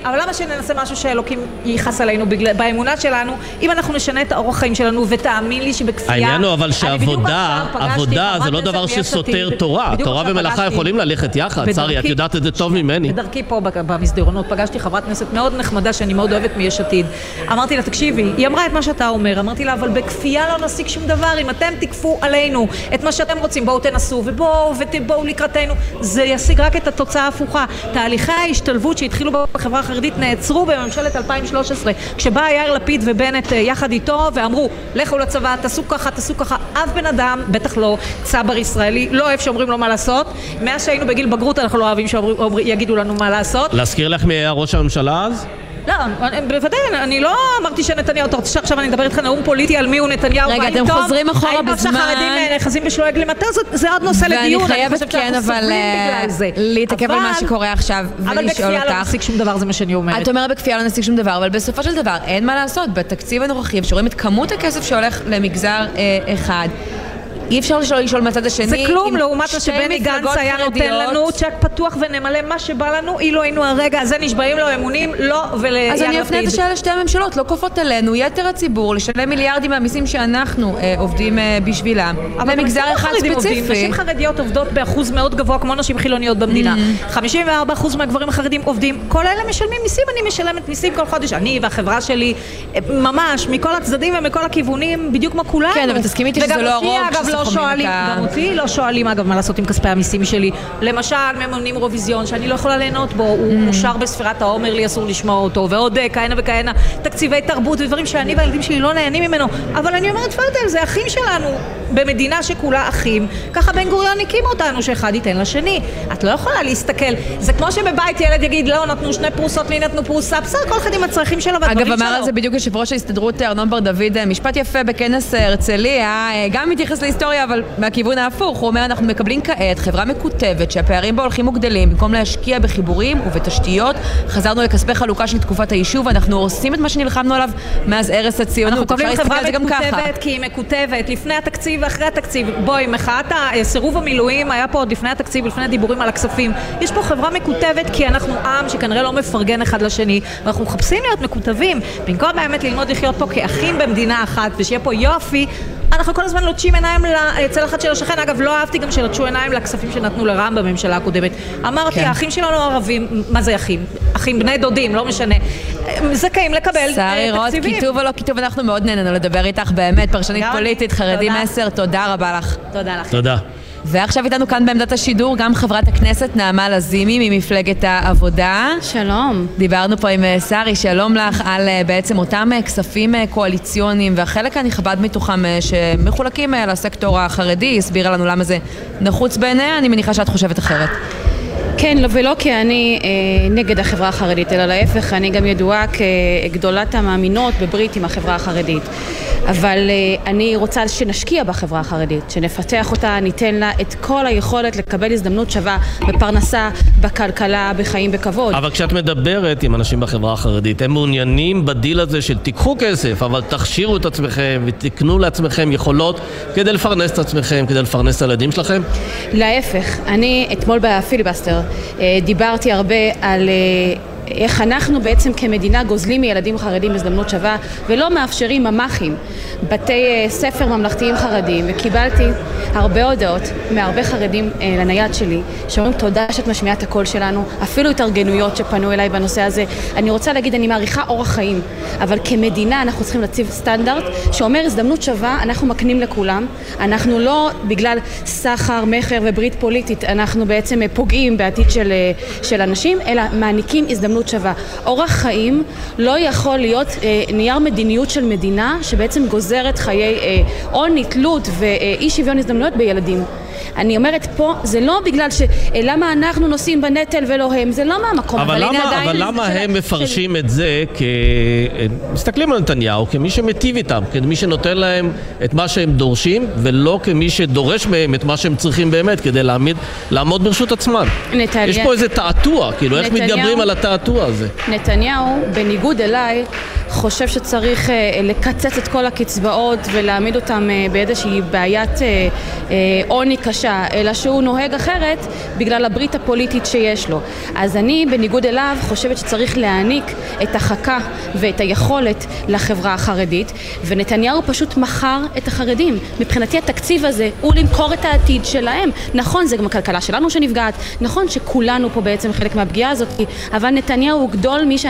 אבל למה שננסה משהו שאלוקים יכעס עלינו באמונה שלנו, אם אנחנו נשנה את האורח חיים שלנו, ותאמין לי שבכפייה... העניין הוא אבל שעבודה, עבודה זה לא דבר שסותר תורה. תורה ומלאכה יכולים ללכת יחד. שרי, את יודעת את זה טוב ממני. בדרכי פה במסדרונות פגשתי חברת כנסת מאוד נחמדה שאני מאוד אוהבת מיש עתיד. אמרתי לה, תקשיבי, היא אמרה את מה שאתה אומר. אמרתי לה, אבל בכפייה לא נשיג שום דבר. אם אתם תכפו עלינו את מה שאתם רוצים, בואו תנסו ובואו ובואו לקראתנו. זה ישיג רק את התוצאה ההפוכה. תהליכי ההשתלבות שהתחילו בחברה החרדית נעצרו בממשלת 2013, כשבא יאיר לפיד ובנט אה, יחד איתו ואמרו, לכו לצבא, תעשו ככה, תעשו ככה. אף בן אדם, בטח לא צבר ישראלי, לא אוהב שאומרים לו מה לעשות. מאז שהיינו בגיל בגרות אנחנו לא אוהבים שיגידו לנו מה לעשות. להזכיר לך מי היה ראש הממשלה אז? לא, בוודאי, אני לא אמרתי שנתניהו, אתה רוצה שעכשיו אני אדבר איתך נאום פוליטי על מי הוא נתניהו, רגע, אתם חוזרים אחורה בזמן... האם שהחרדים נאחזים בשלועי גלימתו, זה עוד נושא לדיון, ואני חייבת כן, אבל אה, להתעכב על מה שקורה עכשיו, ולשאול אותך... אבל בכפייה לא נשיג שום דבר, זה מה שאני אומרת. את אומרת בכפייה לא נשיג שום דבר, אבל בסופו של דבר, אין מה לעשות, בתקציב הנוכחי, שרואים את כמות הכסף שהולך למגזר אה, אחד, אי אפשר שלא לשאול מהצד השני. זה כלום לעומת מה שבני גנץ היה נותן לנו צ'ק פתוח ונמלא מה שבא לנו, אילו היינו הרגע הזה נשבעים לו אמונים, לא וליאיר לפיד. אז אני אפנה את השאלה לשתי הממשלות, לא כופות עלינו, יתר הציבור, לשלם מיליארדים מהמיסים שאנחנו אה, עובדים אה, בשבילם, למגזר אחד ספציפי. נשים חרדיות עובדות באחוז מאוד גבוה כמו נשים חילוניות במדינה. 54% מהגברים החרדים עובדים, כל אלה משלמים מיסים, אני משלמת מיסים כל חודש, אני והחברה שלי, אה, ממש, מכל הצדדים ומכל הכיוונים, בדיוק כמו כולנו. כן, אבל תסכימי איתי שזה לא הרוב לא שואלים, גם אותי לא שואלים אגב מה לעשות עם כספי המיסים שלי. למשל, מממנים אירוויזיון שאני לא יכולה ליהנות בו, הוא mm. אושר בספירת העומר, לי אסור לשמוע אותו, ועוד אה, כהנה וכהנה תקציבי תרבות ודברים שאני והילדים שלי לא נהנים ממנו. אבל אני אומרת, פלטל, זה אחים שלנו, במדינה שכולה אחים. ככה בן גוריון הקים אותנו, שאחד ייתן לשני. את לא יכולה להסתכל. זה כמו שבבית ילד יגיד, לא, נתנו שני פרוסות, לי נתנו פרוסה, בסדר, כל אחד עם הצרכים שלו והדברים שלו. אגב, אמר על זה בדיוק יושב ראש ההסתדרות ארנון בר דוד, אה, משפט יפה בכנס אה, הרצליה, גם מתייחס להיסטוריה ההיסטוריה, אבל מהכיוון ההפוך. הוא אומר, אנחנו מקבלים כעת חברה מקוטבת, שהפערים בה הולכים וגדלים, במקום להשקיע בחיבורים ובתשתיות, חזרנו לכספי חלוקה של תקופת היישוב, ואנחנו עושים את מה שנלחמנו עליו מאז ערש הציונות. אנחנו מקבלים חברה מקוטבת כי היא מקוטבת, לפני התקציב ואחרי התקציב. בואי, מחאת סירוב המילואים היה פה עוד לפני התקציב, לפני הדיבורים על הכספים. יש פה חברה מקוטבת כי אנחנו עם שכנראה לא מפרגן אחד לשני, ואנחנו מחפשים להיות מקוטבים. במקום באמת ללמוד לחיות פה כאחים במדינה אחת, ושיהיה פה יופי, אנחנו כל הזמן לוטשים עיניים לצלחת של השכן. אגב, לא אהבתי גם שלטשו עיניים לכספים שנתנו לרע"מ בממשלה הקודמת. אמרתי, כן. האחים שלנו ערבים, מה זה אחים? אחים בני דודים, לא משנה. זכאים לקבל תקציבים. שרי רוט, כיתוב או לא כיתוב, אנחנו מאוד נהנינו לדבר איתך, באמת, פרשנית פוליטית, חרדים 10, תודה רבה לך. תודה לך. תודה. ועכשיו איתנו כאן בעמדת השידור גם חברת הכנסת נעמה לזימי ממפלגת העבודה. שלום. דיברנו פה עם אה, שרי, שלום לך, על אה, בעצם אותם אה, כספים קואליציוניים והחלק הנכבד מתוכם שמחולקים לסקטור החרדי, הסבירה לנו למה זה נחוץ בעיניה, אני מניחה שאת חושבת אחרת. כן, לא, ולא כי אני אה, נגד החברה החרדית, אלא להפך, אני גם ידועה כגדולת המאמינות בברית עם החברה החרדית. אבל אה, אני רוצה שנשקיע בחברה החרדית, שנפתח אותה, ניתן לה את כל היכולת לקבל הזדמנות שווה בפרנסה, בכלכלה, בחיים בכבוד. אבל כשאת מדברת עם אנשים בחברה החרדית, הם מעוניינים בדיל הזה של תיקחו כסף, אבל תכשירו את עצמכם ותקנו לעצמכם יכולות כדי לפרנס את עצמכם, כדי לפרנס את הילדים שלכם? להפך, אני אתמול בפיליבסטר דיברתי הרבה על... אה, איך אנחנו בעצם כמדינה גוזלים מילדים חרדים הזדמנות שווה ולא מאפשרים ממ"חים, בתי אה, ספר ממלכתיים חרדיים וקיבלתי הרבה הודעות מהרבה חרדים אה, לנייד שלי שאומרים תודה שאת משמיעה את הקול שלנו, אפילו התארגנויות שפנו אליי בנושא הזה. אני רוצה להגיד, אני מעריכה אורח חיים, אבל כמדינה אנחנו צריכים להציב סטנדרט שאומר הזדמנות שווה אנחנו מקנים לכולם, אנחנו לא בגלל סחר, מכר וברית פוליטית, אנחנו בעצם אה, פוגעים בעתיד של, של אנשים, אלא מעניקים הזדמנות הזדמנות שווה. אורח חיים לא יכול להיות אה, נייר מדיניות של מדינה שבעצם גוזרת חיי אה, עוני, אה, תלות ואי שוויון הזדמנויות בילדים. אני אומרת פה, זה לא בגלל ש... למה אנחנו נושאים בנטל ולא הם, זה לא מהמקום, אבל, אבל למה, אבל למה של... הם מפרשים של... את זה כ... מסתכלים על נתניהו כמי שמיטיב איתם, כמי שנותן להם את מה שהם דורשים, ולא כמי שדורש מהם את מה שהם צריכים באמת כדי להעמיד, לעמוד ברשות עצמם. נתניה... יש פה איזה תעתוע, כאילו, נתניהו... איך מתגברים על התעתוע הזה? נתניהו, בניגוד אליי, חושב שצריך אה, לקצץ את כל הקצבאות ולהעמיד אותם אה, באיזושהי בעיית אה, עוני קשה, אלא שהוא נוהג אחרת בגלל הברית הפוליטית שיש לו. אז אני, בניגוד אליו, חושבת שצריך להעניק את החכה ואת היכולת לחברה החרדית, ונתניהו פשוט מכר את החרדים. מבחינתי התקציב הזה הוא למכור את העתיד שלהם. נכון, זה גם הכלכלה שלנו שנפגעת, נכון שכולנו פה בעצם חלק מהפגיעה הזאת, אבל נתניהו הוא גדול מי, ש...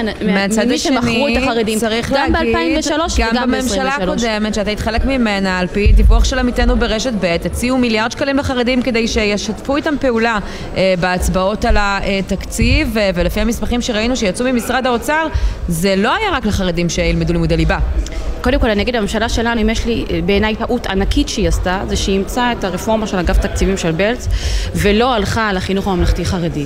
מי שמכרו את החרדים. צריך גם ב-2003 וגם ב-2023. גם בממשלה הקודמת, שאתה היית חלק ממנה, על פי דיווח של עמיתנו ברשת ב', הציעו מיליארד שקלים לחרדים כדי שישתפו איתם פעולה אה, בהצבעות על התקציב, אה, ולפי המסמכים שראינו שיצאו ממשרד האוצר, זה לא היה רק לחרדים שילמדו לימודי ליבה. קודם כל אני אגיד, הממשלה שלנו, אם יש לי בעיניי טעות ענקית שהיא עשתה, זה שהיא אימצה את הרפורמה של אגף תקציבים של בלץ ולא הלכה על החינוך הממלכתי-חרדי.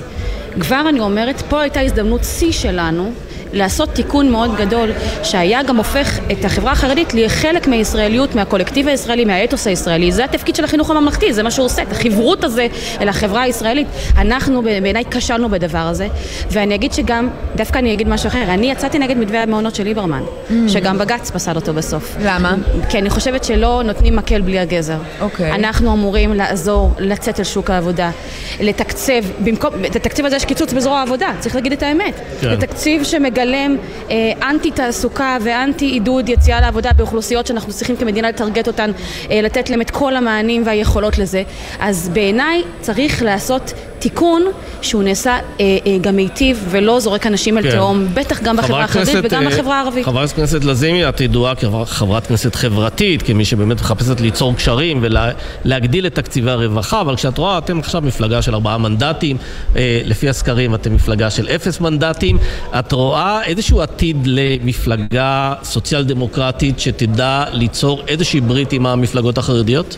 כבר אני אומרת, פה הייתה הזדמנות שיא שלנו לעשות תיקון מאוד גדול שהיה גם הופך את החברה החרדית לחלק מהישראליות, מהקולקטיב הישראלי, מהאתוס הישראלי. זה התפקיד של החינוך הממלכתי, זה מה שהוא עושה, את החברות הזה אל החברה הישראלית. אנחנו בעיניי כשלנו בדבר הזה, ואני אגיד שגם, דווקא אני אגיד משהו אחר, אני יצאתי נגד מתווה המעונות של ליברמן, mm. שגם בג"ץ פסל אותו בסוף. למה? כי אני חושבת שלא נותנים מקל בלי הגזר. אוקיי. אנחנו אמורים לעזור לצאת אל שוק העבודה, לתקצב, במקום, את התקציב הזה יש קיצוץ בזרוע העבודה, צריך להגיד את האמת. כן. זה תקציב שמג... מגלם אה, אנטי תעסוקה ואנטי עידוד יציאה לעבודה באוכלוסיות שאנחנו צריכים כמדינה לטרגט אותן, אה, לתת להם את כל המענים והיכולות לזה. אז בעיניי צריך לעשות תיקון שהוא נעשה אה, אה, גם מיטיב ולא זורק אנשים אל כן. תהום, בטח גם בחברה החרדית וגם אה, בחברה הערבית. חברת הכנסת לזימי, את ידועה כחברת כנסת חברתית, כמי שבאמת מחפשת ליצור קשרים ולהגדיל את תקציבי הרווחה, אבל כשאת רואה, אתם עכשיו מפלגה של ארבעה מנדטים, אה, לפי הסקרים אתם מפלגה של אפס מנדטים, את רואה איזשהו עתיד למפלגה סוציאל דמוקרטית שתדע ליצור איזושהי ברית עם המפלגות החרדיות?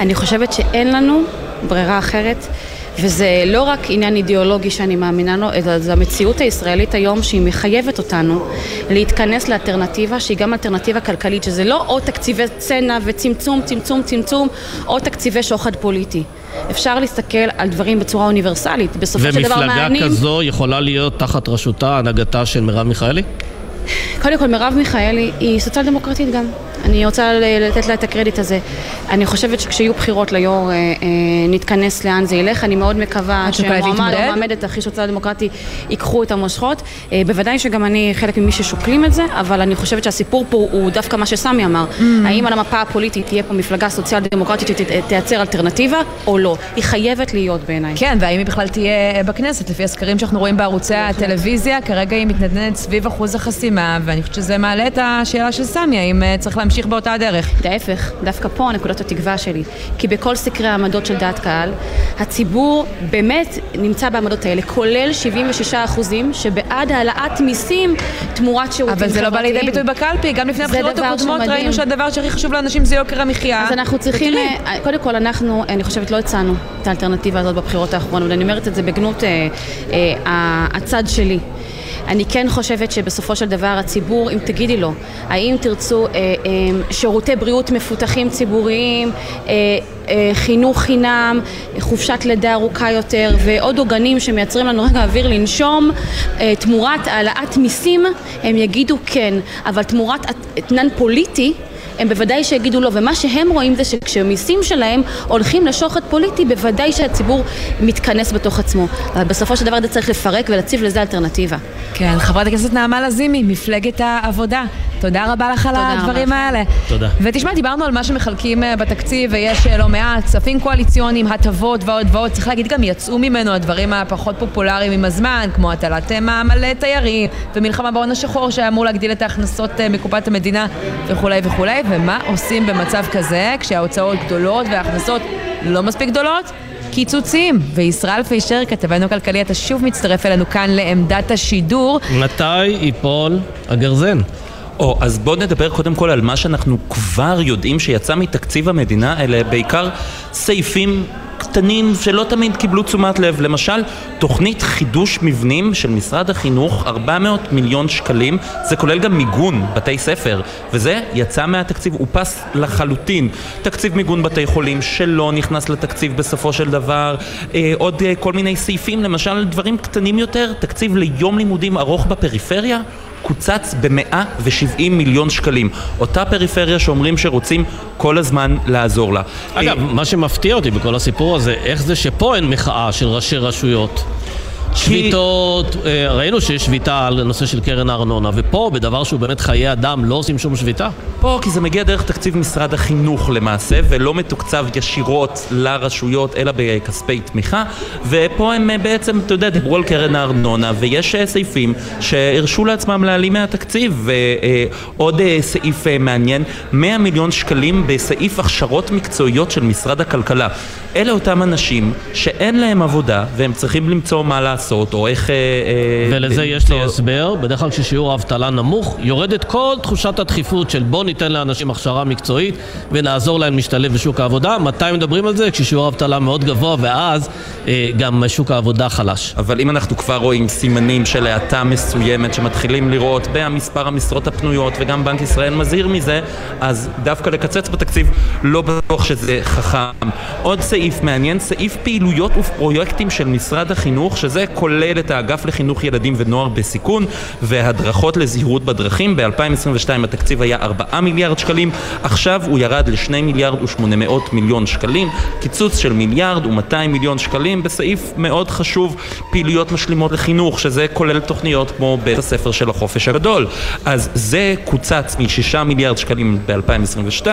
אני חושבת שאין לנו ברירה אחרת. וזה לא רק עניין אידיאולוגי שאני מאמינה לו, אלא זו המציאות הישראלית היום שהיא מחייבת אותנו להתכנס לאלטרנטיבה שהיא גם אלטרנטיבה כלכלית, שזה לא או תקציבי צנע וצמצום, צמצום, צמצום, או תקציבי שוחד פוליטי. אפשר להסתכל על דברים בצורה אוניברסלית. בסופו של דבר מענים... ומפלגה כזו יכולה להיות תחת ראשותה, הנהגתה של מרב מיכאלי? קודם כל, מרב מיכאלי היא סוציאל דמוקרטית גם. אני רוצה לתת לה את הקרדיט הזה. אני חושבת שכשיהיו בחירות ליו"ר אה, אה, נתכנס לאן זה ילך. אני מאוד מקווה שמועמד או מועמדת הכי סוציאל דמוקרטי ייקחו את המושכות. אה, בוודאי שגם אני חלק ממי ששוקלים את זה, אבל אני חושבת שהסיפור פה הוא דווקא מה שסמי אמר. Mm. האם על המפה הפוליטית תהיה פה מפלגה סוציאל דמוקרטית שתייצר אלטרנטיבה או לא? היא חייבת להיות בעיניי. כן, והאם היא בכלל תהיה בכנסת? לפי הסקרים שאנחנו רואים בערוצי הטלוויזיה, כרגע היא מתנדנת סביב אחוז החסימה, ואני חושבת שזה מעלה את השאלה של סמי, האם צריך להמשיך להמשיך באותה הדרך. להפך, דווקא פה נקודת התקווה שלי. כי בכל סקרי העמדות של דעת קהל, הציבור באמת נמצא בעמדות האלה, כולל 76 אחוזים שבעד העלאת מיסים תמורת שירותים חברתיים. אבל זה לא בא לידי ביטוי בקלפי, גם לפני הבחירות הקודמות ראינו שהדבר שהכי חשוב לאנשים זה יוקר המחיה. אז אנחנו צריכים, אה, קודם כל אנחנו, אני חושבת, לא הצענו את האלטרנטיבה הזאת בבחירות האחרונות, ואני אומרת את זה בגנות אה, אה, הצד שלי. אני כן חושבת שבסופו של דבר הציבור, אם תגידי לו, האם תרצו אה, אה, שירותי בריאות מפותחים ציבוריים, אה, אה, חינוך חינם, חופשת לידה ארוכה יותר ועוד עוגנים שמייצרים לנו רגע אוויר לנשום, אה, תמורת העלאת מיסים, הם יגידו כן, אבל תמורת אתנן פוליטי הם בוודאי שיגידו לא, ומה שהם רואים זה שכשמיסים שלהם הולכים לשוחד פוליטי, בוודאי שהציבור מתכנס בתוך עצמו. אבל בסופו של דבר זה צריך לפרק ולהציב לזה אלטרנטיבה. כן, חברת הכנסת נעמה לזימי, מפלגת העבודה. תודה רבה לך על הדברים האלה. תודה. ותשמע, דיברנו על מה שמחלקים אה, בתקציב, ויש אה, לא מעט כספים קואליציוניים, הטבות ועוד ועוד. צריך להגיד, גם יצאו ממנו הדברים הפחות פופולריים עם הזמן, כמו הטלת אה, מע"מ על תיירים, ומלחמה בהון השחור שהיה אמור להגדיל את ההכנסות מקופת המדינה וכולי וכולי. ומה עושים במצב כזה, כשההוצאות גדולות וההכנסות לא מספיק גדולות? קיצוצים. וישראל פישר, כתבנו כלכלי, אתה שוב מצטרף אלינו כאן לעמדת השידור. מתי ייפול הגרזן? או, אז בואו נדבר קודם כל על מה שאנחנו כבר יודעים שיצא מתקציב המדינה, אלה בעיקר סעיפים קטנים שלא תמיד קיבלו תשומת לב. למשל, תוכנית חידוש מבנים של משרד החינוך, 400 מיליון שקלים, זה כולל גם מיגון בתי ספר, וזה יצא מהתקציב, הוא פס לחלוטין. תקציב מיגון בתי חולים שלא נכנס לתקציב בסופו של דבר, אה, עוד אה, כל מיני סעיפים, למשל דברים קטנים יותר, תקציב ליום לימודים ארוך בפריפריה. קוצץ ב-170 מיליון שקלים. אותה פריפריה שאומרים שרוצים כל הזמן לעזור לה. אגב, מה שמפתיע אותי בכל הסיפור הזה, איך זה שפה אין מחאה של ראשי רשויות? שביתות, אה, ראינו שיש שביתה על נושא של קרן הארנונה, ופה, בדבר שהוא באמת חיי אדם, לא עושים שום שביתה? פה, כי זה מגיע דרך תקציב משרד החינוך למעשה, ולא מתוקצב ישירות לרשויות, אלא בכספי תמיכה, ופה הם אה, בעצם, אתה יודע, דיברו על קרן הארנונה, ויש אה, סעיפים שהרשו לעצמם להעלים מהתקציב, ועוד סעיף מעניין, 100 מיליון שקלים בסעיף הכשרות מקצועיות של משרד הכלכלה. אלה אותם אנשים שאין להם עבודה, והם צריכים למצוא מה לעשות. לעשות, או איך... אה, אה, ולזה יש לי הסבר, בדרך כלל כששיעור האבטלה נמוך, יורדת כל תחושת הדחיפות של בוא ניתן לאנשים הכשרה מקצועית ונעזור להם להשתלב בשוק העבודה. מתי מדברים על זה? כששיעור האבטלה מאוד גבוה, ואז אה, גם שוק העבודה חלש. אבל אם אנחנו כבר רואים סימנים של האטה מסוימת שמתחילים לראות במספר המשרות הפנויות, וגם בנק ישראל מזהיר מזה, אז דווקא לקצץ בתקציב לא בטוח שזה חכם. עוד סעיף מעניין, סעיף פעילויות ופרויקטים של משרד החינוך, שזה כולל את האגף לחינוך ילדים ונוער בסיכון והדרכות לזהירות בדרכים. ב-2022 התקציב היה 4 מיליארד שקלים, עכשיו הוא ירד ל-2 מיליארד ו-800 מיליון שקלים, קיצוץ של מיליארד ו-200 מיליון שקלים בסעיף מאוד חשוב, פעילויות משלימות לחינוך, שזה כולל תוכניות כמו בית הספר של החופש הגדול. אז זה קוצץ מ-6 מיליארד שקלים ב-2022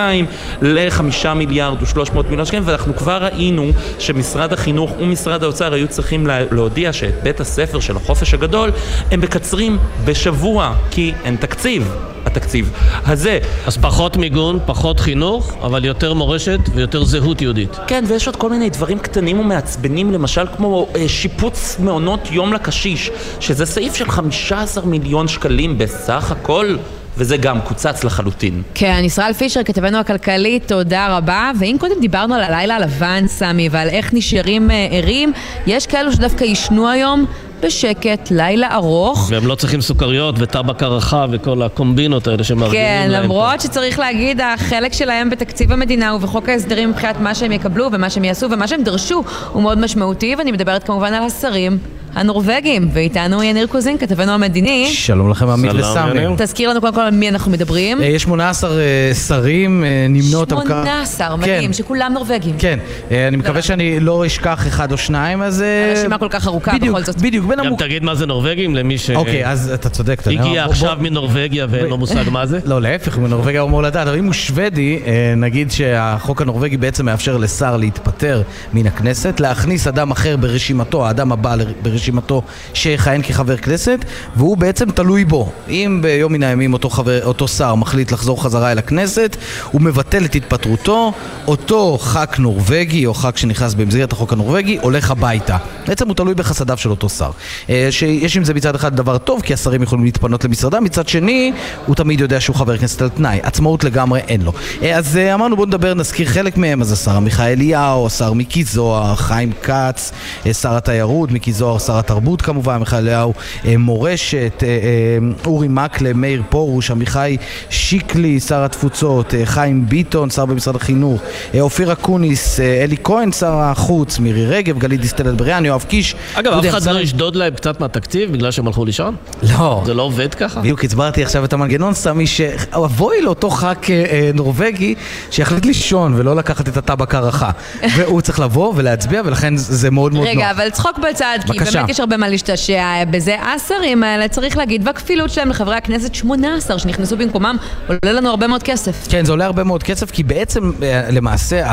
ל-5 מיליארד ו-300 מיליון שקלים, ואנחנו כבר ראינו שמשרד החינוך ומשרד האוצר היו צריכים להודיע ש... שאת בית הספר של החופש הגדול הם מקצרים בשבוע כי אין תקציב. התקציב הזה. אז פחות מיגון, פחות חינוך, אבל יותר מורשת ויותר זהות יהודית. כן, ויש עוד כל מיני דברים קטנים ומעצבנים, למשל כמו אה, שיפוץ מעונות יום לקשיש, שזה סעיף של 15 מיליון שקלים בסך הכל. וזה גם קוצץ לחלוטין. כן, ישראל פישר, כתבנו הכלכלי, תודה רבה. ואם קודם דיברנו על הלילה הלבן, סמי, ועל איך נשארים אה, ערים, יש כאלו שדווקא יישנו היום בשקט, לילה ארוך. והם לא צריכים סוכריות וטבק הרחה וכל הקומבינות האלה שמארגנים כן, להם. כן, למרות שצריך להגיד, החלק שלהם בתקציב המדינה ובחוק ההסדרים מבחינת מה שהם יקבלו ומה שהם יעשו ומה שהם דרשו הוא מאוד משמעותי, ואני מדברת כמובן על השרים. הנורבגים, ואיתנו יניר קוזין, כתבנו המדיני. שלום לכם, עמית וסמי. תזכיר לנו קודם כל על מי אנחנו מדברים. אה, יש 18 אה, שרים, אה, נמנה אותם כמה. 18, מדהים. שכולם נורבגים. כן, אני מקווה שאני לא אשכח אחד או שניים, אז... הרשימה כל כך ארוכה בכל זאת. בדיוק, בין המוק... גם תגיד מה זה נורבגים למי ש... אוקיי, אז אתה צודק. הגיע עכשיו מנורבגיה ואין לו מושג מה זה? לא, להפך, מנורבגיה הוא אמור לדעת, אבל אם הוא שוודי, נגיד שהחוק הנורבגי בעצם מאפשר לשר להתפטר מן הכנסת, להכניס אדם אחר ברשימתו, האדם הבא ברשימתו שיכהן כחבר כנסת, והוא בעצם תלוי בו. אם ביום מן הימים אותו, חבר, אותו שר מחליט לחזור חזרה אל הכנסת, הוא מבטל את התפטרותו, אותו ח"כ נורבגי או ח"כ שנכנס במסגרת החוק הנורבגי הולך הביתה. בעצם הוא תלוי בחסדיו של אותו שר. אה, שיש עם זה מצד אחד דבר טוב, כי השרים יכולים להתפנות למשרדם, מצד שני, הוא תמיד יודע שהוא חבר כנסת על תנאי. עצמאות לגמרי אין לו. אה, אז אה, אמרנו בואו נדבר, נזכיר חלק מהם, אז השר עמיחי אליהו, השר מיקי זוהר, חיים כץ, שר התיירות, מיקי זוהר, שר התרבות כמובן, עמיחי אליהו מורשת, אורי מקלב, מאיר פרוש, עמיחי שיקלי, שר התפוצות, חיים ביטון, שר במשרד החינוך, אופיר אקוניס, אלי כהן, שר החוץ, מירי רגב, גלית דיסטל אטבריאן, יואב קיש. אגב, אף אחד לא ישדוד להם קצת מהתקציב בגלל שהם הלכו לישון? לא. זה לא עובד ככה? בדיוק הסברתי עכשיו את המנגנון, סמי, שאבוי לאותו ח"כ נורבגי שיחליט לישון ולא לקחת את הטבק הרחה. והוא צריך לבוא ולהצביע, ולכן זה מאוד מאוד נוח. רגע, אבל צחוק בצד, כי באמת יש הרבה מה להשתעשע בזה. השרים האלה, צריך להגיד, והכפילות שלהם לחברי הכנסת, 18 שנכנסו במקומם, עולה לנו הרבה מאוד כסף. כן, זה עולה הרבה מאוד כסף, כי בעצם, למעשה,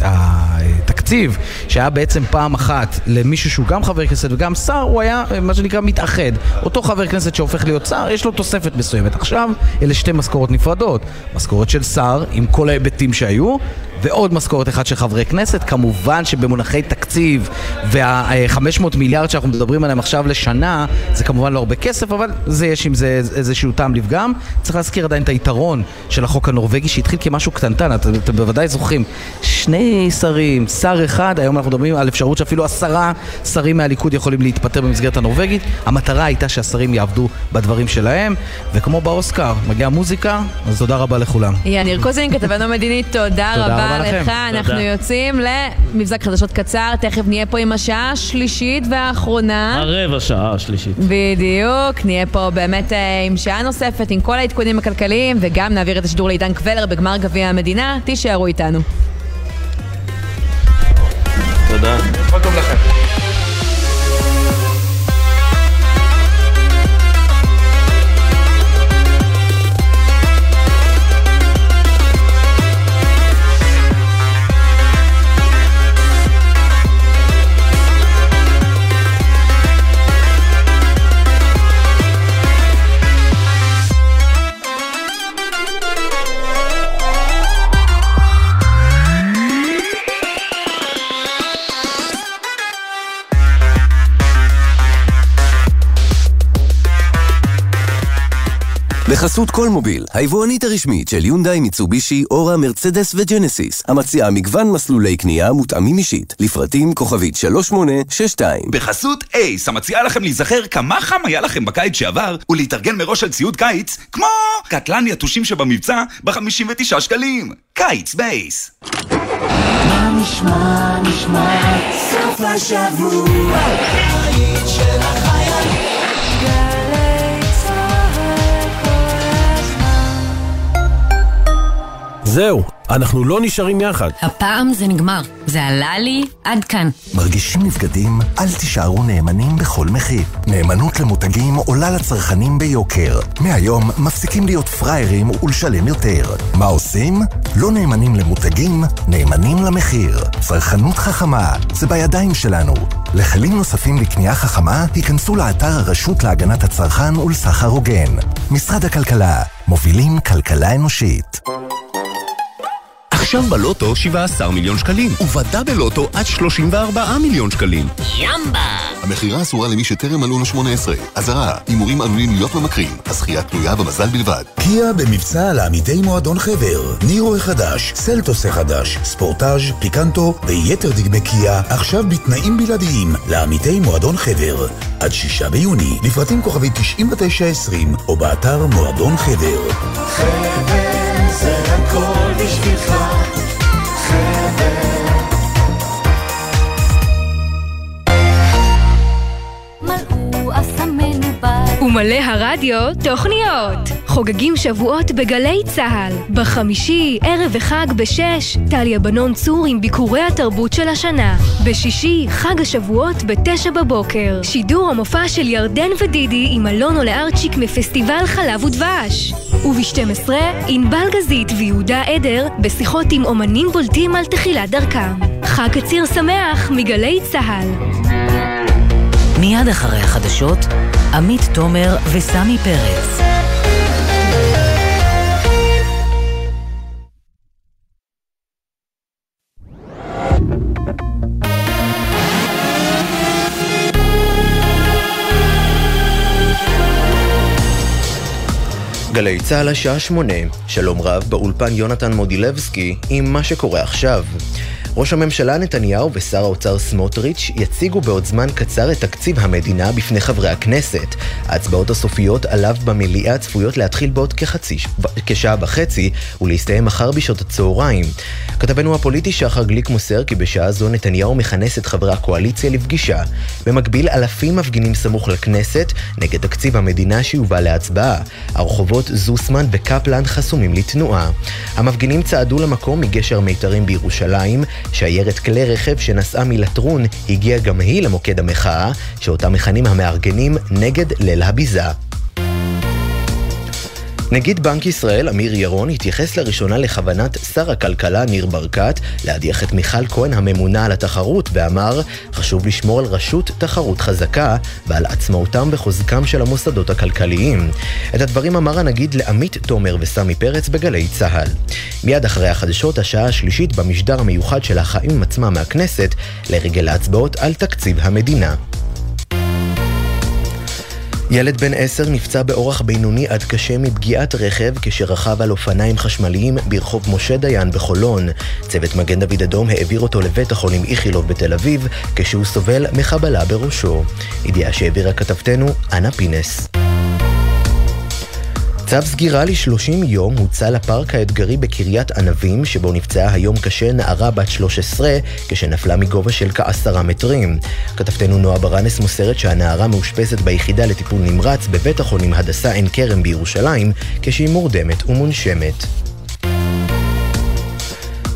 התקציב, שהיה בעצם פעם אחת למישהו שהוא גם חבר כנסת וגם שר, הוא היה מה שנקרא מתאחד. אותו חבר כנסת שהופך להיות שר, יש לו תוספת מסוימת. עכשיו, אלה שתי משכורות נפרדות. משכורת של שר, עם כל ההיבטים שהיו, ועוד משכורת אחת של חברי כנסת. כמובן שבמונחי תקציב וה-500 מיליארד שאנחנו מדברים עליהם עכשיו לשנה, זה כמובן לא הרבה כסף, אבל זה יש עם זה איזשהו טעם לפגם. צריך להזכיר עדיין את היתרון של החוק הנורבגי שהתחיל כמשהו קטנטן, אתם, אתם בוודאי זוכרים, שני שרים, שר אחד, היום אנחנו מדברים על אפשרות שאפילו עשרה שרים מהליכוד יכולים להתפטר במסגרת הנורבגית. המטרה הייתה שהשרים יעבדו בדברים שלהם, וכמו באוסקר, מגיעה מוזיקה, אז תודה רבה לכולם. יניר קוזין, כתבנו המדינית, תודה רבה לך. אנחנו יוצאים למבזק חדשות קצר, תכף נהיה פה עם השעה השלישית והאחרונה. הרבע שעה השלישית. בדיוק, נהיה פה באמת אה, עם שעה נוספת, עם כל העדכונים הכלכליים, וגם נעביר את השידור לעידן קבלר בגמר גביע המדינה. תישארו איתנו. תודה. כל טוב לכם. בחסות כל מוביל, היבואנית הרשמית של יונדאי, מיצובישי, אורה, מרצדס וג'נסיס, המציעה מגוון מסלולי קנייה מותאמים אישית, לפרטים כוכבית 3862. בחסות אייס, המציעה לכם להיזכר כמה חם היה לכם בקיץ שעבר, ולהתארגן מראש על ציוד קיץ, כמו קטלן יתושים שבמבצע ב-59 שקלים. קיץ בייס. מה נשמע, נשמע, סוף השבוע, זהו, אנחנו לא נשארים יחד. הפעם זה נגמר. זה עלה לי עד כאן. מרגישים נבגדים? אל תישארו נאמנים בכל מחיר. נאמנות למותגים עולה לצרכנים ביוקר. מהיום מפסיקים להיות פראיירים ולשלם יותר. מה עושים? לא נאמנים למותגים, נאמנים למחיר. צרכנות חכמה, זה בידיים שלנו. לכלים נוספים לקנייה חכמה, היכנסו לאתר הרשות להגנת הצרכן ולסחר הוגן. משרד הכלכלה, מובילים כלכלה אנושית. עכשיו בלוטו 17 מיליון שקלים, ובדאבל לוטו עד 34 מיליון שקלים. ימבה! המכירה אסורה למי שטרם מלאו לו 18. אזהרה, הימורים עלולים להיות ממכרים. הזכייה תלויה במזל בלבד. קיה במבצע לעמיתי מועדון חבר. נירו החדש, סלטוס החדש, ספורטאז', פיקנטו ויתר דגמי קיה, עכשיו בתנאים בלעדיים לעמיתי מועדון חבר. עד שישה ביוני, לפרטים כוכבי 9920, או באתר מועדון חבר. חבר זה הכל בשבילך, ומלא הרדיו תוכניות. חוגגים שבועות בגלי צה"ל. בחמישי, ערב וחג בשש, טליה בנון צור עם ביקורי התרבות של השנה. בשישי, חג השבועות בתשע בבוקר. שידור המופע של ירדן ודידי עם אלונו לארצ'יק מפסטיבל חלב ודבש. וב-12, ענבל גזית ויהודה עדר בשיחות עם אומנים בולטים על תחילת דרכם. חג קציר שמח מגלי צה"ל. מיד אחרי החדשות, עמית תומר וסמי פרץ. גלי צה"ל השעה שמונה, שלום רב באולפן יונתן מודילבסקי עם מה שקורה עכשיו. ראש הממשלה נתניהו ושר האוצר סמוטריץ' יציגו בעוד זמן קצר את תקציב המדינה בפני חברי הכנסת. ההצבעות הסופיות עליו במליאה צפויות להתחיל בעוד כחצי, כשעה וחצי ולהסתיים מחר בשעות הצהריים. כתבנו הפוליטי שחר גליק מוסר כי בשעה זו נתניהו מכנס את חברי הקואליציה לפגישה. במקביל אלפים מפגינים סמוך לכנסת נגד תקציב המדינה שיובא להצבעה. הרחובות זוסמן וקפלן חסומים לתנועה. המפגינים צעדו למקום מגשר מיתרים בירושלים, שיירת כלי רכב שנסעה מלטרון הגיעה גם היא למוקד המחאה, שאותה מכנים המארגנים נגד ליל הביזה. נגיד בנק ישראל, אמיר ירון, התייחס לראשונה לכוונת שר הכלכלה ניר ברקת להדיח את מיכל כהן הממונה על התחרות ואמר, חשוב לשמור על רשות תחרות חזקה ועל עצמאותם וחוזקם של המוסדות הכלכליים. את הדברים אמר הנגיד לעמית תומר וסמי פרץ בגלי צה"ל. מיד אחרי החדשות, השעה השלישית במשדר המיוחד של החיים עצמם מהכנסת, לרגל ההצבעות על תקציב המדינה. ילד בן עשר נפצע באורח בינוני עד קשה מפגיעת רכב כשרכב על אופניים חשמליים ברחוב משה דיין בחולון. צוות מגן דוד אדום העביר אותו לבית החולים איכילוב בתל אביב כשהוא סובל מחבלה בראשו. ידיעה שהעבירה כתבתנו אנה פינס. צו סגירה ל-30 יום הוצא לפארק האתגרי בקריית ענבים, שבו נפצעה היום קשה נערה בת 13, כשנפלה מגובה של כעשרה מטרים. כתבתנו נועה ברנס מוסרת שהנערה מאושפזת ביחידה לטיפול נמרץ בבית החולים הדסה עין כרם בירושלים, כשהיא מורדמת ומונשמת.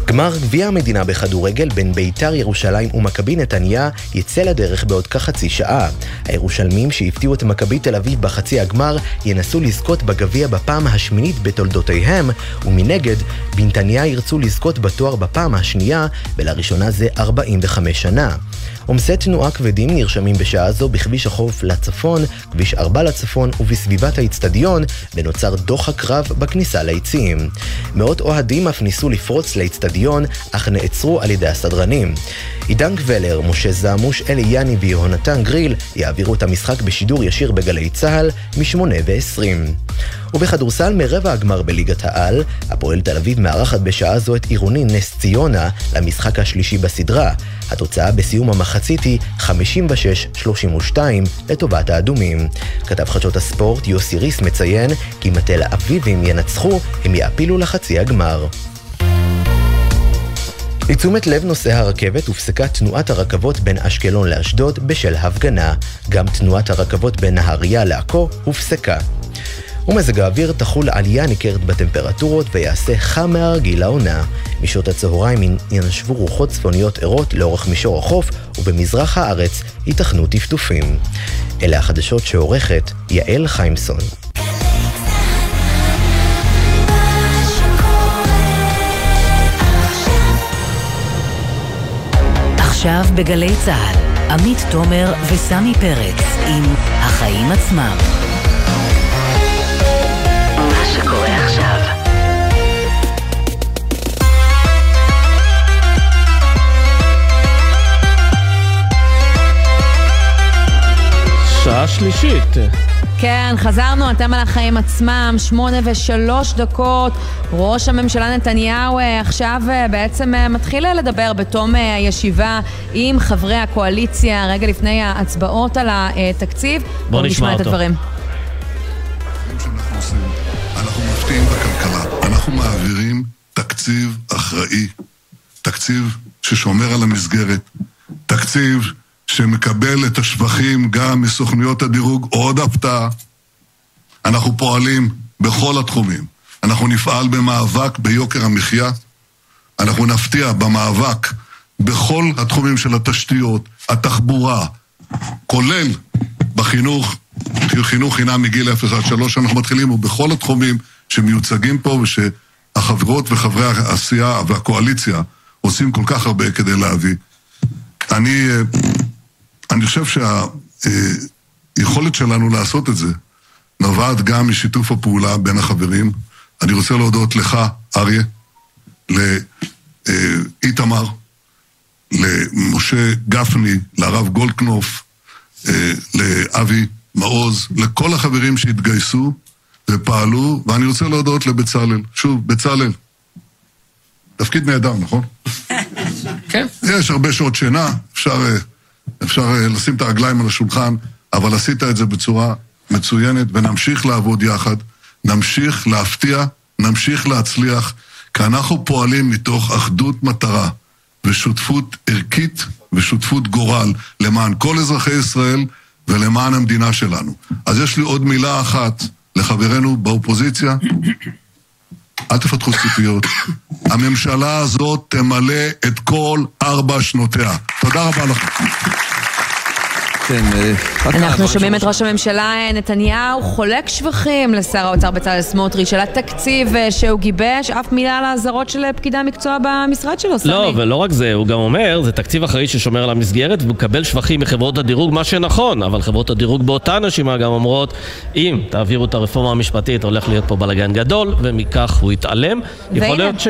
גמר גביע המדינה בכדורגל בין בית"ר ירושלים ומכבי נתניה יצא לדרך בעוד כחצי שעה. הירושלמים שהפתיעו את מכבי תל אביב בחצי הגמר ינסו לזכות בגביע בפעם השמינית בתולדותיהם, ומנגד, בנתניה ירצו לזכות בתואר בפעם השנייה, ולראשונה זה 45 שנה. עומסי תנועה כבדים נרשמים בשעה זו בכביש החוף לצפון, כביש 4 לצפון ובסביבת האיצטדיון, ונוצר דוחק רב בכניסה ליציעים. מאות אוהדים אף ניסו לפרוץ לאיצטדיון, אך נעצרו על ידי הסדרנים. עידן קבלר, משה זמוש, אלי יאני ויהונתן גריל יעבירו את המשחק בשידור ישיר בגלי צה"ל מ-8 ו-20. ובכדורסל מרבע הגמר בליגת העל, הפועל תל אביב מארחת בשעה זו את עירוני נס ציונה למשחק השלישי בסדרה. התוצאה בסיום המחצית היא 56-32 לטובת האדומים. כתב חדשות הספורט יוסי ריס מציין כי אם התל אביבים ינצחו, הם יעפילו לחצי הגמר. לתשומת לב נושאי הרכבת הופסקה תנועת הרכבות בין אשקלון לאשדוד בשל הפגנה. גם תנועת הרכבות בין נהריה לעכו הופסקה. ומזג האוויר תחול עלייה ניכרת בטמפרטורות ויעשה חם מהרגיל לעונה. משעות הצהריים ינשבו רוחות צפוניות ערות לאורך מישור החוף, ובמזרח הארץ ייתכנו טפטופים. אלה החדשות שעורכת יעל חיימסון. עכשיו בגלי צה"ל, עמית תומר וסמי פרץ עם החיים עצמם. שעה שלישית. כן, חזרנו, אתם על החיים עצמם, שמונה ושלוש דקות. ראש הממשלה נתניהו אה, עכשיו אה, בעצם אה, מתחיל לדבר בתום הישיבה עם חברי הקואליציה, רגע לפני ההצבעות על התקציב. בואו נשמע את אותו. הדברים. אנחנו מפתיעים בכלכלה. אנחנו מעבירים תקציב אחראי, תקציב ששומר על המסגרת, תקציב שמקבל את השבחים גם מסוכנויות הדירוג, עוד הפתעה. אנחנו פועלים בכל התחומים. אנחנו נפעל במאבק ביוקר המחיה, אנחנו נפתיע במאבק בכל התחומים של התשתיות, התחבורה, כולל בחינוך, חינוך חינם מגיל 0 עד 3, אנחנו מתחילים, ובכל התחומים שמיוצגים פה ושהחברות וחברי הסיעה והקואליציה עושים כל כך הרבה כדי להביא. אני, אה, אני חושב שהיכולת שלנו לעשות את זה נובעת גם משיתוף הפעולה בין החברים. אני רוצה להודות לך, אריה, לאיתמר, למשה גפני, לרב גולדקנופ, אה, לאבי מעוז, לכל החברים שהתגייסו ופעלו, ואני רוצה להודות לבצלאל. שוב, בצלאל, תפקיד נהדר, נכון? כן. יש הרבה שעות שינה, אפשר, אה, אפשר אה, לשים את הרגליים על השולחן, אבל עשית את זה בצורה מצוינת, ונמשיך לעבוד יחד, נמשיך להפתיע, נמשיך להצליח, כי אנחנו פועלים מתוך אחדות מטרה ושותפות ערכית ושותפות גורל למען כל אזרחי ישראל ולמען המדינה שלנו. אז יש לי עוד מילה אחת לחברינו באופוזיציה, אל תפתחו ציפיות. הממשלה הזאת תמלא את כל ארבע שנותיה. תודה רבה לכם. כן, אנחנו שומעים את ראש הממשלה אה, נתניהו חולק שבחים לשר האוצר בצלאל סמוטריץ' על התקציב אה, שהוא גיבש, אף מילה על האזהרות של אה, פקידי המקצוע במשרד שלו, סמי. לא, ולא רק זה, הוא גם אומר, זה תקציב אחראי ששומר על המסגרת והוא מקבל שבחים מחברות הדירוג, מה שנכון, אבל חברות הדירוג באותה נשימה גם אומרות, אם תעבירו את הרפורמה המשפטית, הולך להיות פה בלאגן גדול, ומכך הוא יתעלם. יכול. להיות ש...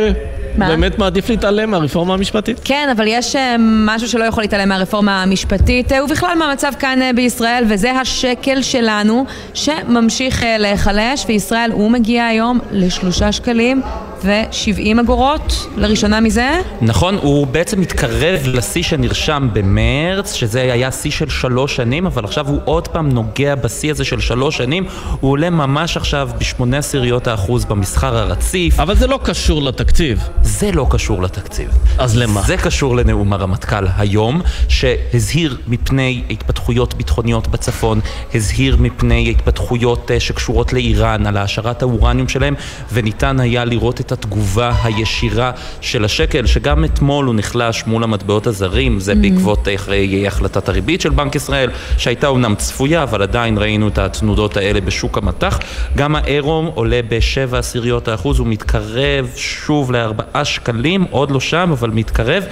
מה? באמת מעדיף להתעלם מהרפורמה המשפטית. כן, אבל יש אה, משהו שלא יכול להתעלם מהרפורמה המשפטית, אה, ובכלל מהמצב כאן אה, בישראל, וזה השקל שלנו, שממשיך להיחלש, וישראל, הוא מגיע היום לשלושה שקלים ו-70 אגורות, לראשונה מזה. נכון, הוא בעצם מתקרב לשיא שנרשם במרץ, שזה היה שיא של שלוש שנים, אבל עכשיו הוא עוד פעם נוגע בשיא הזה של שלוש שנים, הוא עולה ממש עכשיו בשמונה עשיריות האחוז במסחר הרציף. אבל זה לא קשור לתקציב. זה לא קשור לתקציב. אז למה? זה קשור לנאום הרמטכ"ל היום, שהזהיר מפני התפתחויות ביטחוניות בצפון, הזהיר מפני התפתחויות אה, שקשורות לאיראן, על העשרת האורניום שלהם, וניתן היה לראות את התגובה הישירה של השקל, שגם אתמול הוא נחלש מול המטבעות הזרים, זה mm-hmm. בעקבות אחרי החלטת הריבית של בנק ישראל, שהייתה אומנם צפויה, אבל עדיין ראינו את התנודות האלה בשוק המטח. גם האירו עולה בשבע עשיריות האחוז, הוא מתקרב שוב לארבעה שקלים, עוד לא שם, אבל מתקרב,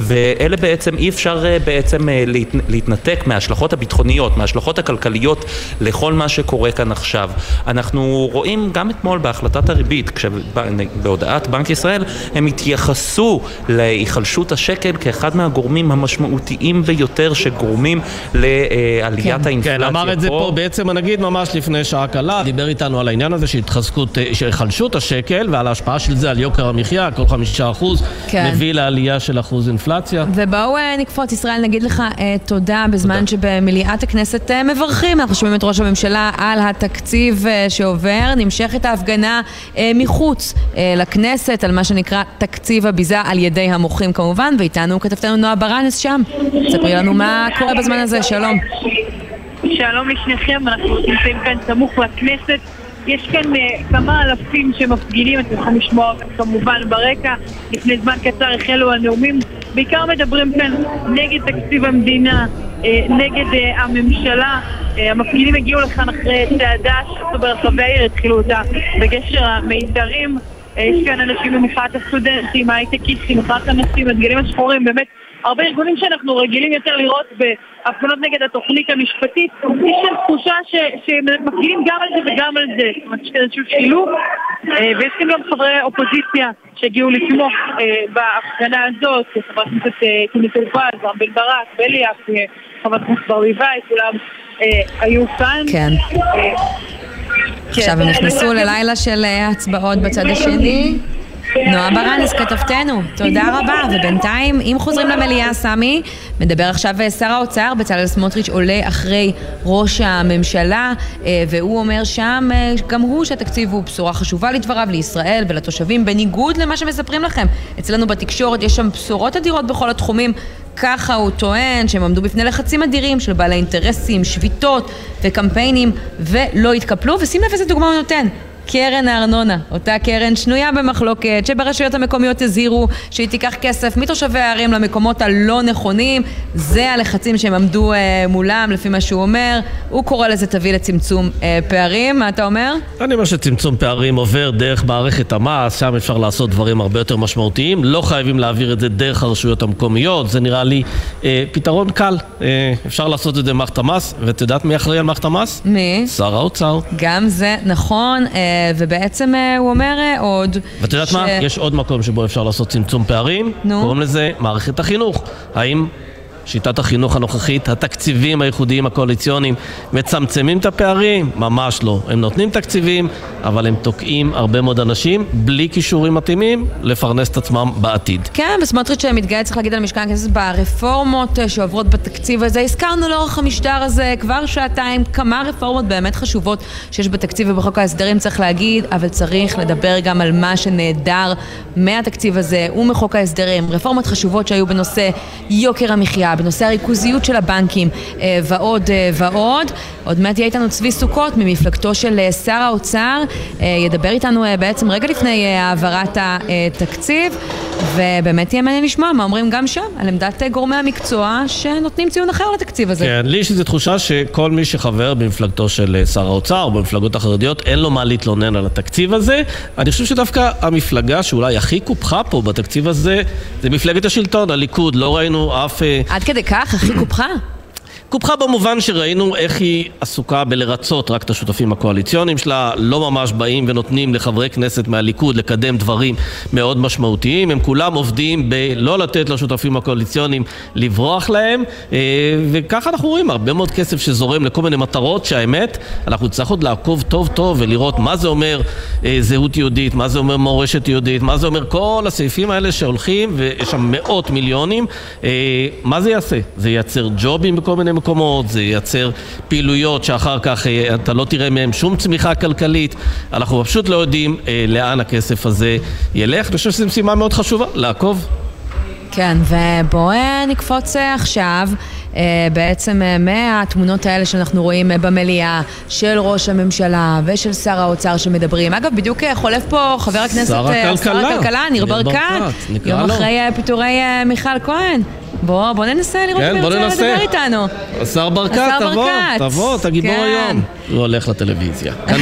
ואלה בעצם, אי אפשר אה, בעצם אה, להת, להתנתק מההשלכות הביטחוניות, מההשלכות הכלכליות לכל מה שקורה כאן עכשיו. אנחנו רואים גם אתמול בהחלטת הריבית, בהודעת בנק ישראל, הם התייחסו להיחלשות השקל כאחד מהגורמים המשמעותיים ביותר שגורמים לעליית כן. האינפלציה. כן, אמר את זה פה בעצם הנגיד ממש לפני שעה קלה, דיבר איתנו על העניין הזה של היחלשות השקל ועל ההשפעה של זה על יוקר המחיה, כל חמישה אחוז כן. מביא לעלייה של אחוז אינפלציה. ובואו אה, נקפוץ, ישראל, נגיד לך אה, תודה בזמן תודה. שבמליאת הכנסת אה, מברכים, אנחנו שומעים את ראש הממשלה על התקציב שעובר, נמשכת ההפגנה מחוץ לכנסת על מה שנקרא תקציב הביזה על ידי המוחים כמובן, ואיתנו כתבתנו נועה ברנס שם. ספרי לנו מה קורה בזמן הזה, שלום. שלום לשניכם, אנחנו נמצאים כאן סמוך לכנסת. יש כאן uh, כמה אלפים שמפגינים, אתם יכולים לשמוע כמובן ברקע. לפני זמן קצר החלו הנאומים. בעיקר מדברים כאן נגד תקציב המדינה, uh, נגד uh, הממשלה. Uh, המפגינים הגיעו לכאן אחרי צעדה שעשו ברחבי העיר, התחילו אותה בגשר המיתרים. יש כאן אנשים ממחאת הסטודנטים, ההייטקיסטים, מחאת הנשים, הדגלים השחורים, באמת הרבה ארגונים שאנחנו רגילים יותר לראות בהפגנות נגד התוכנית המשפטית, יש כאן תחושה שמפגינים גם על זה וגם על זה, זאת אומרת, איזשהו שילוב, אה, ויש כאן גם חברי אופוזיציה שהגיעו לתמוך אה, בהפגנה הזאת, חברת הכנסת אה, טורפז, רם בן ברק, בליאק, חברת הכנסת ברביבאי, כולם היו כאן. כן. עכשיו הם נכנסו ללילה של הצבעות בצד השני. נועה ברנס, כתבתנו, תודה רבה. ובינתיים, אם חוזרים למליאה, סמי, מדבר עכשיו שר האוצר, בצלאל סמוטריץ' עולה אחרי ראש הממשלה, אה, והוא אומר שם, אה, גם הוא, שהתקציב הוא בשורה חשובה לדבריו, לישראל ולתושבים, בניגוד למה שמספרים לכם. אצלנו בתקשורת יש שם בשורות אדירות בכל התחומים. ככה הוא טוען שהם עמדו בפני לחצים אדירים של בעלי אינטרסים, שביתות וקמפיינים ולא התקפלו, ושים לב איזה דוגמה הוא נותן. קרן הארנונה, אותה קרן שנויה במחלוקת, שברשויות המקומיות הזהירו שהיא תיקח כסף מתושבי הערים למקומות הלא נכונים, זה הלחצים שהם עמדו אה, מולם, לפי מה שהוא אומר. הוא קורא לזה תביא לצמצום אה, פערים, מה אתה אומר? אני אומר שצמצום פערים עובר דרך מערכת המס, שם אפשר לעשות דברים הרבה יותר משמעותיים, לא חייבים להעביר את זה דרך הרשויות המקומיות, זה נראה לי אה, פתרון קל. אה, אפשר לעשות את זה במערכת המס, ואת יודעת מי אחראי על מערכת המס? מי? שר האוצר. גם זה נכון. אה, ובעצם אה, הוא אומר אה, עוד... ואת יודעת ש... מה? יש עוד מקום שבו אפשר לעשות צמצום פערים. נו. קוראים לזה מערכת החינוך. האם שיטת החינוך הנוכחית, התקציבים הייחודיים הקואליציוניים מצמצמים את הפערים? ממש לא. הם נותנים תקציבים, אבל הם תוקעים הרבה מאוד אנשים בלי כישורים מתאימים לפרנס את עצמם בעתיד. כן, וסמוטריץ' מתגאה, צריך להגיד על משכן הכנסת, ברפורמות שעוברות בתקציב הזה. הזכרנו לאורך המשדר הזה כבר שעתיים כמה רפורמות באמת חשובות שיש בתקציב ובחוק ההסדרים, צריך להגיד, אבל צריך לדבר גם על מה שנעדר מהתקציב הזה ומחוק ההסדרים. רפורמות חשובות שהיו בנושא יוקר המחיה, בנושא הריכוזיות של הבנקים אה, ועוד אה, ועוד. עוד מעט יהיה איתנו צבי סוכות ממפלגתו של אה, שר האוצר, ידבר איתנו בעצם רגע לפני העברת התקציב, ובאמת יהיה מעניין לשמוע מה אומרים גם שם על עמדת גורמי המקצוע שנותנים ציון אחר לתקציב הזה. כן, לי יש איזו תחושה שכל מי שחבר במפלגתו של שר האוצר או במפלגות החרדיות, אין לו מה להתלונן על התקציב הזה. אני חושב שדווקא המפלגה שאולי הכי קופחה פה בתקציב הזה זה מפלגת השלטון, הליכוד. לא ראינו אף... עד כדי כך? הכי קופחה? קופחה במובן שראינו איך היא עסוקה בלרצות רק את השותפים הקואליציוניים שלה, לא ממש באים ונותנים לחברי כנסת מהליכוד לקדם דברים מאוד משמעותיים, הם כולם עובדים בלא לתת לשותפים הקואליציוניים לברוח להם, אה, וככה אנחנו רואים הרבה מאוד כסף שזורם לכל מיני מטרות שהאמת, אנחנו נצטרך עוד לעקוב טוב טוב ולראות מה זה אומר אה, זהות יהודית, מה זה אומר מורשת יהודית, מה זה אומר כל הסעיפים האלה שהולכים ויש שם מאות מיליונים, אה, מה זה יעשה? זה ייצר ג'ובים בכל מיני מקומות, זה ייצר פעילויות שאחר כך אה, אתה לא תראה מהם שום צמיחה כלכלית, אנחנו פשוט לא יודעים אה, לאן הכסף הזה ילך, אני חושב שזו משימה מאוד חשובה, לעקוב. כן, ובואו אה, נקפוץ עכשיו. בעצם מהתמונות האלה שאנחנו רואים אה, במליאה של ראש הממשלה ושל שר האוצר שמדברים. אגב, בדיוק חולף פה חבר הכנסת, שר הכלכלה, שר הכלכלה, ניר ברקת, יום. אחרי פיטורי מיכל כהן. בוא, בוא ננסה לראות כן, אם הוא ירצה ננסה. לדבר איתנו. השר ברקת, תבוא, ברקת. תבוא, אתה גיבור כן. היום. הוא הולך לטלוויזיה.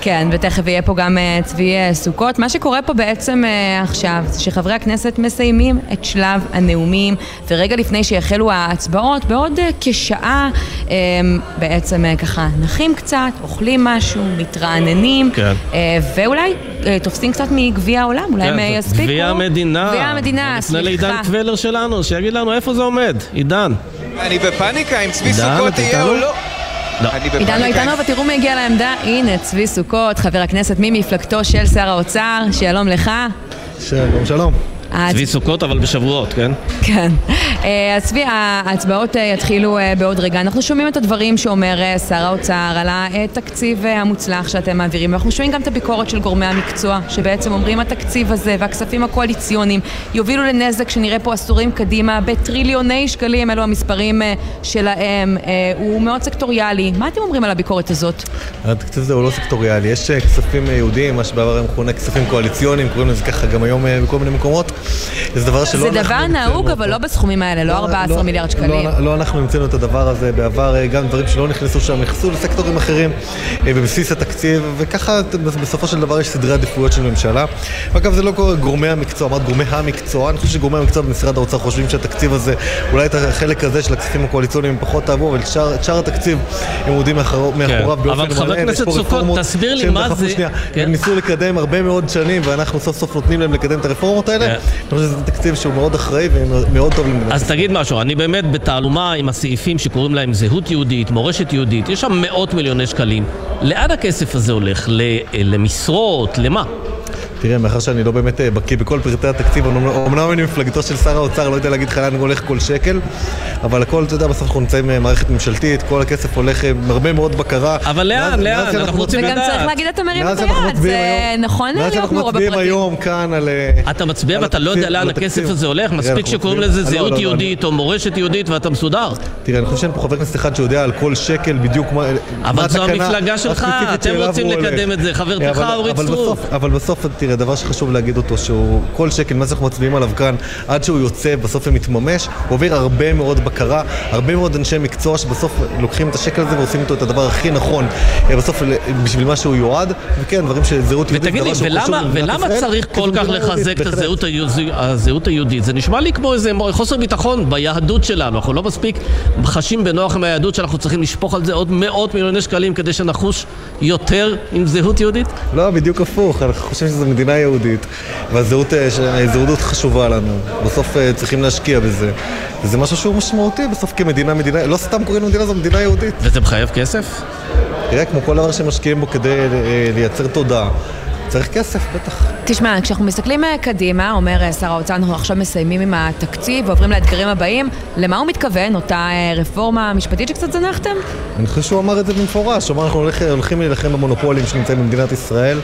כן, ותכף יהיה פה גם אה, צבי אה, סוכות. מה שקורה פה בעצם אה, עכשיו, זה שחברי הכנסת מסיימים את שלב הנאומים, ורגע לפני שיחלו ההצבעות, בעוד כשעה אה, בעצם ככה נחים קצת, אוכלים משהו, מתרעננים, כן. ואולי תופסים קצת מגביע העולם, אולי הם אה, יספיקו. גביע המדינה. גביע המדינה, נפנה לעידן סליחה. קבלר שלנו, שיגיד לנו איפה זה עומד. עידן. אני בפאניקה אם צבי סוכות יהיה או? לא. לא. עידן לא. איתנו, אבל תראו מי הגיע לעמדה. הנה, צבי סוכות, חבר הכנסת ממפלגתו של שר האוצר, שלום לך. שלום, שלום. צבי סוכות, אבל בשבועות, כן? כן. אה, אז צבי, ההצבעות אה, יתחילו אה, בעוד רגע. אנחנו שומעים את הדברים שאומר שר האוצר על התקציב המוצלח שאתם מעבירים, ואנחנו שומעים גם את הביקורת של גורמי המקצוע, שבעצם אומרים התקציב הזה והכספים הקואליציוניים יובילו לנזק שנראה פה עשורים קדימה בטריליוני שקלים, אלו המספרים שלהם. הוא מאוד סקטוריאלי. מה אתם אומרים על הביקורת הזאת? התקציב הזה הוא לא סקטוריאלי, יש כספים ייעודיים, מה שבעבר היה מכונה כספים קואליציוניים, קוראים לזה ככה גם היום בכל מיני מקומות. זה דבר שלא זה אנחנו דבר נהוג, אבל לא בסכומים האלה, לא 14 מיליארד שקלים. לא, לא אנחנו המצאנו את הדבר הזה בעבר, אה, גם דברים שלא נכנסו שם, נכנסו לסקטורים אחרים אה, בבסיס התקציב, וככה בסופו של דבר יש סדרי עדיפויות של ממשלה. אגב, זה לא קורה גורמי המקצוע, אמרת גורמי המקצוע, אני חושב שגורמי המקצוע במשרד האוצר חושבים שהתקציב הזה, אולי את החלק הזה של הכספים הקואליציוניים הם פחות אהבו, אבל את שאר- התקציב הם עומדים מאחור- מאחוריו באופן מלא. כן. אבל חבר הכנסת פה סוכות, רפורמות תסביר לי מה זה- שנייה. כן. הם ניסו לקדם הרבה מאוד שנים, ואנחנו סוף סוף נותנים להם לקדם את הרפורמות האלה. אני חושב שזה תקציב שהוא מאוד אחראי ומאוד טוב למדינת אז תגיד משהו, אני באמת בתעלומה עם הסעיפים שקוראים להם זהות יהודית, מורשת יהודית, יש שם מאות מיליוני שקלים. לאן הכסף הזה הולך? למשרות? למה? תראה, מאחר שאני לא באמת אה, בקיא בכל פרטי התקציב, אומנם אומנם אני מפלגתו של שר האוצר, לא יודע להגיד לך לאן הולך כל שקל, אבל הכל, אתה יודע, בסוף אנחנו נמצאים במערכת ממשלתית, כל הכסף הולך אה, עם הרבה מאוד בקרה. אבל לאן, לאן? אנחנו רוצים מצביעים- וגם צריך להגיד אתה מרים את מאז שאנחנו היד, זה נכון מאז להיות מעורב מצביעים בפרטים. היום כאן על... אה, אתה מצביע ואתה לא יודע לאן הכסף. הזה הולך? מספיק שקוראים לזה לא, זהות לא, לא, יהודית או מורשת יהודית ואתה מסודר. תראה, אני חושב שאין פה חבר כנסת אחד שיודע על כל שקל בדיוק מה... אבל זו המפלגה שלך, אתם רוצים. לקדם את זה, חברתך אבל- אורית סטרוק. בסוף- אבל בסוף, תראה, דבר שחשוב להגיד אותו, שהוא כל שקל, מה שאנחנו מצביעים עליו כאן, עד שהוא יוצא, בסוף ומתממש, הוא עובר הרבה מאוד בקרה, הרבה מאוד אנשי מקצוע שבסוף לוקחים את השקל הזה ועושים איתו את הדבר הכי נכון, אה, בסוף ל- בשביל מה שהוא יועד, וכן, דברים של זהות יהודית, דבר שהוא חשוב ולמה, למדינת ולמה ישראל, צריך כי כל כך לחזק את. הזהות, הזהות היהודית? זה נשמע לי כמו איזה חוסר ביטחון ביהדות שלנו. אנחנו לא מספיק חשים בנוח עם היהדות שאנחנו צריכים לשפוך על זה עוד מאות מיליוני שקלים כדי שנחוש יותר עם זהות יהודית? לא, בדיוק הפוך, אנחנו חושבים שזו מדינה יהודית, והזהות אה, חשובה לנו. בסוף אה, צריכים להשקיע בזה. וזה משהו שהוא משמעותי בסוף כמדינה, מדינה, לא סתם קוראים למדינה זו מדינה יהודית. וזה מחייב כסף? תראה, כמו כל דבר שמשקיעים בו כדי אה, לייצר תודעה, צריך כסף, בטח. תשמע, כשאנחנו מסתכלים אה, קדימה, אומר אה, שר האוצר, אנחנו עכשיו מסיימים עם התקציב ועוברים לאתגרים הבאים, למה הוא מתכוון, אותה אה, רפורמה משפטית שקצת זנחתם? אני חושב שהוא אמר את זה במפורש, הוא אמר אנחנו הולך, הולכים להילחם במונופולים שנמצאים במדינת ישראל.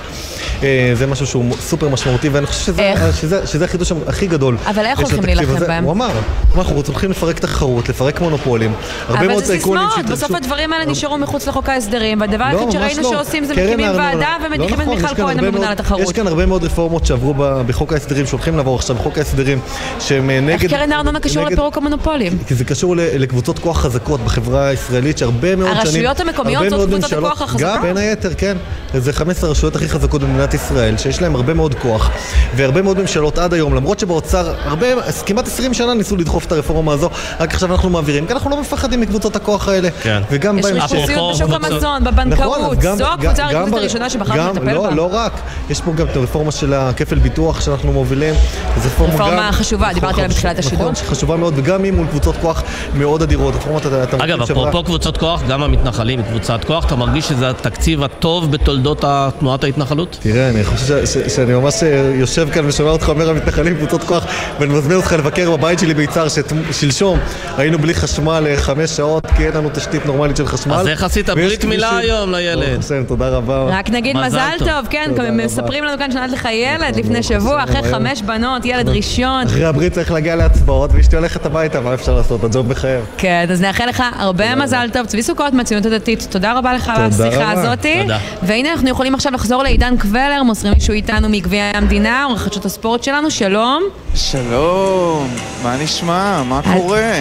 זה משהו שהוא סופר משמעותי, ואני חושב שזה, איך? שזה, שזה החידוש הכי גדול. אבל איך הולכים להילחם הזה. בהם? הוא אמר, אנחנו הולכים לפרק תחרות, לפרק מונופולים. אבל זה סיסמאות, בסוף הדברים האלה נשארו מחוץ לחוק ההסדרים, והדבר לא, היחיד שראינו לא. שעושים זה מקימים. ועדה לא ומדיחים את נכון, יש מיכל כהן מאוד-. יש כאן הרבה מאוד רפורמות שעברו ב- בחוק ההסדרים, שהולכים לעבור עכשיו בחוק ההסדרים, שהם אה, נגד... איך קרן הארנונה קשור נגד- לפירוק המונופולים? כי זה קשור לקבוצות כוח חזקות בחברה הישראלית, שהרבה מאוד שנים... הרשויות המקומיות זאת ממשלות- הכוח החזקה? גם, בין היתר, כן. זה 15 הרשויות הכי חזקות במדינת ישראל, שיש להם הרבה מאוד כוח, והרבה מאוד ממשלות עד היום, למרות שבאוצר הרבה, כמעט 20 שנה ניסו לדחוף את הרפורמה הזו, רק עכשיו אנחנו מעבירים, כי אנחנו לא מפחדים מקבוצות הכוח האלה. כן. וגם יש ריכוזיות בשוק קבוצות- המזון, נכון, בבנקאות, זו הקבוצה הריכוזית הראשונה שבחרנו לטפל לא, בה. לא רק, יש פה גם את הרפורמה של הכפל ביטוח שאנחנו מובילים. זו רפורמה רפורמה גם- חשובה, נכון, דיברתי עליה בתחילת השידור. נכון, שחשובה מאוד, וגם היא מול קבוצות כוח מאוד אדירות. רפורמת התמרוקים אגב, אפרופו קבוצות כוח, גם המתנחלים היא קבוצת כוח. אתה מרגיש שזה התקציב הטוב בתולדות תנועת ההתנחלות? תראה, אני חושב ש- ש- שאני ממש אה, יושב כאן ושומע אותך אומר המתנחלים קבוצות כוח ואני מזמין אותך לבקר בבית שלי ביצהר ששלשום היינו בלי חשמל אה, חמש שעות כי אין לנו תשתית נורמלית של חשמל. אז איך עשית ברית מילה היום לילד? תודה רבה. רק נגיד מזל טוב. כן. מספרים לנו כאן שנולד לך ילד לפני שבוע, אחרי היום. חמש בנות, ילד ראשון. אחרי הברית צריך להגיע להצבעות ואשתי הולכת הביתה, מה אפשר לעשות? הג'וב מחייב. כן, אז נאחל לך הרבה מזל טוב. צבי סוכות מהציונות הדתית, תודה רבה לך על השיחה. הזאתי. והנה אנחנו יכולים עכשיו לחזור לעידן קבלר, מוסרים לי שהוא איתנו מגביע המדינה, עורך חדשות הספורט שלנו, שלום. שלום, מה נשמע? מה קורה?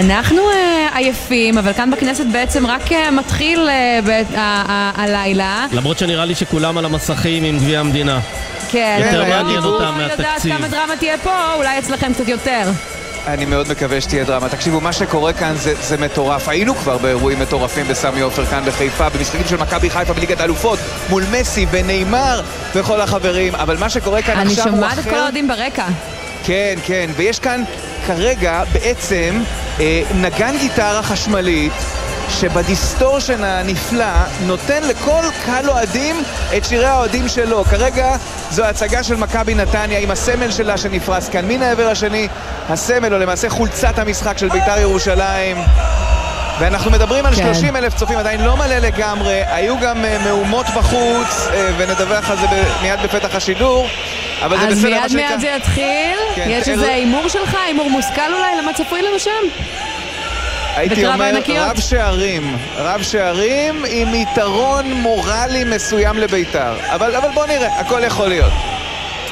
אנחנו אה, עייפים, אבל כאן בכנסת בעצם רק אה, מתחיל אה, ב- הלילה. למרות שנראה לי שכולם על המסכים עם גביע המדינה. כן, יותר אבל מעניין בואו אותם לדעת מהתקציב. כמה דרמה תהיה פה, אולי אצלכם קצת יותר. אני מאוד מקווה שתהיה דרמה. תקשיבו, מה שקורה כאן זה, זה מטורף. היינו כבר באירועים מטורפים בסמי עופר כאן בחיפה, במשחקים של מכבי חיפה בליגת האלופות, מול מסי ונאמר וכל החברים, אבל מה שקורה כאן אני עכשיו הוא שומעת את אחר. כל האוהדים ברקע. כן, כן, ויש כאן כרגע בעצם אה, נגן גיטרה חשמלית שבדיסטורשן הנפלא נותן לכל קהל אוהדים את שירי האוהדים שלו. כרגע זו הצגה של מכבי נתניה עם הסמל שלה שנפרס כאן. מן העבר השני, הסמל, או למעשה חולצת המשחק של בית"ר ירושלים. ואנחנו מדברים על כן. 30 אלף צופים, עדיין לא מלא לגמרי, היו גם אה, מהומות בחוץ, אה, ונדווח על זה מיד בפתח השידור, אבל זה אז בסדר, מה מיד שנקרא. מיד זה יתחיל. כן, יש איזה הימור שלך, הימור מושכל אולי, למה צפוי לנו שם? הייתי אומר הענקיות? רב שערים, רב שערים עם יתרון מורלי מסוים לביתר. אבל, אבל בוא נראה, הכל יכול להיות.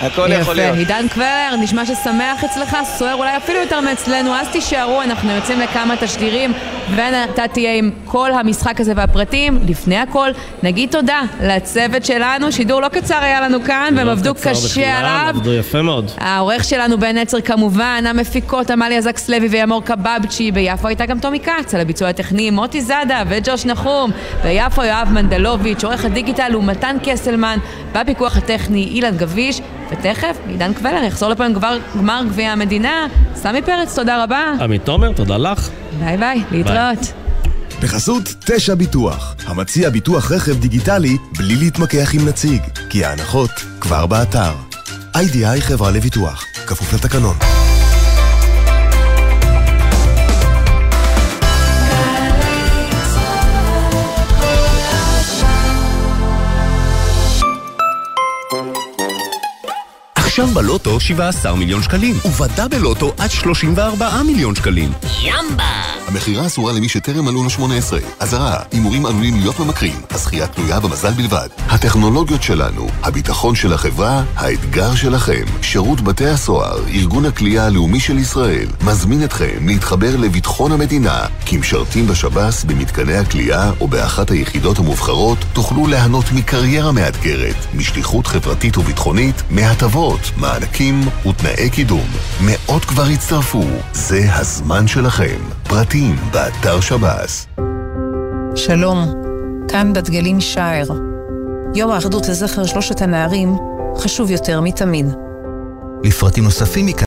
הכל יכול יפה, להיות. עידן קבלר, נשמע ששמח אצלך, סוער אולי אפילו יותר מאצלנו, אז תישארו, אנחנו יוצאים לכמה תשדירים, ואתה תהיה עם כל המשחק הזה והפרטים. לפני הכל, נגיד תודה לצוות שלנו, שידור לא קצר היה לנו כאן, והם עבדו קצר בכלל, קשה עליו. עבדו יפה מאוד. העורך שלנו בן נצר כמובן, המפיקות עמליה זקס לוי וימור קבבצ'י, ביפו הייתה גם טומי כץ, על הביצוע הטכני מוטי זאדה וג'וש נחום, ביפו יואב מנדלוביץ', עורך הדיגיטל הוא מתן קסלמן, בפיקוח הטכני אילן גביש, ותכף עידן קבלר יחזור לפה עם גמר, גמר גביע המדינה. סמי פרץ, תודה רבה. עמית תומר, תודה לך. ביי ביי, להתראות. בחסות תשע ביטוח, המציע ביטוח רכב דיגיטלי בלי להתמקח עם נציג, כי ההנחות כבר באתר. איי-די-איי חברה לביטוח, כפוף לתקנון. עכשיו בלוטו 17 מיליון שקלים, ובדה בלוטו עד 34 מיליון שקלים. ימבה! המכירה אסורה למי שטרם מלאו לו 18. אזהרה, הימורים עלולים להיות ממכרים, הזכייה תלויה במזל בלבד. הטכנולוגיות שלנו, הביטחון של החברה, האתגר שלכם. שירות בתי הסוהר, ארגון הכלייה הלאומי של ישראל, מזמין אתכם להתחבר לביטחון המדינה. כמשרתים בשב"ס, במתקני הכלייה או באחת היחידות המובחרות, תוכלו ליהנות מקריירה מאתגרת, משליחות חברתית וביטחונית, מהטבות, מענקים ותנאי קידום. מאות כבר הצטרפו, זה הזמן שלכם. פרטים באתר שב"ס. שלום, כאן בת גלים שער. יום האחדות לזכר שלושת הנערים חשוב יותר מתמיד. לפרטים נוספים מכאן